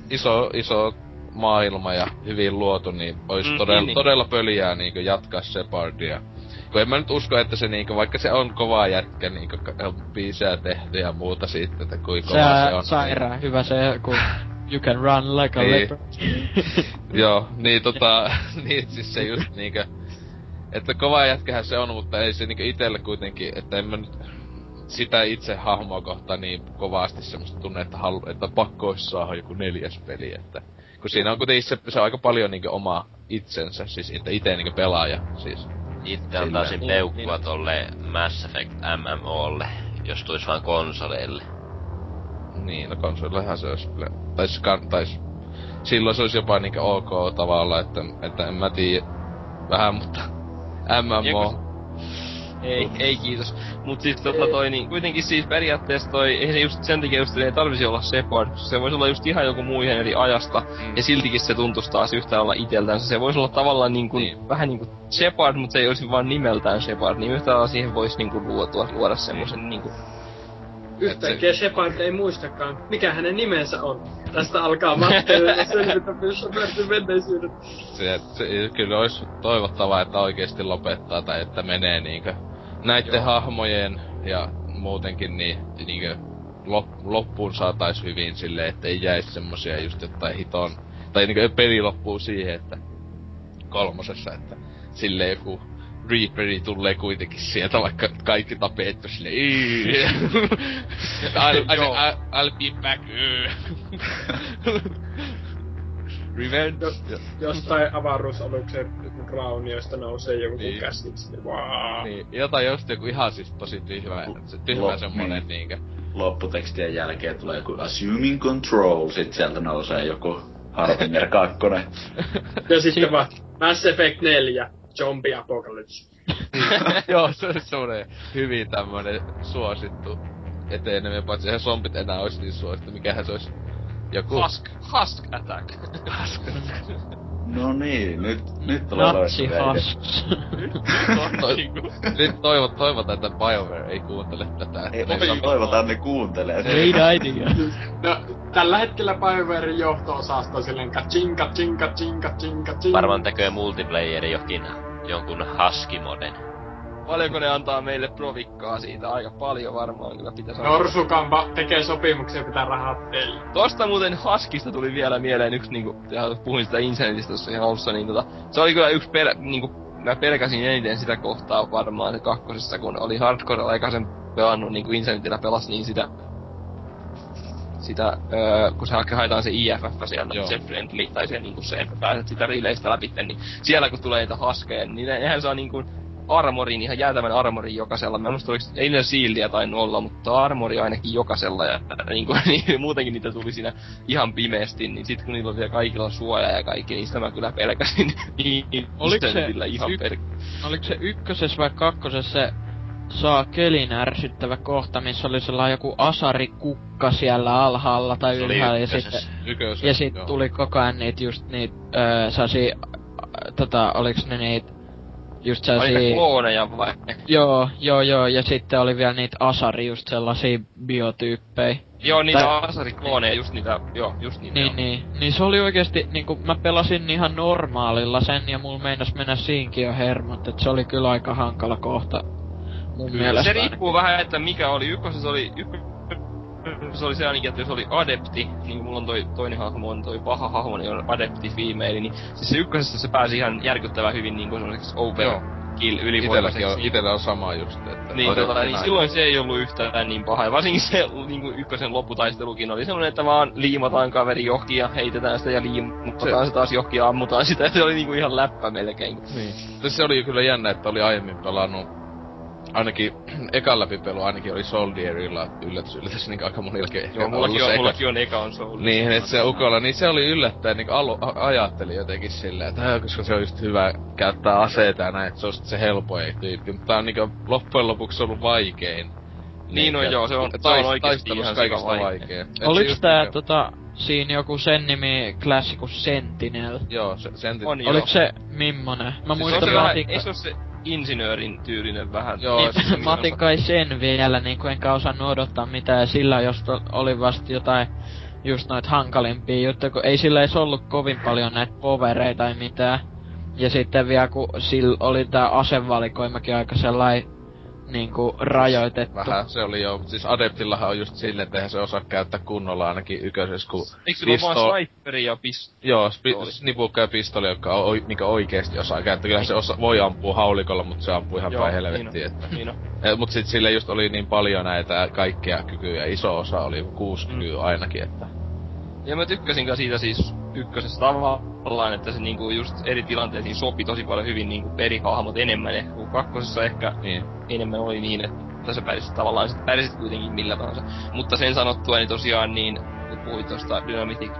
iso, iso maailma ja hyvin luotu, niin olisi mm, todella, niin, niin. todella pöliää niinku jatkaa Shepardia. Kun en mä nyt usko, että se niinku, vaikka se on kova jätkä, niinku on biisejä tehty ja muuta siitä, että kuinka kova se on. Sairaan niin... hyvä se, kun You can run like a niin. leopard. Joo, niin tota, niin siis se just niinkö, että kova jätkähän se on, mutta ei se niinkö itelle kuitenkin, että en mä nyt sitä itse hahmoa kohtaan niin kovasti semmoista tunne, että, halu, että pakko olisi saada joku neljäs peli, että kun siinä on kuitenkin se, se on aika paljon niinkö oma itsensä, siis että itse niinkö pelaaja, siis. Itse antaisin peukkua niin. tolle Mass Effect MMOlle, jos tuis vaan konsoleille. Niin, no konsolillehan se olisi kyllä... Tai tais... Silloin se olisi jopa niinkö ok tavalla, että, että en mä tiedä vähän, mutta... MMO. Ei, ei kiitos. Mut siis tota toi niin, kuitenkin siis periaatteessa toi, ei se just sen takia just ei tarvisi olla Shepard, se voisi olla just ihan joku muu ihan eri ajasta, mm. ja siltikin se tuntuisi taas yhtä olla iteltänsä. Se voisi olla tavallaan niin kuin, niin. vähän niinku Shepard, mutta se ei olisi vaan nimeltään Shepard, niin yhtä lailla siihen voisi niinku luotua, luoda semmoisen niinku Yhtäkkiä se... Shepard ei muistakaan, mikä hänen nimensä on. Tästä alkaa Matteille selvitä myös Shepardin menneisyydet. Se, se, kyllä olisi toivottavaa, että oikeasti lopettaa tai että menee niinkö näitten Joo. hahmojen ja muutenkin niin, niinkö lop, loppuun saatais hyvin silleen, että ei jäisi semmosia just jotain hiton... Tai niinkö peli loppuu siihen, että kolmosessa, että silleen joku Reaperi tulee kuitenkin sieltä, vaikka kaikki tapettu sinne. I'll, I'll, I'll be back. Revenge. Jo, jostain avaruusaluksen raunioista nousee joku niin. käsiksi. Niin, wow. niin, jotain just joku ihan siis tosi tyhmä, tyhmä Lop, semmonen niin. niinkö. Lopputekstien jälkeen tulee joku assuming control, sit sieltä nousee joku Harbinger 2. ja sitten vaan Mass Effect 4 Zombie Apocalypse. Joo, se on semmonen hyvin tämmönen suosittu eteneminen, paitsi eihän zombit enää ois niin suosittu, mikähän se ois joku... Husk, Husk Attack. Husk No niin, nyt, nyt tulee Natsi Husks. nyt toivot, toivotaan, että BioWare ei kuuntele tätä. Ei, ei toivotaan, ne kuuntelee. Great idea. no, tällä hetkellä BioWarein johto-osasto on silleen kachinka, chinka, chinka, chinka, chinka. Varmaan tekee multiplayeri johonkin jonkun Husky-moden. Paljonko ne antaa meille provikkaa siitä? Aika paljon varmaan kyllä pitäisi Norsukampa tekee sopimuksia pitää rahat teille. Tosta muuten Haskista tuli vielä mieleen yksi niinku, puhuin sitä Incenitistä tuossa ihan alussa, niin tota, se oli kyllä yksi per, niinku, mä pelkäsin eniten sitä kohtaa varmaan se kakkosessa, kun oli hardcore aikaisen pelannut niinku Incenitillä pelas niin sitä sitä, öö, kun se haetaan se IFF siellä, Joo. se friendly, tai se niinku se, että pääset sitä rileistä läpi, niin siellä kun tulee niitä haskeja, niin ne, nehän saa niinku armorin, ihan jäätävän armorin jokaisella. Mä en muista, oliko, ei niillä shieldia tainnut olla, mutta armori ainakin jokaisella. Ja niin kuin, niin, muutenkin niitä tuli siinä ihan pimeästi, niin sit kun niillä on vielä kaikilla suoja ja kaikki, niin sitä mä kyllä pelkäsin. niin, Oliko se internetillä ihan yk- per... Oliko se ykkösessä vai kakkosessa se saa kelin ärsyttävä kohta, missä oli sellainen joku asarikukka siellä alhaalla tai Se oli ylhäällä ja sitten Ja sit tuli koko ajan niitä just niitä, öö, äh, tota, oliks ne niitä, just sellaisia... klooneja vai? Joo, joo, joo, ja sitten oli vielä niitä Asari, just sellaisia biotyyppejä. Joo, niitä Tai- asariklooneja, just niitä, joo, just niitä. Niin, joo. niin. Niin se oli oikeesti, niinku, mä pelasin ihan normaalilla sen, ja mulla meinas mennä siinkin jo hermot, et se oli kyllä aika hankala kohta. Mun mielestä Se riippuu vähän, että mikä oli. Ykkösessä oli, ykkös, se oli se ainakin, että jos oli adepti, niin kuin mulla on toi toinen hahmo, on toi paha hahmo, niin on adepti female, niin siis se ykkösessä se pääsi ihan järkyttävän hyvin niin kuin semmoiseksi Joo. overkill Itelläkin ylivoimaiseksi. on, niin- itellä on sama just, että... Niin, tota, niin aina. silloin se ei ollut yhtään niin paha. Ja varsinkin se niin kuin ykkösen lopputaistelukin oli semmoinen, että vaan liimataan kaveri johonkin ja heitetään sitä ja liimataan se, se taas johonkin ja ammutaan sitä. Ja se oli niinku ihan läppä melkein. Niin. Se oli kyllä jännä, että oli aiemmin pelannut ainakin ekan läpipelu ainakin oli Soldierilla yllätys yllätys niin aika monillakin ehkä Joo, mullakin se on, eka- mullakin on eka on Soul. Niin, että se Ukolla, niin se oli yllättäen, niin alu, a- ajattelin jotenkin silleen, että koska se on just hyvä käyttää aseita ja näin, että se on se helpoin tyyppi, mutta tää on niinku loppujen lopuksi ollut vaikein. Niin on, että joo, se on- se on tais- oikeesti ihan kaikista vaikea. Se Oliks tää niinku- tota, siinä joku sen nimi klassi kuin Sentinel? Joo, se, sen On joo. Oliks se mimmonen? Mä Siis se muistan se vähän, Matin, eikö se oo se insinöörin tyylinen vähän? Joo, niin, siis mä otin kai sen vielä, niinku enkä osannut odottaa mitään, ja sillä jos to- oli vasta jotain just noit hankalimpia juttuja, kun ei sillä edes ollut kovin paljon näitä povereita tai mitään. Ja sitten vielä kun sillä oli tää asevalikoimakin aika sellainen niinku rajoitettu. Vähän, se oli jo, siis Adeptillahan on just silleen, että eihän se osaa käyttää kunnolla ainakin ykkösessä, kun Eikö vaan sniperi ja pist... Joo, spi- snipukka ja pistoli, joka on, mikä oikeesti osaa käyttää. Kyllähän se osa, voi ampua haulikolla, mutta se ampuu ihan Joo, päin niin helvettiin. on, Että. niin on. Eh, Mut sit sille just oli niin paljon näitä kaikkia kykyjä, iso osa oli kuusi Mm. kykyä ainakin, että... Ja mä tykkäsin siitä siis ykkösessä tavallaan, että se niinku just eri tilanteisiin sopi tosi paljon hyvin niinku perihahmot enemmän ehkä, kun kakkosessa ehkä Niin. enemmän oli niin, että sä pärjäsit tavallaan, sit pärjäsit kuitenkin millä tahansa. Mutta sen sanottua, niin tosiaan niin, kun puhuit tosta Dynamitic,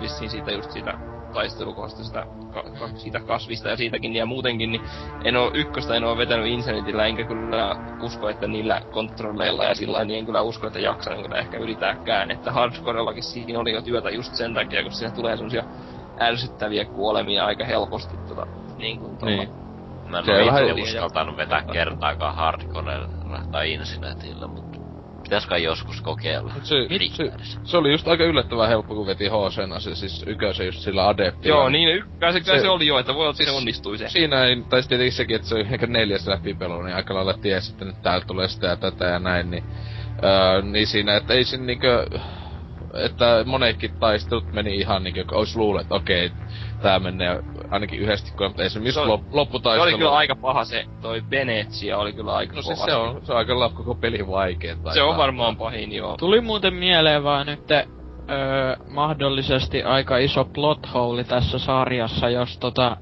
vissiin siitä just siitä taistelukohdasta, sitä, ka, ka, siitä kasvista ja siitäkin ja muutenkin, niin en oo ykköstä en oo vetänyt Insanitillä, enkä kyllä usko, että niillä kontrolleilla ja sillä niin en kyllä usko, että jaksan kyllä ehkä yritääkään, että hardcorellakin siinä oli jo työtä just sen takia, kun siinä tulee semmosia ärsyttäviä kuolemia aika helposti tota, niin kuin tuolla. Niin. Mä en vähän itse uskaltanut vetää kertaakaan hardcorella tai insinetillä, mutta pitäis kai joskus kokeilla. Mut se, se, se, oli just aika yllättävän helppo, kun veti HCna se siis ykösen just sillä Adeptilla. Joo, niin ykkösen se, Se- se, oli jo, että voi olla, että se onnistui se. Siinä ei, tai sitten tietenkin sekin, että se oli ehkä neljäs läpipelu, niin aika lailla tiesi, että nyt täältä tulee sitä ja tätä ja näin, niin, öö, niin siinä, että ei siinä niinkö, että monetkin taistelut meni ihan niinkö, olisi luullut, että okei, tää menee ainakin yhdesti, kun esimerkiksi Se on- lop, Se lopputaistelu. oli kyllä aika paha se, toi Venetsia oli kyllä aika No siis se on, se on aika lailla koko pelin vaikein. se on varmaan pahin, joo. Tuli muuten mieleen vaan nyt öö, mahdollisesti aika iso plot hole tässä sarjassa, jos tota...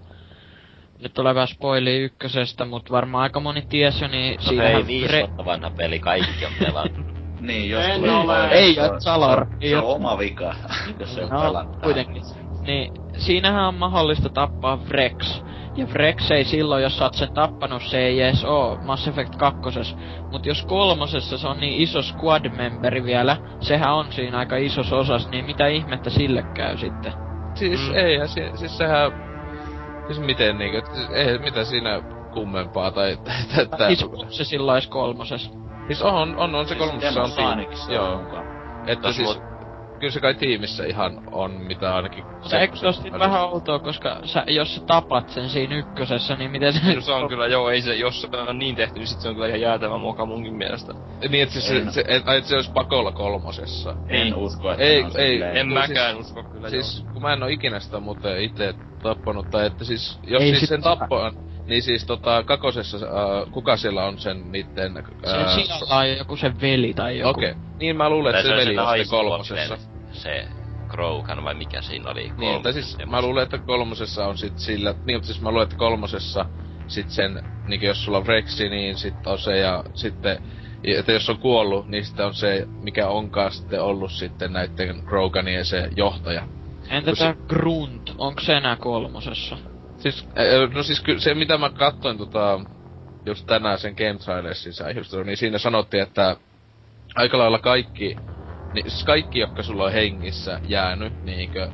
Nyt tulee vähän spoili ykkösestä, mut varmaan aika moni ties jo, niin No siinähän hei, viisi vuotta vanha peli, kaikki on pelannut. Niin, jos En tulee ole. Ei, se Salar. Se on, Ei se on oma vika, jos se on No, pelannut. kuitenkin. Niin, siinähän on mahdollista tappaa Vrex. Ja Vrex ei silloin, jos sä oot sen tappanut, se ei edes oo Mass Effect 2. Mut jos kolmosessa se on niin iso squad memberi vielä, sehän on siinä aika isos osas, niin mitä ihmettä sille käy sitten? Siis Mm. ei, si, siis sehän... Siis miten niinkö, siis ei mitä siinä kummempaa tai... tai, tai Siis on se silloin edes kolmosessa. siis on, on, on se Siis kolmosessa on. Demonsanicissa Joo. Että siis... mut- Kyllä se kai tiimissä ihan on, mitä ainakin... Se eikö se oo sit vähän outoa, koska sä, jos sä tapat sen siinä ykkösessä, niin miten se... No se on kyllä, joo, ei se, jos se on niin tehty, niin sit se on kyllä ihan jäätävä moka munkin mielestä. Niin, että siis se, se, et, et se olisi pakolla kolmosessa. En Niin. usko, että Ei, on ei, silleen- En mäkään siis- usko kyllä, Siis, kun mä en oo ikinä sitä muuten itse tappanut, tai että siis, jos Ei siis sen sitä. Niin siis tota, kakosessa, äh, kuka siellä on sen niitten... Äh, Se on joku sen veli tai joku. Okei. Okay. Niin mä luulen, että se on veli on sitten kolmosessa. Se Krogan vai mikä siinä oli? Niin, tai siis mä luulen, että kolmosessa on sit sillä... Niin, mutta siis mä luulen, että kolmosessa sit sen, niin jos sulla on Rexi, niin sit on se ja sitten... Että jos on kuollut, niin sitten on se, mikä onkaan sitten ollut sitten näitten Kroganien se johtaja. Entä tää Grunt, onko se enää kolmosessa? Siis, äh, no siis ky- se mitä mä katsoin tota, just tänään sen Game Trailersin säihystä, niin siinä sanottiin, että aika lailla kaikki, niin siis kaikki, jotka sulla on hengissä jäänyt, niinkö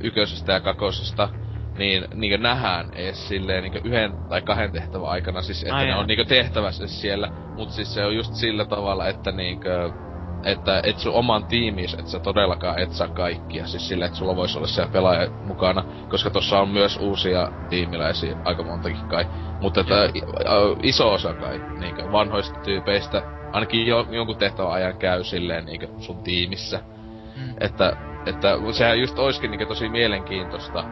ykkösestä ja kakosesta, niin niinkö nähdään ees silleen niinkö yhden tai kahden tehtävän aikana, siis että Ai ne on niinkö tehtävässä siellä, mut siis se on just sillä tavalla, että niinkö että et sun oman tiimiis, et sä todellakaan et saa kaikkia. Siis sille, että sulla voisi olla siellä pelaaja mukana, koska tossa on myös uusia tiimiläisiä, aika montakin kai. Mutta että iso osa kai niinkö vanhoista tyypeistä, ainakin jo, jonkun tehtävän ajan käy silleen niinkö sun tiimissä. Mm. Että, että sehän just oiskin niinkö tosi mielenkiintoista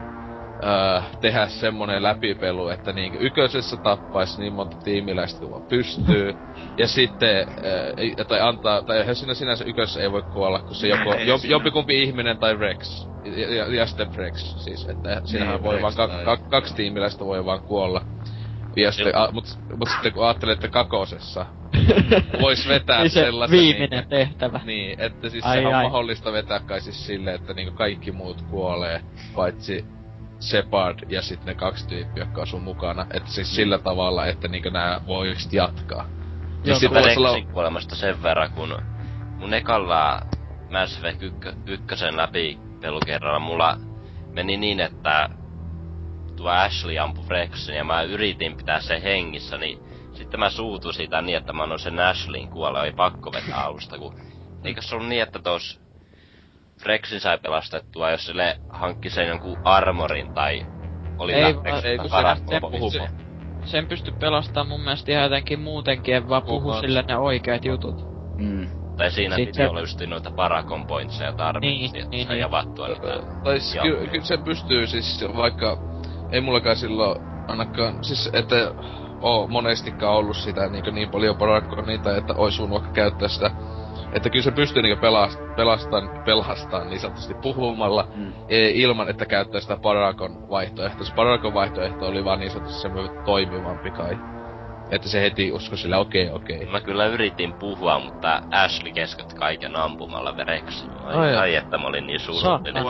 öö, tehdä semmonen läpipelu, että niinkö ykkösessä tappais niin monta tiimiläistä kuin pystyy. Ja sitten, öö, ei- tai antaa, tai eihän siinä sinänsä ykkösessä ei voi kuolla, kun se joko, Ei jo, siinä. jompikumpi ihminen tai Rex. Ja, ja, ja sitten Rex, siis, että siinähän Niin, voi Rex vaan, ka, ka, kaksi tiimiläistä voi vaan kuolla. Ja sitten, a, mut, mut sitten kun ajattelee, että kakosessa vois vetää Niin se sellaisen... viimeinen niinkö- tehtävä. niin, että siis Ai, sehän on ai. mahdollista vetää kai siis silleen, että niinku kaikki muut kuolee, paitsi Shepard ja sitten ne kaksi tyyppiä, jotka sun mukana. Että siis sillä tavalla, että niinku nää voi just jatkaa. Ja Joo, sitten sitten voisi olla... Kuolemasta sen verran, kun mun ekalla Mass Effect 1 läpi pelukerralla mulla meni niin, että tuo Ashley ampui Rexin ja mä yritin pitää sen hengissä, niin sitten mä suutuin siitä niin, että mä annoin sen Ashleyin kuolla, ei pakko vetää alusta, kun eikö se ollut niin, että tos Rexin sai pelastettua, jos sille hankki sen jonkun armorin tai oli Ei vaan- ei, kun paras se. Sen pysty pelastamaan mun mielestä ihan jotenkin muutenkin, vaan puhu Puhuu. sille ne oikeat jutut. Mm. Tai siinä Sit piti se- olla just noita paracon pointseja tarvittiin, Niin, että niin, sai niin. avattua niitä. Tai siis Joo. kyllä ky, se pystyy siis, vaikka ei mullakaan silloin ainakaan, siis että oo monestikaan ollut sitä niin, niin paljon parakkoa niitä, että ois voinut vaikka käyttää sitä. Että kyllä se pystyy niinku pelast, pelastaan, pelastaan niin sanotusti puhumalla Mm. e, ilman, että käyttää sitä Parakon vaihtoehtoa. Se Parakon vaihtoehto oli vaan niin sanotusti semmoinen toimivampi kai. Että se heti usko sille, okei, okay, okei. Okay. Mä kyllä yritin puhua, mutta Ashley keskeytti kaiken ampumalla vereksi. Ai, Ai, ai, että mä olin niin surullinen.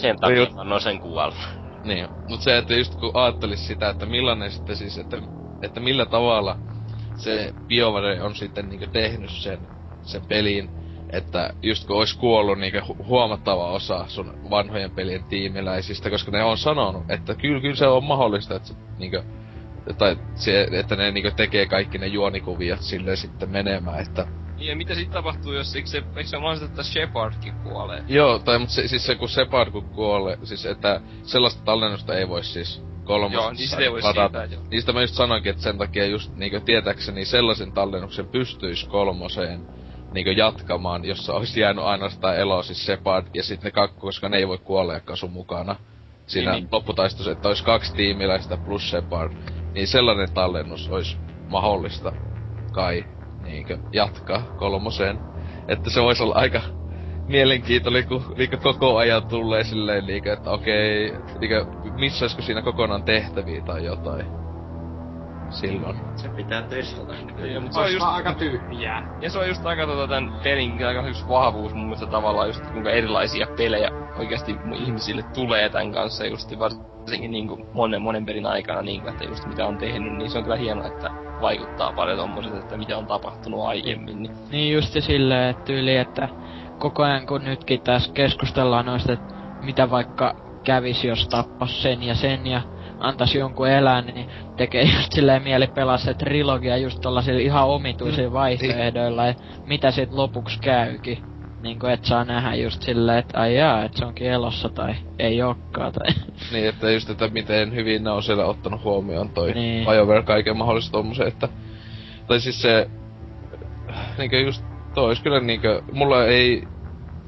Sen takia just- mä annoin sen kuolla. Niin, mut se, että just kun ajattelis sitä, että millainen sitten siis, että, että millä tavalla se BioWare on sitten niinku tehnyt sen, sen pelin, että just kun olisi kuollut niinku hu- huomattava osa sun vanhojen pelien tiimiläisistä, koska ne on sanonut, että kyllä, kyllä se on mahdollista, että se, niinku, tai se, että ne niinku tekee kaikki ne juonikuviot silleen sitten menemään, että Niin, ja mitä sitten tapahtuu, jos eikö se, eikö se mahdollista, että Shepardkin kuolee? Joo, tai mut se, siis se kun Separd kun kuolee, siis että sellaista tallennusta ei voi siis kolmosessa Joo, niin sitä ei voi siirtää, joo. Niistä mä just sanoinkin, että sen takia just niinku tietääkseni sellaisen tallennuksen pystyis kolmoseen niinku jatkamaan, jossa olisi jäänyt ainoastaan elo siis Separd ja sitten ne kakku, koska ne ei voi kuolleakaan sun mukana. Siinä Niin, niin, lopputaistossa, että olisi kaksi tiimiläistä plus Separd, niin sellainen tallennus olisi mahdollista kai niinkö jatkaa kolmoseen. Että se voisi olla aika mielenkiintoinen, kun liikä koko ajan tulee silleen liikä, että okei, liikä, missaisiko siinä kokonaan tehtäviä tai jotain. Silloin. Se pitää testata kyllä. mutta Se se on just, aika tyhjää. ja se on just aika tota tän pelin aika yksi vahvuus mun mielestä tavallaan just kuinka erilaisia pelejä oikeasti ihmisille tulee tän kanssa just varsinkin niinku monen monen pelin aikana niinku, että just mitä on tehnyt, niin se on kyllä hienoa, että vaikuttaa paljon tommoset, että mitä on tapahtunut aiemmin, niin Niin justi silleen, että tyyli, että koko ajan kun nytkin tässä keskustellaan noista, että mitä vaikka kävisi, jos tappas sen ja sen ja antaisi jonkun elää, niin tekee just silleen mieli pelaa se trilogia just tollasilla ihan omituisilla vaihtoehdoilla, ja mitä sit lopuksi käykin. Niin kuin et saa nähdä just silleen, että ai jaa, että se onkin elossa tai ei ookaan tai... Niin, että just, että miten hyvin ne on siellä ottanut huomioon toi Niin. niin. BioWare kaiken mahdollista tommosen, että... Tai siis se... Niinkö just toi kyllä niinkö... Mulla ei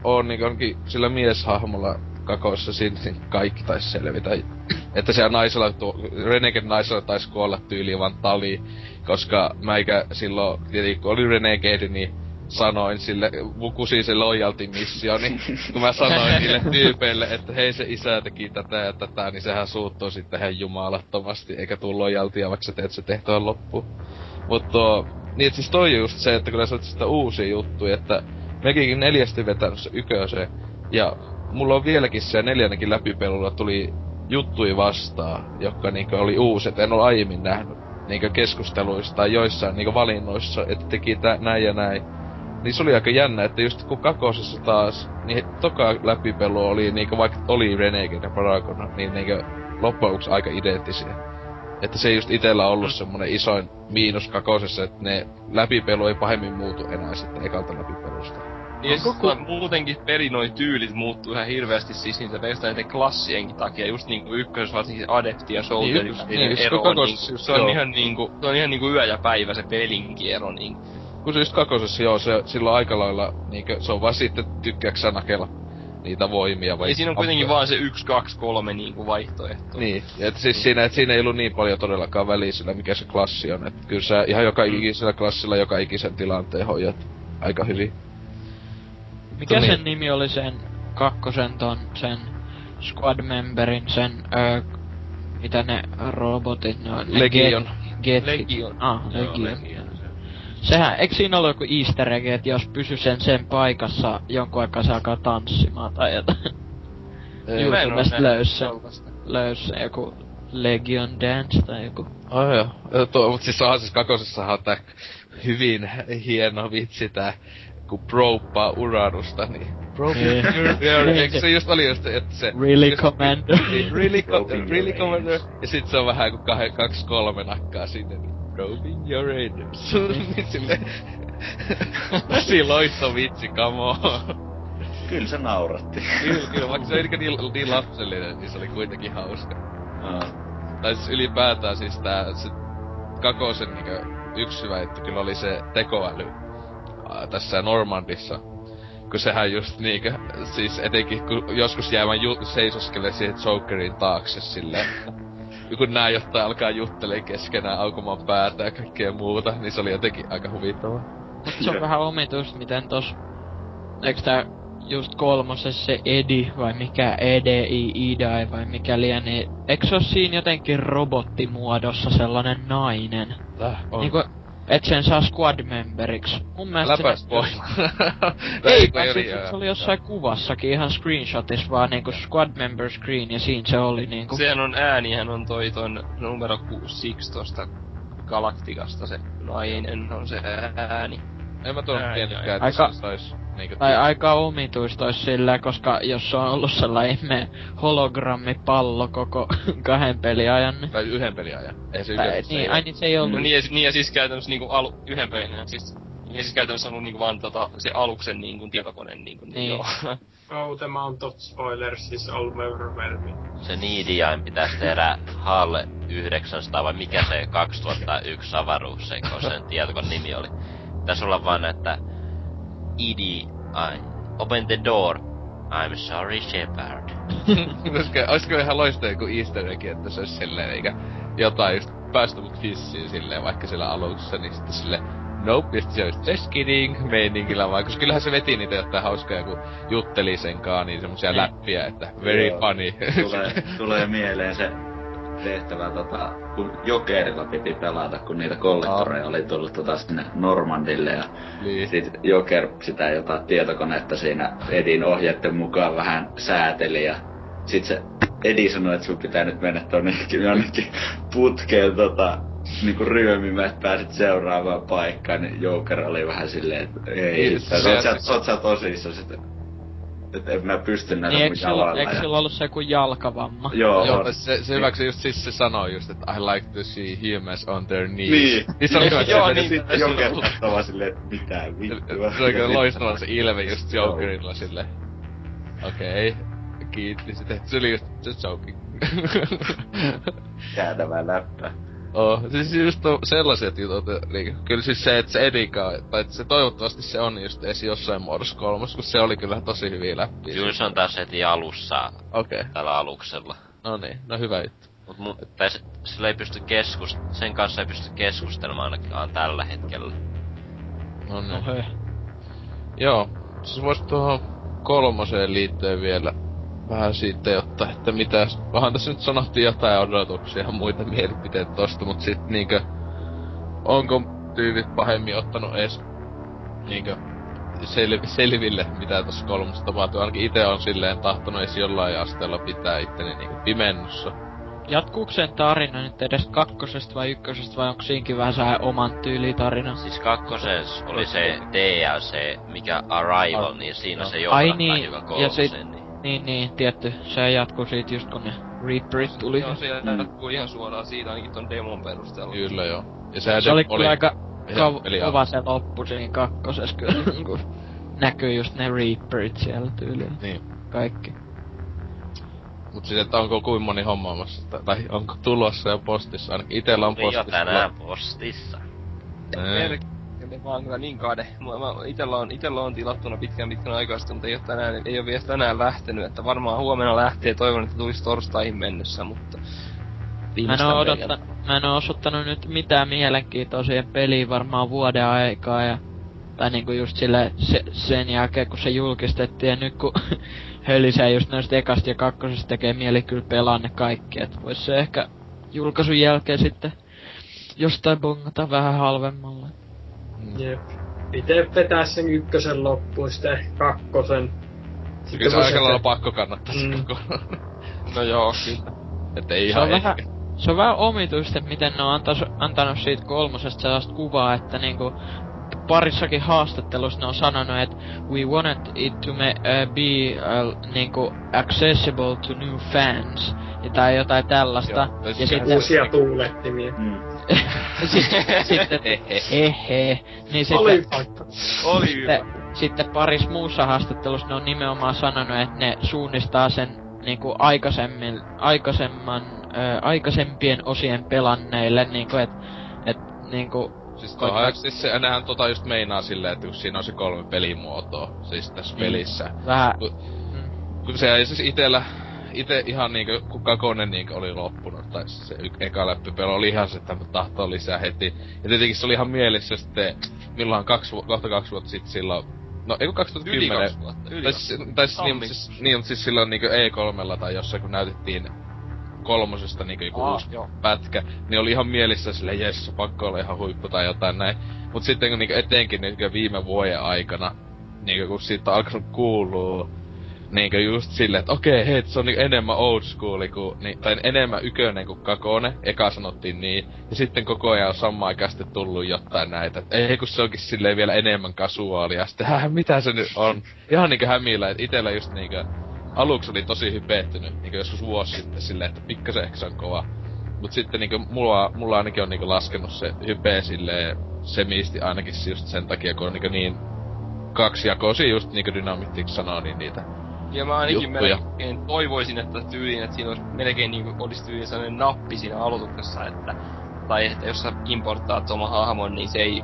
oo niinkö onkin sillä mieshahmolla kakossa niin kaikki taisi selvitä. että siellä naisella, tuo, Renegade naisella taisi kuolla tyyli vaan tali, koska mäikä silloin, tietenkin kun oli Renegade, niin sanoin sille, mukusi se loyalty missioni, kun mä sanoin niille tyypeille, että hei se isä teki tätä ja tätä, niin sehän suuttuu sitten ihan jumalattomasti, eikä tuu loyaltia, vaikka sä teet se tehtävän loppuun. Mutta niin et siis toi just se, että kyllä sä sitä uusia juttuja, että mekin neljästi vetänyt se yköse, ja mulla on vieläkin se neljännekin läpipelulla tuli juttui vastaan, jotka niinkö oli uuset, en ole aiemmin nähnyt niinkö keskusteluista tai joissain niinkö valinnoissa, että teki tä, näin ja näin. Niin se oli aika jännä, että just kun kakosessa taas, niin toka läpipelu oli niinkö vaikka oli Renegade ja Paragon, niin niinkö loppujen aika identtisiä. Että se ei just itellä ollut mm. semmonen isoin miinus kakosessa, että ne läpipelu ei pahemmin muutu enää sitten ekalta läpipelusta. Niin no, koko... muutenkin peli noin tyylit muuttuu ihan hirveästi siis niitä pelkästään näiden klassienkin takia, just niinku ykkös varsinkin Adepti ja Soldier, niin, niin, ero on niinku, se on ihan niinku, se on ihan niinku yö ja päivä se pelinkin ero niin. Kun se just kakosessa joo, se silloin aika lailla niinkö, se on vaan sitten tykkääksä nakella niitä voimia vai... Ei siinä on kuitenkin vaan se yksi, kaksi, kolme niinku vaihtoehto. Niin, et siis siinä, et siinä ei ollut niin paljon todellakaan väliä sillä, mikä se klassi on. Et kyllä sä ihan joka mm. ikisellä klassilla joka ikisen tilanteen hoidat aika hyvin. Mikä sen niin. nimi oli sen kakkosen ton, sen squad memberin, sen, öö, mitä ne robotit, ne on? Legion. Get, Legion. Ah, Legion. Joo, Legion. Sehän, eikö siinä ollut joku easter egg, että jos pysy sen sen paikassa, jonkun aikaa se alkaa tanssimaan tai jotain? YouTubesta löys sen, löys sen joku Legion Dance tai joku. Oh joo. Tuo, mut siis onhan siis kakosessahan tää hyvin hieno vitsi tää kun proppaa Uranusta, niin Probe yeah. your, eikö se just oli just, että se... Really just, commander. Niin, really, co- really commander. Ja sit se on vähän kuin kah- kaksi kolme nakkaa sinne, niin probing your anus. niin sille... Tosi loisto vitsi, come on. Kyllä se nauratti. kyllä, kyllä, vaikka se oli niin, niin lapsellinen, niin se oli kuitenkin hauska. Uh. Tai siis ylipäätään siis tää, se kakosen niinkö yksi hyvä juttu kyllä oli se tekoäly tässä Normandissa. Kun sehän just niinkö, siis etenkin kun joskus jää vaan ju- seisoskelee siihen Jokerin taakse silleen, kun nää jotain alkaa juttelee keskenään aukomaan päätä ja kaikkea muuta, niin se oli jotenkin aika huvittavaa. Mut se on vähän omituista, miten tos... Eiks tää just kolmosessa se Edi, vai mikä EDI, Idai, vai mikä liian, niin eikö se siinä jotenkin robottimuodossa sellainen nainen? Täh, on. Niinku, et sen saa squad memberiksi. Mun mielestä Läpäs se... pois. Ei, eri, se, se oli jossain kuvassakin ihan screenshotis vaan niinku squad member screen ja siinä se oli niinku. Sehän on äänihän on toi ton numero 6 tosta Galaktikasta se nainen on se ääni. En mä tuon tiennytkään, että Aika... se sais Niinku tai aika omituista olisi sillä, koska jos on ollut sellainen ihme hologrammipallo koko kahden peliajan. Niin... Tai yhden peliajan. Ei se tai, niin, ai niin se ei ollut. No, niin, ja, niin ja siis käytännössä niinku alu, yhden pelin siis niin siis käytännössä on ollut niinku vaan tota, se aluksen niinku tietokoneen niinku, niin, niin. joo. Oh, the amount of spoilers is overwhelming. Se niidiain pitäisi tehdä HAL 900 vai mikä se 2001 avaruus se, kun sen tietokon nimi oli. Pitäisi olla vaan, että Edie, I open the door. I'm sorry, Shepard. Koska olisiko ihan loistava joku easter egg, että se olisi silleen, eikä jotain just päästä mut hissiin silleen, vaikka siellä alussa, niin sitten sille Nope, ja sitten se olisi just kidding meiningillä vaan, koska kyllähän se veti niitä jotain hauskoja, kun jutteli sen kaa, niin semmosia niin. läppiä, että very Joo, funny. Tulee, tulee mieleen se tehtävä, tota, kun Jokerilla piti pelata, kun niitä kollektoreja oli tullut tota, sinne Normandille ja niin. sit Joker sitä jotain tietokonetta siinä Edin ohjeiden mukaan vähän sääteli ja sit se Edi sanoi, että sun pitää nyt mennä tonne jonnekin putkeen tota, niinku ryömimään, että pääsit seuraavaan paikkaan, niin Joker oli vähän silleen, että ei, niin, että oot sä, oot sä tosissaan sitten että en mä pysty näitä niin, mun jalalla. Eikö sillä ollut se joku jalkavamma? Joo. Joo se, se hyväksi just siis se sanoi just, että I like to see humans on their knees. Niin. niin se oli hyvä. Joo, niin. Sitten Joker kattava silleen, että mitä vittua. Se oli loistava se ilme just Jokerilla silleen. Okei. Okay. Kiitti sitten. Se oli just, just joking. Jäätävää läppä. Oh, siis just on sellaiset jutut, niin, kyllä siis se, että se Edika, tai että se toivottavasti se on just edes jossain muodossa kolmas, kun se oli kyllä tosi hyviä läppiä. Kyllä se on taas heti alussa. Okay. Tällä aluksella. No niin, no hyvä juttu. Mut mu, tai se, sillä ei pysty keskust, sen kanssa ei pysty keskustelemaan ainakaan tällä hetkellä. No niin. No hei. Joo, siis vois tuohon kolmoseen liittyen vielä vähän siitä, jotta, että mitä, vähän tässä nyt sanottiin jotain odotuksia ja muita mielipiteitä tosta, mut sit niinkö, onko tyypit pahemmin ottanut edes niinkö sel, selville, mitä tossa kolmossa tapahtuu. Ainakin itse on silleen tahtonut edes jollain asteella pitää itteni niinkö pimennossa. Jatkuuko sen tarina nyt edes kakkosesta vai ykkösestä vai onko siinkin vähän sehän oman tyylitarina? Siis kakkosessa oli se DLC, mikä Arrival, Ah, niin siinä no. se Ai johdattaa niin, hiukan ja kolmoseen. sit- Niin. Niin, niin, tietty. Se jatkuu siitä just kun ne Reaperit tuli. Joo, se Mm. jatkuu ihan suoraan siitä ainakin ton demon perusteella. Kyllä joo. Ja sehän Se oli oli kyllä aika kov- kova se loppu siinä kakkosessa kyllä, kun näkyy just ne Reaperit siellä tyyliin. Niin. Kaikki. Mut siis, että onko kuin moni hommaamassa, tai- tai onko tulossa jo postissa, ainakin itellä on Tuli jo postissa. tänään postissa. Ei. Perkele vaan kyllä niin kade. Mä, mä itellä on, itellä on tilattuna pitkän pitkän aikaa sitten, mutta ei oo tänään, ei oo vielä tänään lähtenyt, että varmaan huomenna lähtee, toivon, että tulisi torstaihin mennessä, mutta... Mä en, odottanut, mä en oo osoittanut nyt mitään mielenkiintoa siihen peliin varmaan vuoden aikaa ja tai niinku just sille se, sen jälkeen kun se julkistettiin ja nyt kun hölisee just noista ekasta ja kakkosesta tekee mieli kyllä pelaa ne kaikki, et vois se ehkä julkaisun jälkeen sitten jostain bongata vähän halvemmalla. Jep. Itse vetää sen ykkösen loppuun, sitten kakkosen. Kyllä se aika se- lailla pakko kannattaa se Mm. koko. No joo, kyllä. Että ei Se ihan on vähän, ehkä. se on vähän omituista, että miten ne on antanut siitä kolmosesta sellaista kuvaa, että niinku parissakin haastattelussa ne on sanonut, että we wanted it to me, uh, be uh, niinku accessible to new fans. Ja tai jotain tällaista. Joo, ja siis sitten, Uusia tuulettimia. Mm. sit- sitten, hehe, niin sitten, Oli pakko. Oli sitten, sitten parissa muussa haastattelussa ne on nimenomaan sanonut, että ne suunnistaa sen niinku aikaisemmin, aikaisemman, ö, aikaisempien osien pelanneille, niinku et, et niinku, Siis, Koittaa- toha, siis se, nehän tota just meinaa silleen, että kun siinä on se kolme pelimuotoa, siis tässä Niin. pelissä. vähän, Kun- mm, Kun se ei siis itellä, ite ihan niinkö, kun kakonen niinkö oli loppunut, tai se y- eka läppipelo oli ihan se, että mä tahtoo lisää heti. Ja tietenkin se oli ihan mielessä sitten, milloin kaksi, vu- kohta kaksi vuotta sitten silloin, no ei kun Yli 2010. kaksi vuotta. Yli Tai, siis, tai siis, niin, siis, niin, siis silloin niinku E3 tai jossain kun näytettiin kolmosesta niinku joku Aa, uusi joo. pätkä, niin oli ihan mielissä silleen, jes, pakko olla ihan huippu tai jotain näin. Mut sitten kun niinku etenkin niinku viime vuoden aikana, niinku kun siitä on alkanut kuuluu, niinku just silleen, että okei, hei, se on niinku enemmän old school kuin, niin, tai enemmän ykönen kuin kakone, eka sanottiin niin, ja sitten koko ajan on samaan aikaan sitten tullut jotain näitä, että ei kun se onkin silleen vielä enemmän kasuaalia, sitten mitä se nyt on? Ihan niinku hämillä, että itellä just niinku, aluksi oli tosi hypeettynyt, niinku joskus vuosi sitten silleen, että pikkasen ehkä se on kova. Mut sitten niinku mulla, mulla ainakin on niinku laskenut se hype silleen semisti ainakin just sen takia, kun on niinku niin kaksijakoisia just niinku Dynamittiksi sanoo, niin niitä. Ja mä ainakin juttuja. melkein toivoisin, että tyyliin, että siinä olisi melkein niinku, olisi tyyliin sellainen nappi siinä aloituksessa, että tai että jos sä importtaat oma hahmon, niin se ei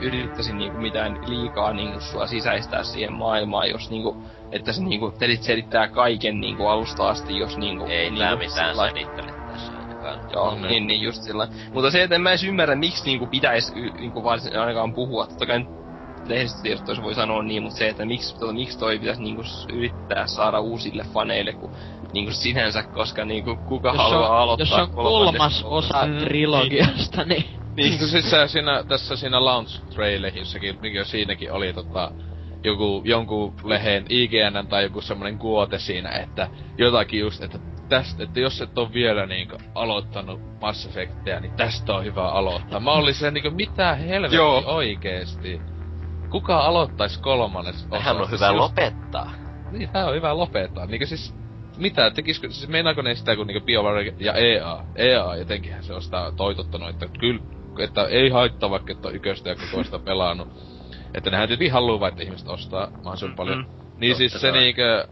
yrittäisi niinku mitään liikaa niinku sua sisäistää siihen maailmaan, jos niinku, että se niinku telit selittää kaiken niinku alusta asti, jos niinku... Ei niinku, tää mitään sillai- selittele tässä ainakaan. Joo, No niin. niin, niin just sillä. Mutta se, että en mä edes ymmärrä, miksi niinku pitäis y- niinku varsin ainakaan puhua. Totta kai nyt lehdistötiedostoissa voi sanoa niin, mutta se, että miksi, tota, miksi toi pitäisi niinku yrittää saada uusille faneille, kun niinku sinänsä, koska niinku kuka jos, haluaa on, aloittaa jos on kolmas osa Mm, trilogiasta, niin Niin kuin siis se siinä, tässä siinä launch trailerissakin, niin jo siinäkin oli tota, joku, jonkun lehen IGN tai joku semmonen kuote siinä, että jotakin just, että tästä, että jos et ole vielä niinku aloittanut Mass Effectia, niin tästä on hyvä aloittaa. Mä olin se niinku, mitä helvetti Joo. oikeesti. Kuka aloittais kolmannes Tähän on Siis hyvä just- lopettaa. Niin, tää on hyvä lopettaa. Niinku siis, mitä, tekisikö, siis meinaako ne sitä, kun niinku BioWare ja EA, EA jotenkinhän se on sitä toitottanut, että kyllä, että ei haittaa vaikka, että on yköstä ja koko sitä pelannut. Että nehän tietenkin haluaa, että ihmiset ostaa mahdollisimman paljon. Mm. Niin siis se kai. niinkö,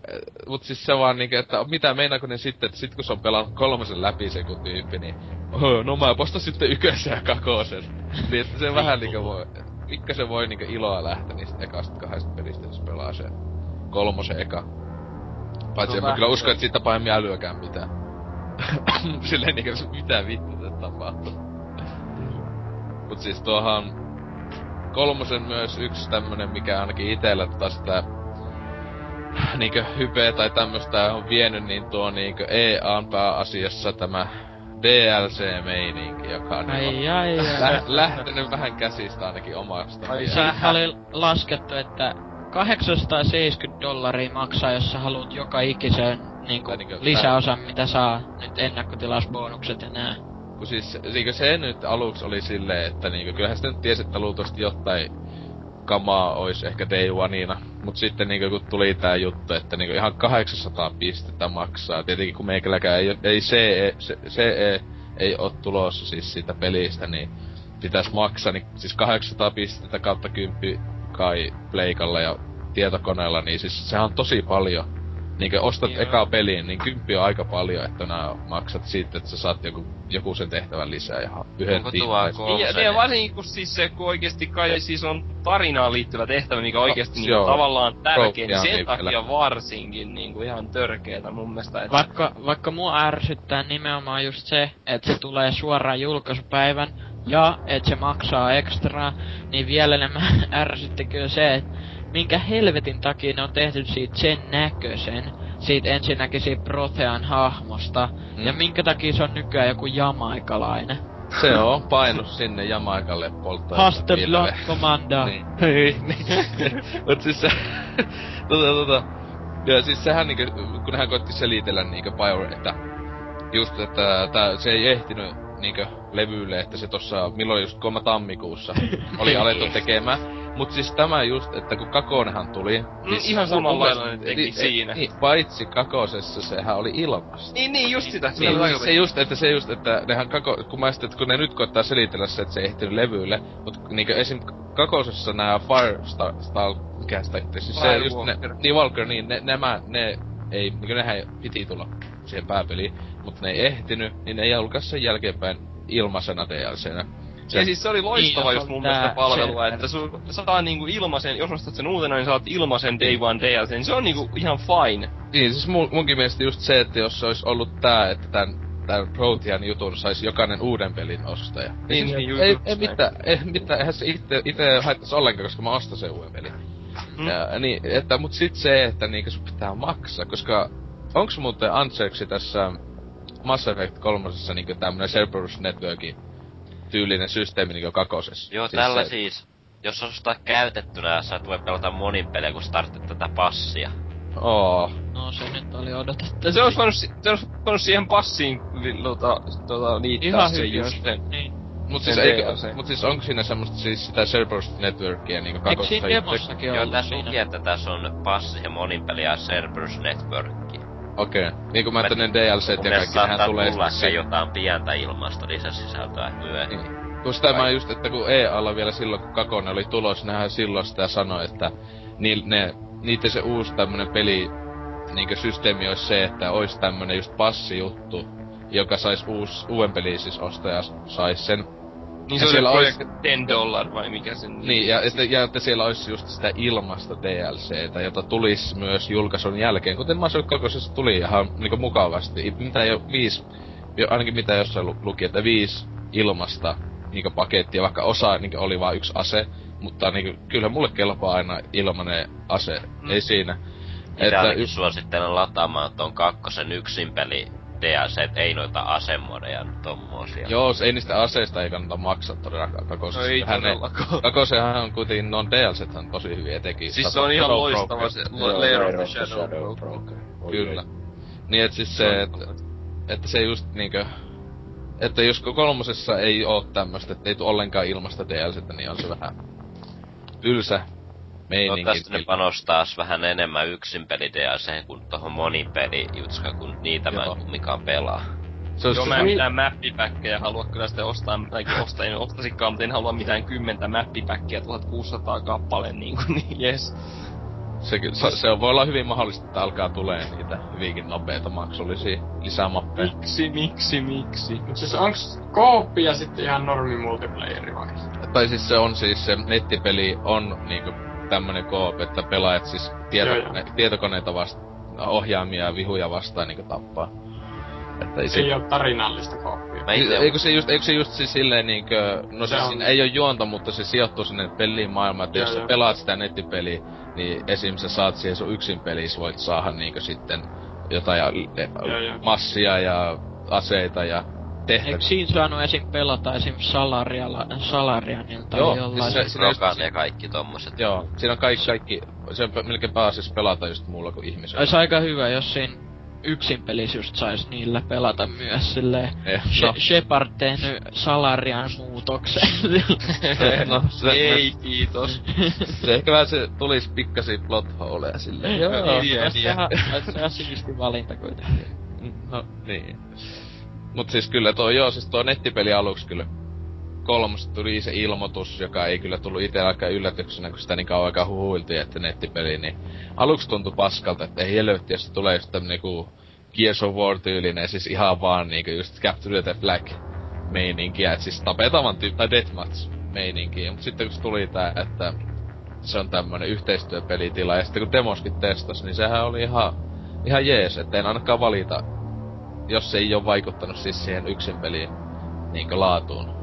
mut siis se vaan niinkö, että mitä meinaako ne sitten, että sit kun se on pelannut kolmosen läpi se kun tyyppi, niin oh, no mä postan sitten ykösen ja kakosen. niin että se vähän niinkö voi, pikkasen voi niinkö iloa lähteä niistä ekasta kahdesta pelistä, jos pelaa se kolmosen eka. Paitsi No en mä kyllä vähän usko, että siitä pahemmin älyäkään mitään. Silleen niinkö, mitä vittu se tapahtuu. Mut siis tuohan kolmosen myös yksi tämmönen, mikä ainakin itellä tota sitä niinkö hypeä tai tämmöstä on vienyt, niin tuo niinkö EAN pääasiassa tämä DLC-meininki, joka on Ai ai ai. lä- lähtenyt vähän käsistä ainakin omasta. Ai. Siinä oli laskettu, että 870 dollaria maksaa, jos sä haluat joka ikisen Tai niinku- lisäosan, mitä saa nyt ennakkotilausbonukset ja nää. Kun siis, niinkö se nyt aluksi oli silleen, että niinkö, kyllähän sitä nyt tiesi, että luultavasti jotain kamaa ois ehkä day oneina. Mut sitten niinkö kun tuli tää juttu, että niinkö ihan 800 pistettä maksaa. Tietenkin kun meikäläkään ei, ei CE, CE ei oo tulossa siis siitä pelistä, niin pitäis maksaa, niin siis 800 pistettä kautta 10 kai pleikalla ja tietokoneella, niin siis sehän on tosi paljon. Niinkö ostat Joo. ekaa peliin, niin kymppi on aika paljon, että nää maksat siitä, että sä saat joku, joku sen tehtävän lisää ja yhden Onko tuo Niin, ja, niin, ja varsinkin kun siis se, kun oikeesti kai siis on tarinaan liittyvä tehtävä, mikä oikeesti niin joo. tavallaan tärkeä, niin sen takia vielä. varsinkin niin kuin ihan törkeetä mun mielestä. Että... Vaikka, vaikka mua ärsyttää nimenomaan just se, että se tulee suoraan julkaisupäivän ja että se maksaa ekstraa, niin vielä enemmän ärsytti kyllä se, että minkä helvetin takia ne on tehty siitä sen näköisen, siitä ensinnäkin siitä Protean hahmosta, Mm. ja minkä takia se on nykyään joku jamaikalainen. Se on painu sinne Jamaikalle polttaa. Hasselblad Commanda. Niin. Niin. Mut siis se... tota, tota... Ja siis sehän niinkö, kun hän koitti selitellä niinkö Bioware, että just, että tää, se ei ehtinyt niinkö levylle, että se tossa, milloin just kolme tammikuussa oli alettu tekemään. Mut siis tämä just, että kun Kakonenhan tuli... Mm, ihan samalla mun lailla mielestä- ne teki niin, siinä. Niin, paitsi Kakosessa sehän oli ilmasta. Niin, niin, just sitä. Niin, oli se just, että se just, että nehän kako, kun mä sitten, kun ne nyt koittaa selitellä se, että se ei ehtinyt levyille, mut niinkö esim. kakosessa nää Firestar, Star, mikä sitä siis se just ne, niin Walker, niin ne, nämä, ne ei, niinkö nehän ei- piti tulla siihen pääpeliin, mut ne ei ehtinyt, niin ne julkaisi sen jälkeenpäin ilmaisena DLCnä. Ja siis se oli loistava Niin, just mun mielestä palvelua, että sun saa niinku ilmaisen, jos ostat sen uutena, niin saat ilmaisen Day One DLC, niin se on niinku ihan fine. Niin, siis mun, munkin mielestä just se, että jos se olisi ollut tää, että tän, tän Protean jutun saisi jokainen uuden pelin ostaja. Niin, siis, niin, ju- ei, ei, mitään, ei mitään, eihän se ite, ite haittais ollenkaan, koska mä ostan sen uuden pelin. Mm. Ja, niin, että, mut sit se, että niinkö sun pitää maksaa, koska onks muuten Anserksi tässä Mass Effect 3 niinkö tämmönen Cerberus Networkin tyylinen systeemi niinkö kakosessa? Joo, tällä se, siis, jos ostaa käytettynä, sä et voi pelata monin pelejä, kun sä tarvitset tätä passia. Oo. No se nyt oli odotettu. Ja se olisi voinut, se olisi voinut siihen passiin tota, tota, liittää Ihan se just sen. Niin. Mut siis, eikö, mut siis onko siinä semmoista siis sitä Cerberus Networkia niinkö Eikö kakosessa? siinä demossakin Joo, tässä siinä? että tässä on passi siihen monin peliä Cerberus Networkki. Okei. Okay. Niin kuin mä että ne DLCt Mun ja kaikki, nehän tulee tulla ehkä jotain pientä ilmasta lisäsisältöä myöhemmin. Niin. Kun sitä mä just, että kun EAlla vielä silloin, kun Kakone oli tulos, nehän silloin sitä sanoi, että ni, ne, niitä se uusi tämmönen peli, niinkö systeemi olisi se, että olisi tämmönen just passijuttu, joka sais uus, uuden pelin siis ostaja sais sen. Niin Ja se oli siellä Project olisi- 10 dollar vai mikä sen... Niin, ja, että, ja että siellä olisi just sitä ilmasta DLCtä, jota tulisi myös julkaisun jälkeen, kuten Mass Effect 2 tuli ihan niinku mukavasti. Mitä jo viisi, jo, ainakin mitä jossain lu- luki, että viisi ilmasta niinku pakettia, vaikka osa niinku oli vain yksi ase, mutta niinku, kyllä mulle kelpaa aina ilmanen ase, Mm. ei siinä. Itse ainakin y- suosittelen lataamaan ton kakkosen yksin peli DLC, et ei noita asemodeja tommosia. Joo, se ei niistä aseista ei kannata maksaa todellakaan No kakosessa. ei Hän todellakaan. Kakosehan on kuitenkin, non DLCthän tosi hyviä etenkin. Siis se on ihan loistava se Lair of the Shadow Broker. Kyllä. Niin et siis se, että se just niinkö... Että jos kolmosessa ei oo tämmöstä, että ei tuu ollenkaan ilmasta DLCtä, niin on se vähän tylsä meininki. Toivottavasti ne panostaas vähän enemmän yksin peli DLC kuin tohon monin peli jutska, kun niitä mä Joo. en kumminkaan pelaa. se olisi Joo, mä en mitään mappipäkkejä halua kyllä sitten ostaa, tai ostaa, en ostasikaan, mutta en halua mitään kymmentä mappipäkkiä, 1600 kappaleen niinku, niin jes. Se, se, se voi olla hyvin mahdollista, että alkaa tulee niitä hyvinkin nopeita maksullisia lisämappeja. Miksi, miksi, miksi? Mut siis onks kooppi ja sitten ihan normi multiplayeri vai? Tai siis se on siis se nettipeli on niinku tämmönen koop, että pelaajat siis tietokone, tietokoneita vasta ohjaamia ja vihuja vastaan niinku tappaa. Että ei se, se ei oo tarinallista kooppia. Eikö se just, eikö se just siis silleen niinkö, no se, se siinä ei oo juonta, mutta se sijoittuu sinne peliin maailmaan, että jos sä pelaat sitä nettipeliä, niin esim. sä saat siihen sun yksin pelissä voit saada niinkö sitten jotain ja, ja, massia ja aseita ja tehtäviä. Eikö siinä saanut esim. pelata esim. Salarialla, Salarianilta Joo, jollain? Siis se, Rokan ja kaikki tommoset. Joo, siinä on kaikki, kaikki se on melkein pääsis pelata just muulla kuin ihmisellä. Olisi aika hyvä, jos siinä yksin pelis just sais niillä pelata myös silleen. Eh, no. Shepard tehnyt Salarian muutoksen. no, se, ei kiitos. se ehkä vähän se tulis pikkasi plot holeja silleen. Joo, joo. Niin, niin. Se on siisti valinta kuitenkin. No, niin. Mut siis kyllä tuo, joo, siis tuo nettipeli aluksi kyllä kolmosta tuli se ilmoitus, joka ei kyllä tullut itse aika yllätyksenä, kun sitä niin kauan aikaa huhuiltiin, että nettipeli, niin aluksi tuntui paskalta, että ei helvetti, jos tulee just tämmönen niinku Gears of War tyylinen, siis ihan vaan niinku just Capture the Flag meininkiä, että siis tapetavan tyyppi, tai Deathmatch meininkiä, mutta sitten kun se tuli tää, että se on tämmönen yhteistyöpelitila, ja sitten kun demoskin testas, niin sehän oli ihan, ihan jees, että en ainakaan valita, jos se ei ole vaikuttanut siis siihen yksin peliin niinkö laatuun.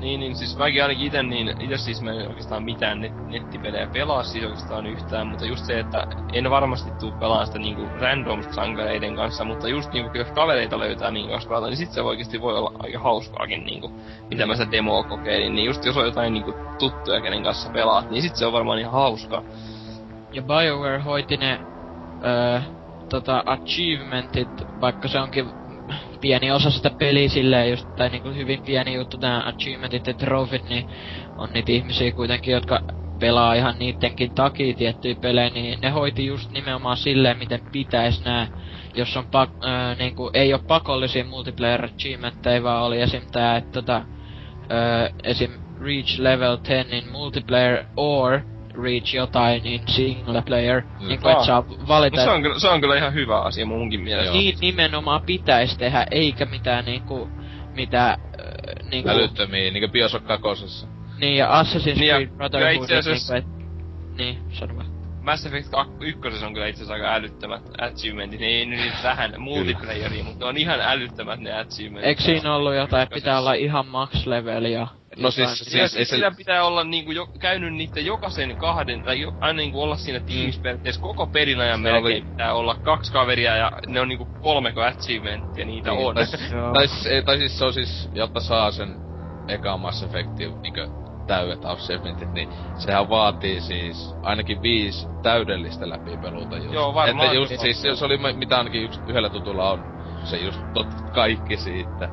Niin, niin siis mäkin ainakin ite, niin ite siis mä en oikeastaan mitään net, nettipelejä pelaa siis oikeastaan yhtään, mutta just se, että en varmasti tuu pelaamaan sitä niinku random sankareiden kanssa, mutta just niinku jos kavereita löytää niin kanssa pelata, niin sit se oikeasti voi olla aika hauskaakin niinku, mitä mä sitä demoa kokeilin, niin just jos on jotain niinku tuttuja, kenen kanssa pelaat, niin sit se on varmaan ihan hauska. Ja BioWare hoiti ne öö, tota, achievementit, vaikka se onkin pieni osa sitä peliä silleen just, tai niinku hyvin pieni juttu tää achievementit ja trofit, niin on niitä ihmisiä kuitenkin, jotka pelaa ihan niittenkin takia tiettyjä pelejä, niin ne hoiti just nimenomaan silleen, miten pitäis nää, jos on pak- äh, niinku, ei ole pakollisia multiplayer achievementteja, vaan oli esim. tää, että tota, äh, esim. reach level 10 multiplayer or Reach jotain, niin single player, mm. niin kuin et saa valita. No, se, on, se on kyllä ihan hyvä asia munkin mielestä. Niin nimenomaan pitäisi tehdä, eikä mitään niinku, mitä äh, niinku... Älyttömiä, niinku Bioshock 2. Niin, ja Assassin's niin, Creed Brotherhood, itse asiassa... niinku, et... Niin, sano vaan. Mass Effect 1 on kyllä itse asiassa aika älyttömät achievementit. Ne ei nyt vähän multiplayeria, mutta ne on ihan älyttömät ne achievementit. Eikö siinä ollut jotain, että pitää olla ihan max level ja No siis, siis, siis ei se... pitää olla niinku jo, käynyt niiden jokaisen kahden, tai jo, aina niinku olla siinä tiimissä periaatteessa koko pelin ajan melkein oli... pitää olla kaksi kaveria ja ne on niinku kolmeko achievementtia niitä niin, on. Tai, tai, siis, tai siis se on siis, jotta saa sen eka Mass Effectin niinku täydet achievementit, niin sehän vaatii siis ainakin viisi täydellistä läpipeluuta just. Joo, varmaan. Että just siis se oli mitä ainakin yksi, yhdellä tutulla on se just tot kaikki siitä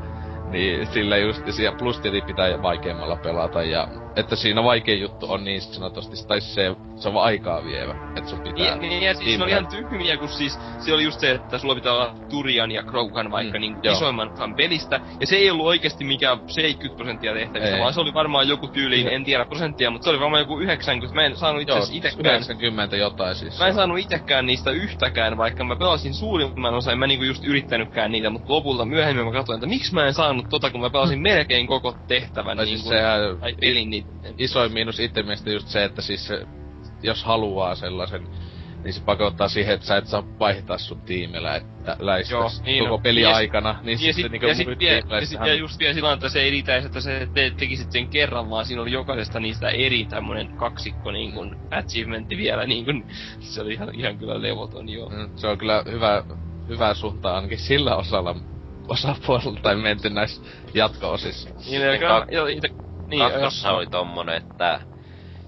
niin sillä just, ja plus tietysti pitää vaikeammalla pelata, ja että siinä vaikein juttu on niin sanotusti, tai se, se on aikaa vievä, että sun pitää... Niin, niin ja siis ne oli ihan tyhmiä, kun siis se oli just se, että sulla pitää olla Turian ja Krogan vaikka mm, niin isoimman osan pelistä, ja se ei ollut oikeasti mikään 70 prosenttia tehtävistä, ei. vaan se oli varmaan joku tyyliin, en tiedä prosenttia, mutta se oli varmaan joku 90, mä en saanut itse asiassa itekään... 90 jotain siis. Mä en saanut itekään niistä yhtäkään, vaikka mä pelasin suurimman osan, en mä niinku just yrittänytkään niitä, mutta lopulta myöhemmin mä katsoin, että miksi mä en saanut tota, kun mä pelasin melkein koko tehtävän, niin siis sehän, tai pelin niitä isoin miinus itse mielestä just se, että siis se, jos haluaa sellaisen, niin se pakottaa siihen, että sä et saa vaihtaa sun tiimillä, että läistäs niin koko peli ja aikana, niin ja sitten niinku ja sit, vie, ja, sit, ja just vielä sillä että se ei riitä, että sä te, tekisit sen kerran, vaan siinä oli jokaisesta niistä eri tämmönen kaksikko niin kuin achievementti vielä niin kuin, se oli ihan, ihan kyllä levoton joo. Mm, se on kyllä hyvä, hyvä suunta ainakin sillä osalla osapuolella tai menty näissä jatko-osissa. Niin, niin, ka- jo, ite, niin, Kakkossa oli tommonen, että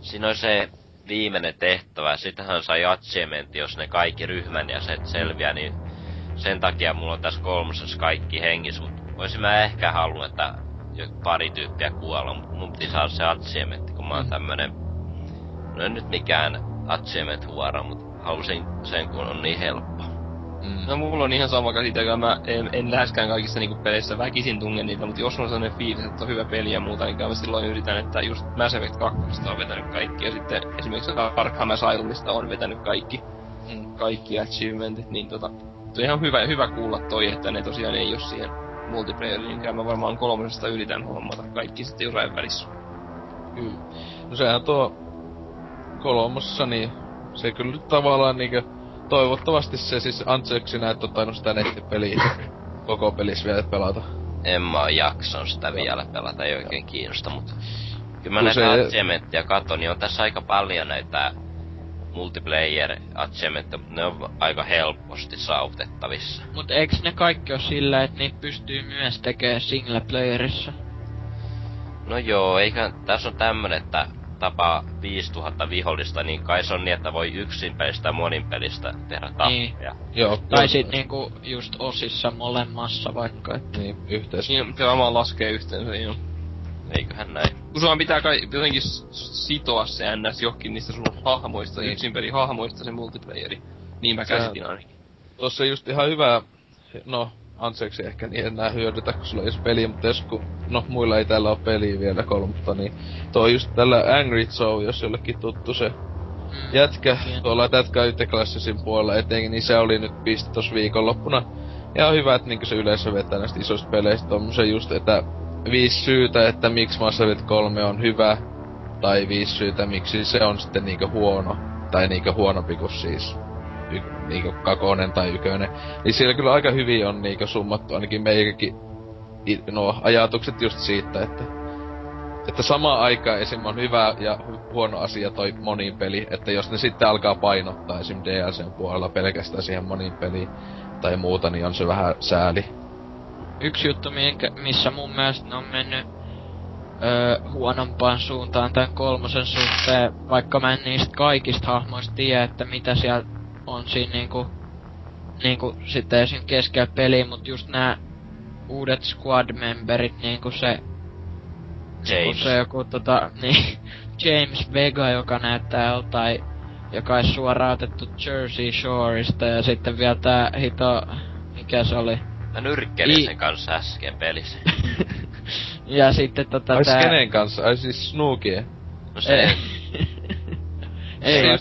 siinä oli se viimeinen tehtävä, sitähän sai achievementti, jos ne kaikki ryhmän ja se selviää, niin sen takia mulla on tässä kolmosessa kaikki hengis, mut voisin mä ehkä halunnut, että pari tyyppiä kuolla, mut mun piti saada se achievementti, kun mä oon mm. tämmönen, no en nyt mikään achievement huora, mut halusin sen, kun on niin helppo. Mm. No mulla on ihan sama käsite, mä en, en läheskään kaikissa niinku peleissä väkisin tunge niitä, mutta jos on sellainen fiilis, että on hyvä peli ja muuta, niin mä silloin yritän, että just Mass Effect 2 on vetänyt kaikki, ja sitten esimerkiksi Arkham Asylumista on vetänyt kaikki, mm. kaikki achievementit, niin tota, on ihan hyvä, hyvä kuulla toi, että ne tosiaan ei ole siihen multiplayeriinkään. Mä varmaan kolmosesta yritän hommata kaikki sitten jossain välissä. Kyllä. No sehän tuo kolmossa, niin se kyllä tavallaan niinkö toivottavasti se siis anteeksi näet on tainnut sitä nettipeliä koko pelissä vielä pelata. En mä oo jakson sitä vielä pelata, ei oikein kiinnosta, mutta kyllä mä näitä achievementtia katon, niin on tässä aika paljon näitä multiplayer achievementteja, ne on aika helposti saavutettavissa. Mut eiks ne kaikki oo sillä, että niitä pystyy myös tekemään single playerissa? No joo, eikä tässä on tämmönen, että tapaa 5000 vihollista, niin kai se on niin, että voi yksin pelistä monin pelistä tehdä tappeja. Niin. Joo. Tai sit niinku just osissa molemmassa vaikka, että... Niin, yhteensä. Niin, pitää vaan laskee yhteensä, joo. Eiköhän näin. Kun sulla pitää kai jotenkin sitoa se NS johonkin niistä sun hahmoista, niin. yksin peli hahmoista se multiplayeri. Niin mä käsitin ainakin. Tossa just ihan hyvä, no anteeksi ehkä niin enää hyödytä, kun sulla ei ole peli, mutta jos kun, no muilla ei täällä ole peliä vielä kolmatta, niin tuo just tällä Angry Joe, jos jollekin tuttu se mm. jätkä yeah. tuolla Tätkä Klassisin puolella etenkin, niin se oli nyt pisti tossa viikonloppuna. Ja on hyvä, että niinku se yleisö vetää näistä isoista peleistä tommosen just, että viisi syytä, että miksi Mass Effect 3 on hyvä, tai viisi syytä, miksi se on sitten niinku huono, tai niinku huonompi kuin siis y, niinku kakonen tai ykönen. Niin siellä kyllä aika hyvin on niinku summattu ainakin meikäkin no, ajatukset just siitä, että että samaan aikaan esim. on hyvä ja huono asia toi moniin peli, että jos ne sitten alkaa painottaa esim. DLCn puolella pelkästään siihen moniin peliin tai muuta, niin on se vähän sääli. Yksi juttu, minkä, missä mun mielestä ne on mennyt öö, huonompaan suuntaan tämän kolmosen suhteen, vaikka mä en niistä kaikista hahmoista tiedä, että mitä siellä on siinä niinku, niinku sitten esim. keskellä peliä, mut just nää uudet squad-memberit, niinku se... James. Niinku se joku tota, niin, James Vega, joka näyttää joltain, joka olisi suoraan otettu Jersey Shoreista, ja sitten vielä tää hito, mikä se oli? Mä nyrkkelin I... sen kanssa äsken pelissä. ja sitten tota Ai tää... kenen kanssa? Ai siis Snookie? No se... ei. ei,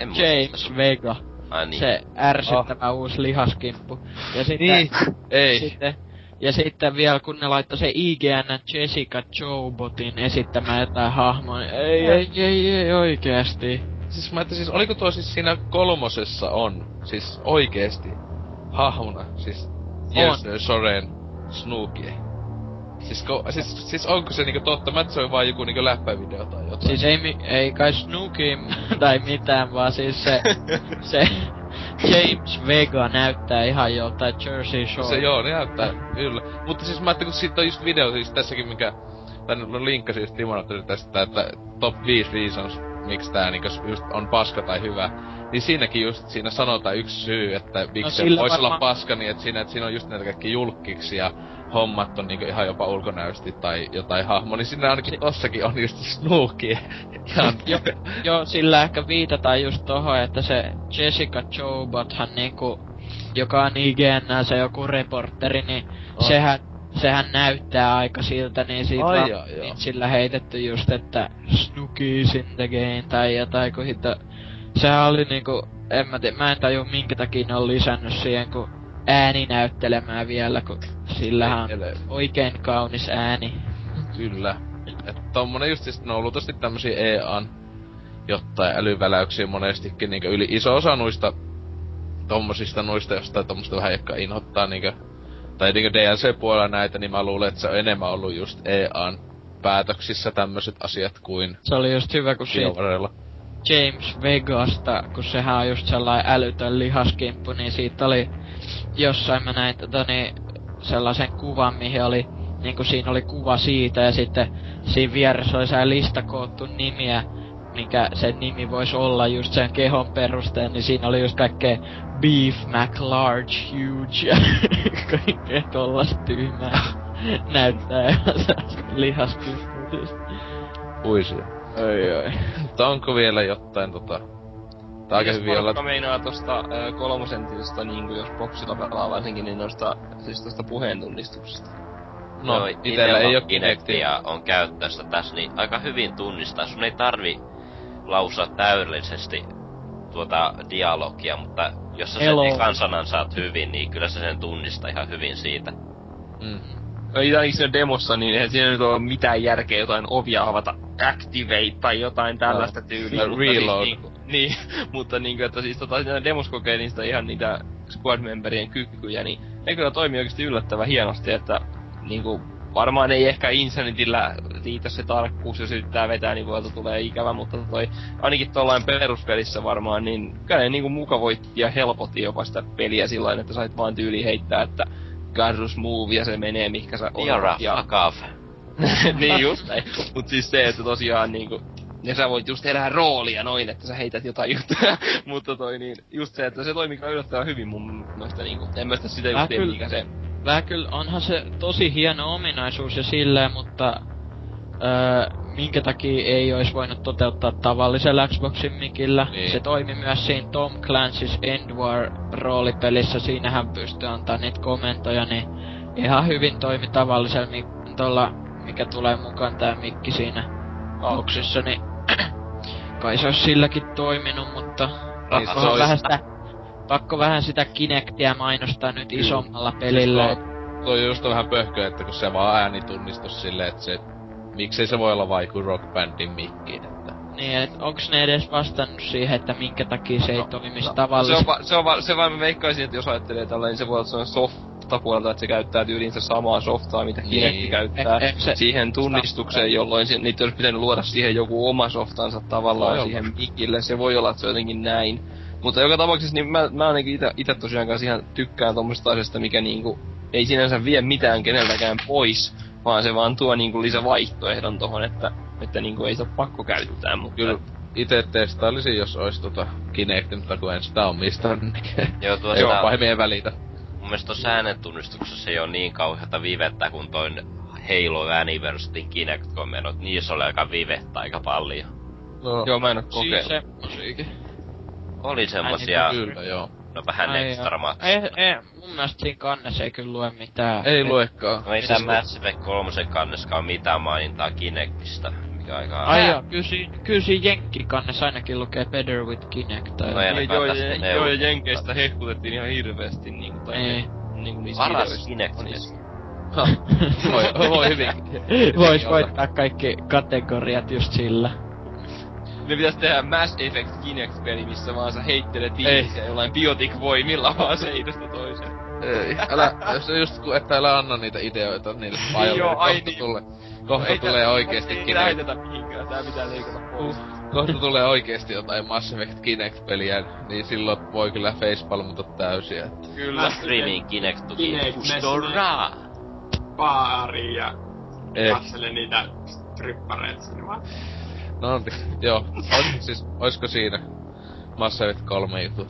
en James Vega. Ai niin. Se ärsyttävä oh. uusi lihaskimppu. Ja sitten... Niin, ei. Sitten, ja sitten vielä kun ne laittoi se IGN Jessica Jobotin esittämään jotain hahmoa, niin ei, ei, ei, ei, oikeesti. Siis mä että siis oliko tuo siis siinä kolmosessa on, siis oikeesti, hahmona, siis Jersey Soren Snookie. Siis, ko, siis, siis onko se niinku totta? Mä se on vaan joku niinku läppävideo tai jotain. Siis ei, ei kai Snooki tai mitään, vaan siis se, se James Vega näyttää ihan joltain Jersey Shore. Se joo, ne näyttää, kyllä. Mutta siis mä ajattelin, kun siitä on just video siis tässäkin, mikä tän linkkasi just Timonatori tästä, että top 5 reasons, miksi tää niinku just on paska tai hyvä. Niin siinäkin just siinä sanotaan yksi syy, että miksi no, se voisi varma... olla paska, niin että siinä, että siinä on just näitä kaikki julkkiksi ja hommat on niinku ihan jopa ulkonäösti tai jotain hahmo, niin siinä ainakin si- tossakin on just Snooki. Ihan... jo, jo, sillä ehkä viitataan just tohon, että se Jessica Jobothan niinku, joka on IGN se joku reporteri, niin on. sehän sehän näyttää aika siltä, niin siitä Ai joo, joo. sillä heitetty just, että Snookies in the game tai jotain, kun hito... Sehän oli niinku, en mä tiedä, mä en tajua minkä takia ne on lisännyt siihen, kun ääni näyttelemään vielä, kun sillä on oikein kaunis ääni. Kyllä. Että tommonen just siis, no luultavasti tämmösiä EAN jotain älyväläyksiä monestikin, niinkö yli iso osa noista tommosista noista jostain tommosta vähän ehkä inhottaa niinkö tai niinkö DLC-puolella näitä, niin mä luulen, että se on enemmän ollut just EAN päätöksissä tämmöiset asiat kuin Se oli just hyvä, kun siitä James Vegasta, kun sehän on just sellainen älytön lihaskimppu, niin siitä oli jossain mä näin tota, niin, sellaisen kuvan, mihin oli, niin kuin siinä oli kuva siitä, ja sitten siinä vieressä oli se lista koottu nimiä, mikä sen nimi voisi olla just sen kehon perusteella, niin siinä oli just kaikkea Beef Large Huge ja kaikkea tollasta tyhmää näyttää lihaskympuutista. Uisia. Oi oi. Mutta onko vielä jotain tota Tää aika hyvin olla... Porukka meinaa tosta äh, kolmosenttisestä niinku jos boksilla pelaa varsinkin, niin noista, siis tosta puheen tunnistuksesta. No, Joo, itellä ei oo Kinectia on käytössä tässä, niin aika hyvin tunnistaa. Sun ei tarvi lausua täydellisesti tuota dialogia, mutta jos sä Hello. sen ekan sanan saat hyvin, niin kyllä se sen tunnistaa ihan hyvin siitä. Mm. Ei ainakin siinä demossa, niin eihän siinä nyt ole mitään järkeä jotain ovia avata activate tai jotain tällaista tyyliä. Tai mutta siis reload. niinku- niin, mutta niinku, että siis tota, siinä demos kokeilin sitä ihan niitä squad memberien kykyjä, niin ne kyllä toimii oikeasti yllättävän hienosti, että niinku, varmaan ei ehkä Insanitillä riitä se tarkkuus, jos yrittää vetää, niin voilta tulee ikävä, mutta toi, ainakin tollain peruspelissä varmaan, niin kyllä ne niinku mukavoitti ja helpotti jopa sitä peliä sillä että sait vaan tyyli heittää, että Garrus move ja se menee mihinkä sä odotat. Ja, fuck off. niin just näin. Mut siis se, että tosiaan niinku, ja sä voit just elää roolia noin, että sä heität jotain juttuja, mutta toi niin, just se, että se toimii kyllä yllättävän hyvin mun mielestä niinku, en mä sitä just tiedä, kyllä- mikä se, Vähän kyllä onhan se tosi hieno ominaisuus ja silleen, mutta öö, minkä takia ei olisi voinut toteuttaa tavallisella Xboxin mikillä. Niin. Se toimi myös siinä Tom Clancy's End War roolipelissä, siinähän pystyy antaa niitä komentoja, niin ihan hyvin toimi tavallisella mik- tolla, mikä tulee mukaan tää mikki siinä boksissa, niin kai se olisi silläkin toiminut, mutta Niin, se pakko olisi- vähän sitä, pakko vähän sitä Kinectia mainostaa nyt isommalla pelillä. Siis tuo- Toi just on vähän pöhkö, että kun se vaan äänitunnistus silleen, että se... Miksei se voi olla vaan joku rockbandin mikki, että... Niin, et onks ne edes vastannut siihen, että minkä takia se ei toimisi se tavallisesti? on, va, se on, va, se vaan veikkaisin, että jos ajattelee tällä, niin se voi olla sellainen softapuolelta, että se käyttää tyyliin se samaa softaa, mitä Niin. Kinecti käyttää Eh, eh, se- siihen tunnistukseen, jolloin se, niitä olisi pitänyt luoda siihen joku oma softansa tavallaan Voi siihen mikille. Se voi olla, että se on jotenkin näin. Mutta joka tapauksessa niin mä, mä ainakin ite, ite tosiaan kanssa ihan tykkään tommosesta asiasta, mikä niinku ei sinänsä vie mitään keneltäkään pois, vaan se vaan tuo niinku lisävaihtoehdon tohon, että, että niinku ei se ole pakko käyttää, mutta Kyllä ite testailisin, jos ois tota Kinect, mutta kun en sitä omistanut, niin Joo, ei tuosta, pahemmin en välitä. mun mielestä tuossa äänentunnistuksessa ei ole niin kauheata vivettä kuin toin Halo Anniversary Kinect-komennot. Niissä oli aika vivettä aika paljon. No, joo mä en oo Siis kokeillut. semmosiikin. Oli semmosia, kyllä, joo. No vähän Ai extra joo. maksaa. Ei, ei, mun mielestä siinä kannessa ei kyllä lue mitään. Ei luekaan. No ei tää Mass Effect 3 kanneskaan mitään mainintaa Kinectistä, mikä aika... Ai joo, kyllä siinä, kyllä siinä Jenkki-kannessa ainakin lukee Better with Kinect. Tai No ei ainakaan joo, EU- joo, ja Jenkeistä hehkutettiin ihan hirveesti niinku, tai Ei. niinku niissä Paras videoissa. Kinect. monissa. voi, voi hyvin. Vois voittaa kaikki kategoriat just sillä. Ne pitäis tehdä Mass Effect Kinect-peli, missä vaan sä heittelet Ei. ihmisiä jollain biotic-voimilla vaan seinästä toiseen. Ei, älä, se just kun, että älä anna niitä ideoita niille pajoille. Joo, ai kohta niin. tulee, kohta Ei tulee tää- oikeesti Ei Kinect. lähetetä mihinkään, tää pitää leikata pois. Kohta tulee oikeesti jotain Mass Effect Kinect-peliä, niin silloin voi kyllä facepalmuta täysiä. Että. Kyllä. Streaming Kinect tuki. Kinect, baariin ja Ei. katsele niitä strippareita sinne vaan. No niin, joo. Ois, siis, oisko siinä Mass Effect 3 jutut?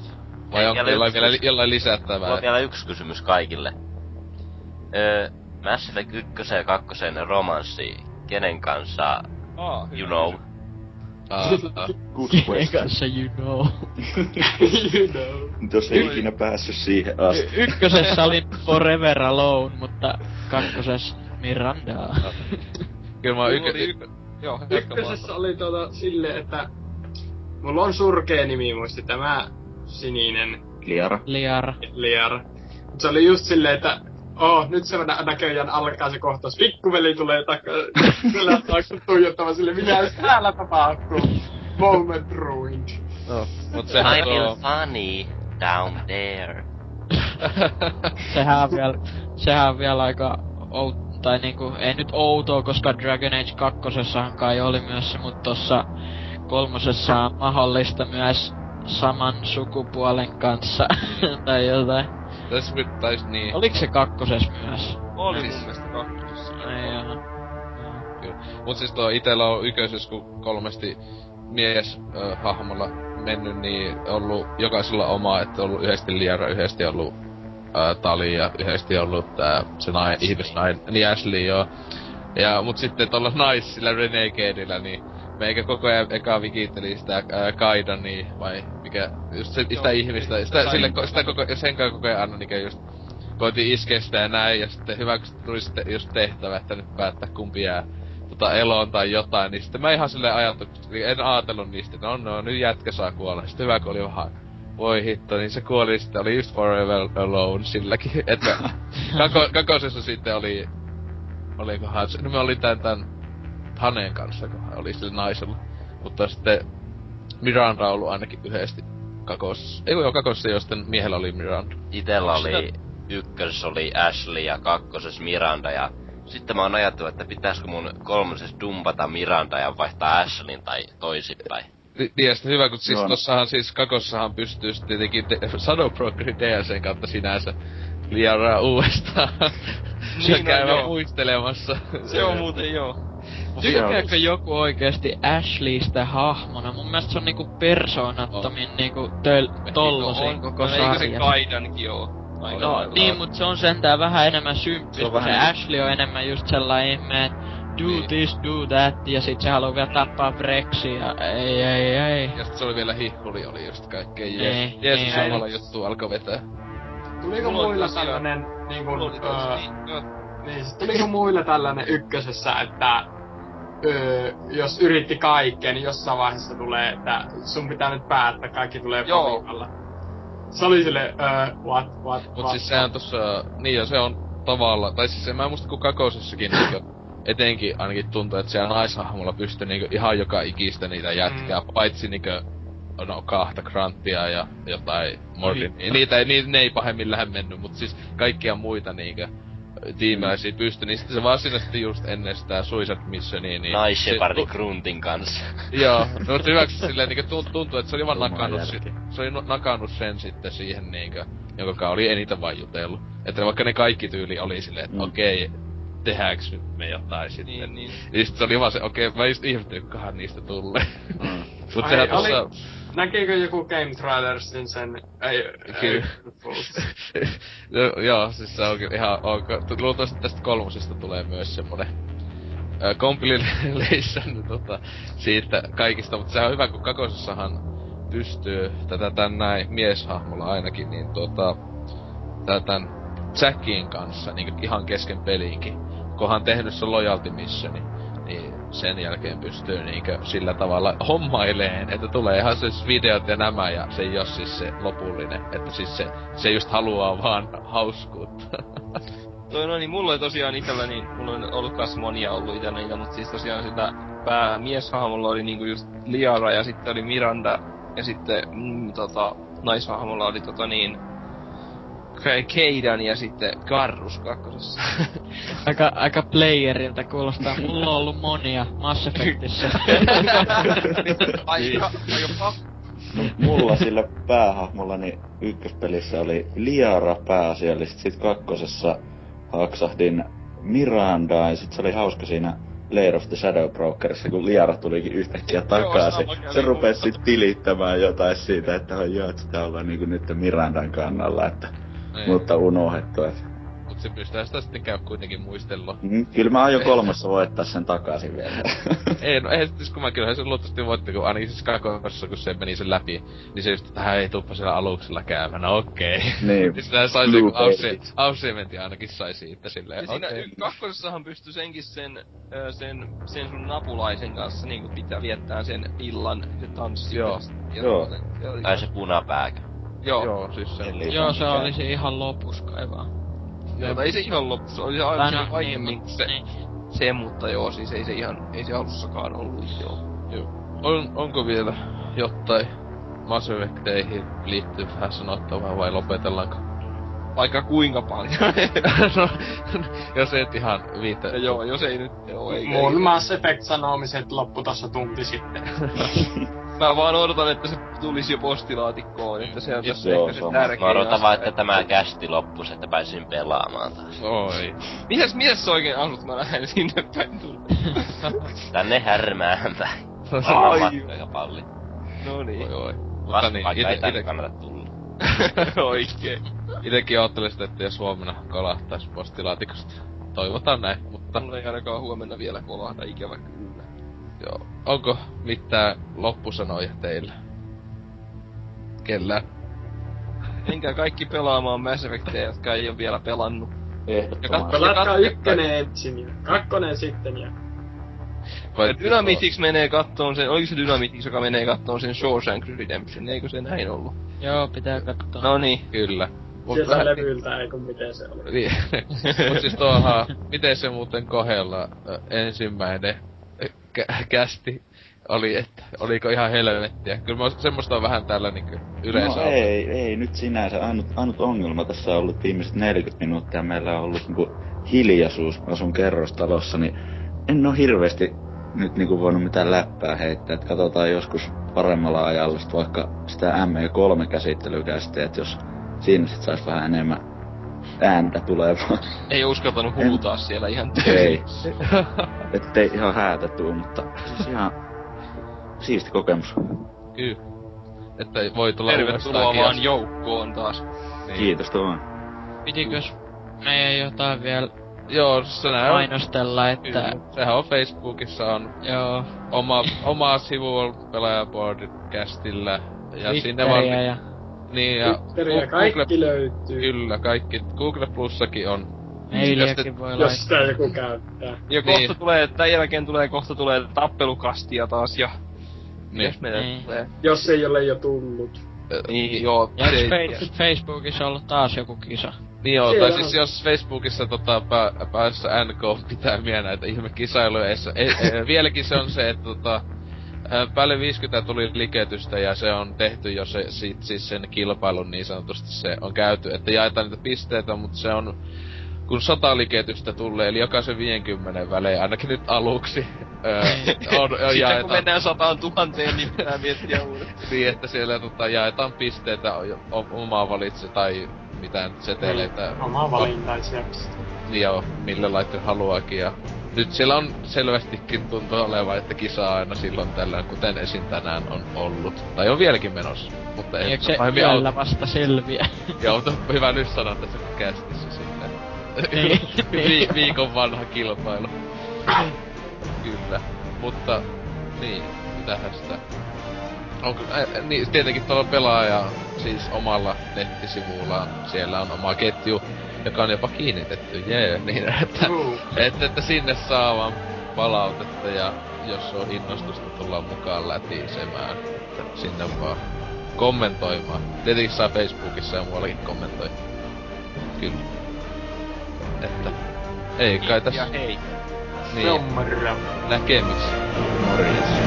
Vai Ei, onko jollain yksi vielä jollain Mulla lisättävää? on vielä yksi kysymys kaikille. Öö, Mass Effect 1 ja 2 romanssi, kenen kanssa, Aa, you know? Ah, ah. Good Kenen question. kanssa you know. you know. Jos ei ikinä päässyt siihen asti. Y- ykkösessä oli Forever Alone, mutta kakkosessa Miranda. Kyllä mä oon Mulla ykkö... Joo. Ykkösessä oli tuota silleen, että mulla on surkea nimi muisti tämä sininen Liara. Liara. Liara. Mut se oli just silleen, että Oh, nyt se nä- näköjään alkaa se kohtaus. Pikkuveli tulee. Kyllä taakse tuijottamaan sille, mitä täällä tapahtuu. Moment ruined. No, mut sehän I'm tuo... funny down there. sehän on vielä, sehän on vielä aika out, tai niinku, ei nyt outoa, koska Dragon Age 2 kai oli myös se, mutta tossa kolmosessa on mahdollista myös saman sukupuolen kanssa, tai jotain. Tässä pitäis niin... Oliko se kakkosessa myös? Oli Siis- mun mielestä kakkosessa. Ei joo. Kyllä. Mut siis tuo itellä on ykkösessä, kun kolmesti mies ö, hahmolla mennyt, niin ollut jokaisella oma, että ollut yhdesti Liara, yhdesti ollut Tali ja yhdesti ollut tää se nai, ihmisnain, niin Ashley joo. Ja, mut sitten tuolla naisilla Renegadeillä, niin meikä koko ajan eka vikitteli sitä ää, Kaidani, vai mikä, just se, sitä ihmistä, sitä, sille, sitä koko, sen kanssa koko ajan niinkö just koitin iskeä sitä ja näin, ja sitten hyvä, kun tuli sitten just tehtävä, että nyt päättää kumpi jää tota eloon tai jotain, niin sitten mä ihan silleen ajattu, en ajatellut niistä, että no, no nyt jätkä saa kuolla. Sitten hyvä, kun oli vähän voi hitto, niin se kuoli sitten, oli just Forever Alone silläkin, että kako, kakosessa sitten oli, olikohan, no mä olin tän, tän Haneen kanssa, kun hän oli sillä naisella. Mutta sitten Miranda on ollut ainakin yhdesti kakos. Ei joo, kakosessa jo sitten miehellä oli Miranda. Itellä oli, ykkösessä oli Ashley ja kakkosessa Miranda ja sitten mä oon ajatellut, että pitäisikö mun kolmosessa dumpata Miranda ja vaihtaa Ashleyn tai toisinpäin. Niin, ja sitten hyvä, kun siis Joo. tossahan siis kakossahan pystyy sitten tietenkin de- Shadow Brokerin DLCn kautta sinänsä liaraa uudestaan. niin, no, joo. muistelemassa. Se on muuten joo. Tykkääkö joku oikeesti Ashleystä hahmona? Mun mielestä se on niinku persoonattomin oh. niinku töl- tollosin no, koko no, sarjassa. Eikö se Kaidankin oo? No niin, mut se on sentään vähän enemmän symppis, se, vähän... se Ashley on enemmän just sellainen do niin. this, do that, ja sit se haluaa vielä tappaa Brexia. Ei, ei, ei. Ja sit se oli vielä hihuli, oli just kaikkea jees. Niin, Jeesus niin, Jumala juttu alkoi vetää. Tuliko muilla tällainen niinku... Öö, niin, tuliko muilla tällainen ykkösessä, että öö, jos yritti kaikkea, niin jossain vaiheessa tulee, että sun pitää nyt päättää, kaikki tulee porukalla. Se oli sille, öö, what, what, Mut what, siis sehän tossa, niin ja se on tavalla, tai siis mä muista kun kakosessakin etenkin ainakin tuntuu, että siellä naishahmolla pystyy niinkö ihan joka ikistä niitä jätkää, mm. paitsi niinkö no kahta Grantia ja jotain Mordin. Niitä ei, niitä, ne ei pahemmin lähde mennyt, mutta siis kaikkia muita niinkö tiimeläisiä mm. pysty, niin sitten se varsinaisesti just ennen sitä Suicide Missionia, niin... Nice Shepherdin Gruntin kanssa. joo, no mutta hyväksi silleen niinku tuntuu, että se oli vaan nakannut, si- se oli nakannut sen sitten siihen niinkö, joka oli eniten vain jutellut. Että vaikka ne kaikki tyyli oli silleen, että mm. okei, okay, tehdäänkö nyt me jotain sitten. Niin, niin. Ja sit se oli vaan se, okei, okay, mä just ihmettelin, kukahan niistä tulee. Mm. Mut sehän tossa... Oli... Näkikö joku Game Trailersin sen? Ei, Kyllä. Ei, no, joo, siis se onkin ihan ok. Luultavasti tästä kolmosesta tulee myös semmonen äh, compilation tota, siitä kaikista, mutta sehän on hyvä, kun kakosessahan pystyy tätä tän näin mieshahmolla ainakin, niin tota, tän Jackin kanssa niin ihan kesken peliinkin. Kohan tehnyt se loyalty missioni, niin sen jälkeen pystyy niinkö sillä tavalla hommaileen, että tulee ihan siis videot ja nämä ja se ei oo siis se lopullinen. Että siis se, se just haluaa vaan hauskuutta. No, no niin, mulla oli tosiaan itellä, niin mulla on ollut kas monia ollut itellä niitä, mutta siis tosiaan sitä päämieshahmolla oli niinku just Liara ja sitten oli Miranda ja sitten mm, tota, naishahmolla oli tota niin Keidan ja sitten Karrus kakkosessa. aika, aika playerilta kuulostaa. Mulla on ollut monia Mass Effectissä. aika, aika Mulla sillä päähahmolla ykköspelissä oli Liara pääasiallisesti, sit kakkosessa haksahdin Mirandaa ja sit se oli hauska siinä Lair of the Shadow Brokerissa, kun Liara tulikin yhtäkkiä takaisin. se rupesi sit tilittämään jotain siitä, että joo, että sitä ollaan niinku nyt Mirandan kannalla, että niin. Mutta unohdettu, et. Mut se pystyy sitä sitten käy kuitenkin muistella. Mm, kyllä mä aion kolmassa voittaa sen takaisin vielä. ei, no ei siis kun mä kyllähän se luultavasti voitti, kun ainakin siis kakossa, kun se meni sen läpi, niin se just, että hän ei tuppa siellä aluksella käymään, no okei. Okay. Niin. niin sitä sai se, kun Aussiementti ainakin sai siitä silleen, okei. Okay. Siinä kakkosessahan pystyi senkin sen, sen, sen sun napulaisen kanssa niinku pitää viettää sen illan, se tanssi. Joo. Joo. Tai se punapääkä. Joo. Joo, siis se. Eli Joo, se oli se ihan lopus kai vaan. Joo, tai ei se ihan lopus, se oli se aivan no, aiemmin niin, se, niin. se, mutta joo, siis ei se ihan, ei se alussakaan ollut, joo. Joo. On, onko vielä jotain Mass Effecteihin liittyvää sanottavaa vai lopetellaanko? Vaikka kuinka paljon. no, jos et ihan viitä. Ja joo, jos ei nyt joo, ei. Mun Mass Effect sanomiset loppu tunti sitten. Mä vaan odotan, että se tulisi jo postilaatikkoon, että se on tässä ehkä se tärkein Mä odotan vaan, että tämä kästi loppus, että pääsin pelaamaan taas. Oi. Mitäs, sä oikein asut, mä lähden sinne päin tulla? Tänne härmään päin. Ai. Aika palli. No niin. Oi, oi. Mutta niin, ite, ei tänne kannata tulla. Oikein. Itekin oottelisin, että jos huomenna kolahtais postilaatikosta. Toivotaan näin, mutta... Mulla ei ainakaan huomenna vielä kolahda, ikävä kyllä. Joo. Onko mitään loppusanoja teillä? kellään. Menkää kaikki pelaamaan Mass Effectia, jotka ei ole vielä pelannut. Ehdottomasti. Pelatkaa ykkönen ensin ja kakkonen sitten ja... Vai Dynamitix menee kattoon sen, oliko se Dynamitix, joka menee kattoon sen Shawshank Redemption, eikö se näin ollut? Joo, pitää katsoa. No niin. Kyllä. Mut Sieltä vähän- levyltä ei kun miten se oli. Niin. Mut siis tuohan, miten se muuten kohdella ö, ensimmäinen kä- kästi oli, että oliko ihan helvettiä. Kyllä mä, semmoista on vähän tällä niinku yleensä No ollut. ei, ei nyt sinänsä. Ainut, ainut ongelma tässä on ollut viimeiset 40 minuuttia. Meillä on ollut niinku hiljaisuus. Asun kerrostalossa, niin en oo hirveästi nyt niinku voinut mitään läppää heittää. Et katsotaan joskus paremmalla ajalla sit vaikka sitä ME3-käsittelykästiä, että jos siinä sit sais vähän enemmän ääntä tulemaan. Ei uskaltanut huutaa siellä ihan ei. Ettei ihan häätä tuu, mutta siis ihan siisti kokemus. Kyllä. Että voi tulla Tervetuloa vaan joukkoon taas. Niin. Kiitos tuon. Pitikös meidän jotain vielä Joo, se näin on. mainostella, että... Kyllä. Sehän on Facebookissa on Joo, oma, oma sivu on pelaajaboardcastillä. Ja sinne vaan... Twitteriä ja... Niin ja... Twitteriä Gu- kaikki Google, löytyy. kyllä, kaikki. Google Plussakin on. Meiliäkin voi Jos laittaa. sitä joku käyttää. Ja Niin. kohta tulee, tämän jälkeen tulee, kohta tulee tappelukastia taas ja... Niin. Jos meillä Niin. tulee... Jos ei ole jo tullut. Niin, joo. Ja Se ei- Fe- Facebookissa ollut taas joku kisa? Niin joo, Siellä tai siis on. jos Facebookissa tota, pää, päässä NK pitää mieleen näitä ihmekisailuja, ei, se- ei, ei, vieläkin se on se, että tota, päälle 50 tuli liketystä ja se on tehty jo se, sit, siis sen kilpailun niin sanotusti se on käyty, että jaetaan niitä pisteitä, mutta se on kun sata liketystä tulee, eli jokaisen 50 välein, ainakin nyt aluksi, ää, on, on Sitten kun jaetaan, mennään sataan tuhanteen, niin pitää miettiä uudelleen. niin, että siellä tota, jaetaan pisteitä o- omaa valitse tai mitään seteleitä. Oma valintaisia Niin joo, mille laitteen haluaakin ja nyt siellä on selvästikin tuntuu olevan, että kisaa aina silloin tällöin, kuten esim. tänään on ollut. Tai on vieläkin menossa, mutta ei Eikö se pahemmin yöllä auta. vasta selviä? Joo, mutta hyvä nyt sanoa tässä kästissä sitten. Niin, Vi- viikon vanha kilpailu. Kyllä. Mutta, niin, mitähän sitä... Onko, ä, niin, tietenkin tuolla pelaaja siis omalla nettisivullaan, siellä on oma ketju, joka on jopa kiinnitetty, jee, niin että, että, että sinne saa vaan palautetta ja jos on innostusta tulla mukaan lätisemään, että sinne vaan kommentoimaan. Tietenkin saa Facebookissa ja muuallakin kommentoida. Kyllä. Että ei kai tässä Ja hei. niin näkemiksi. Morjens.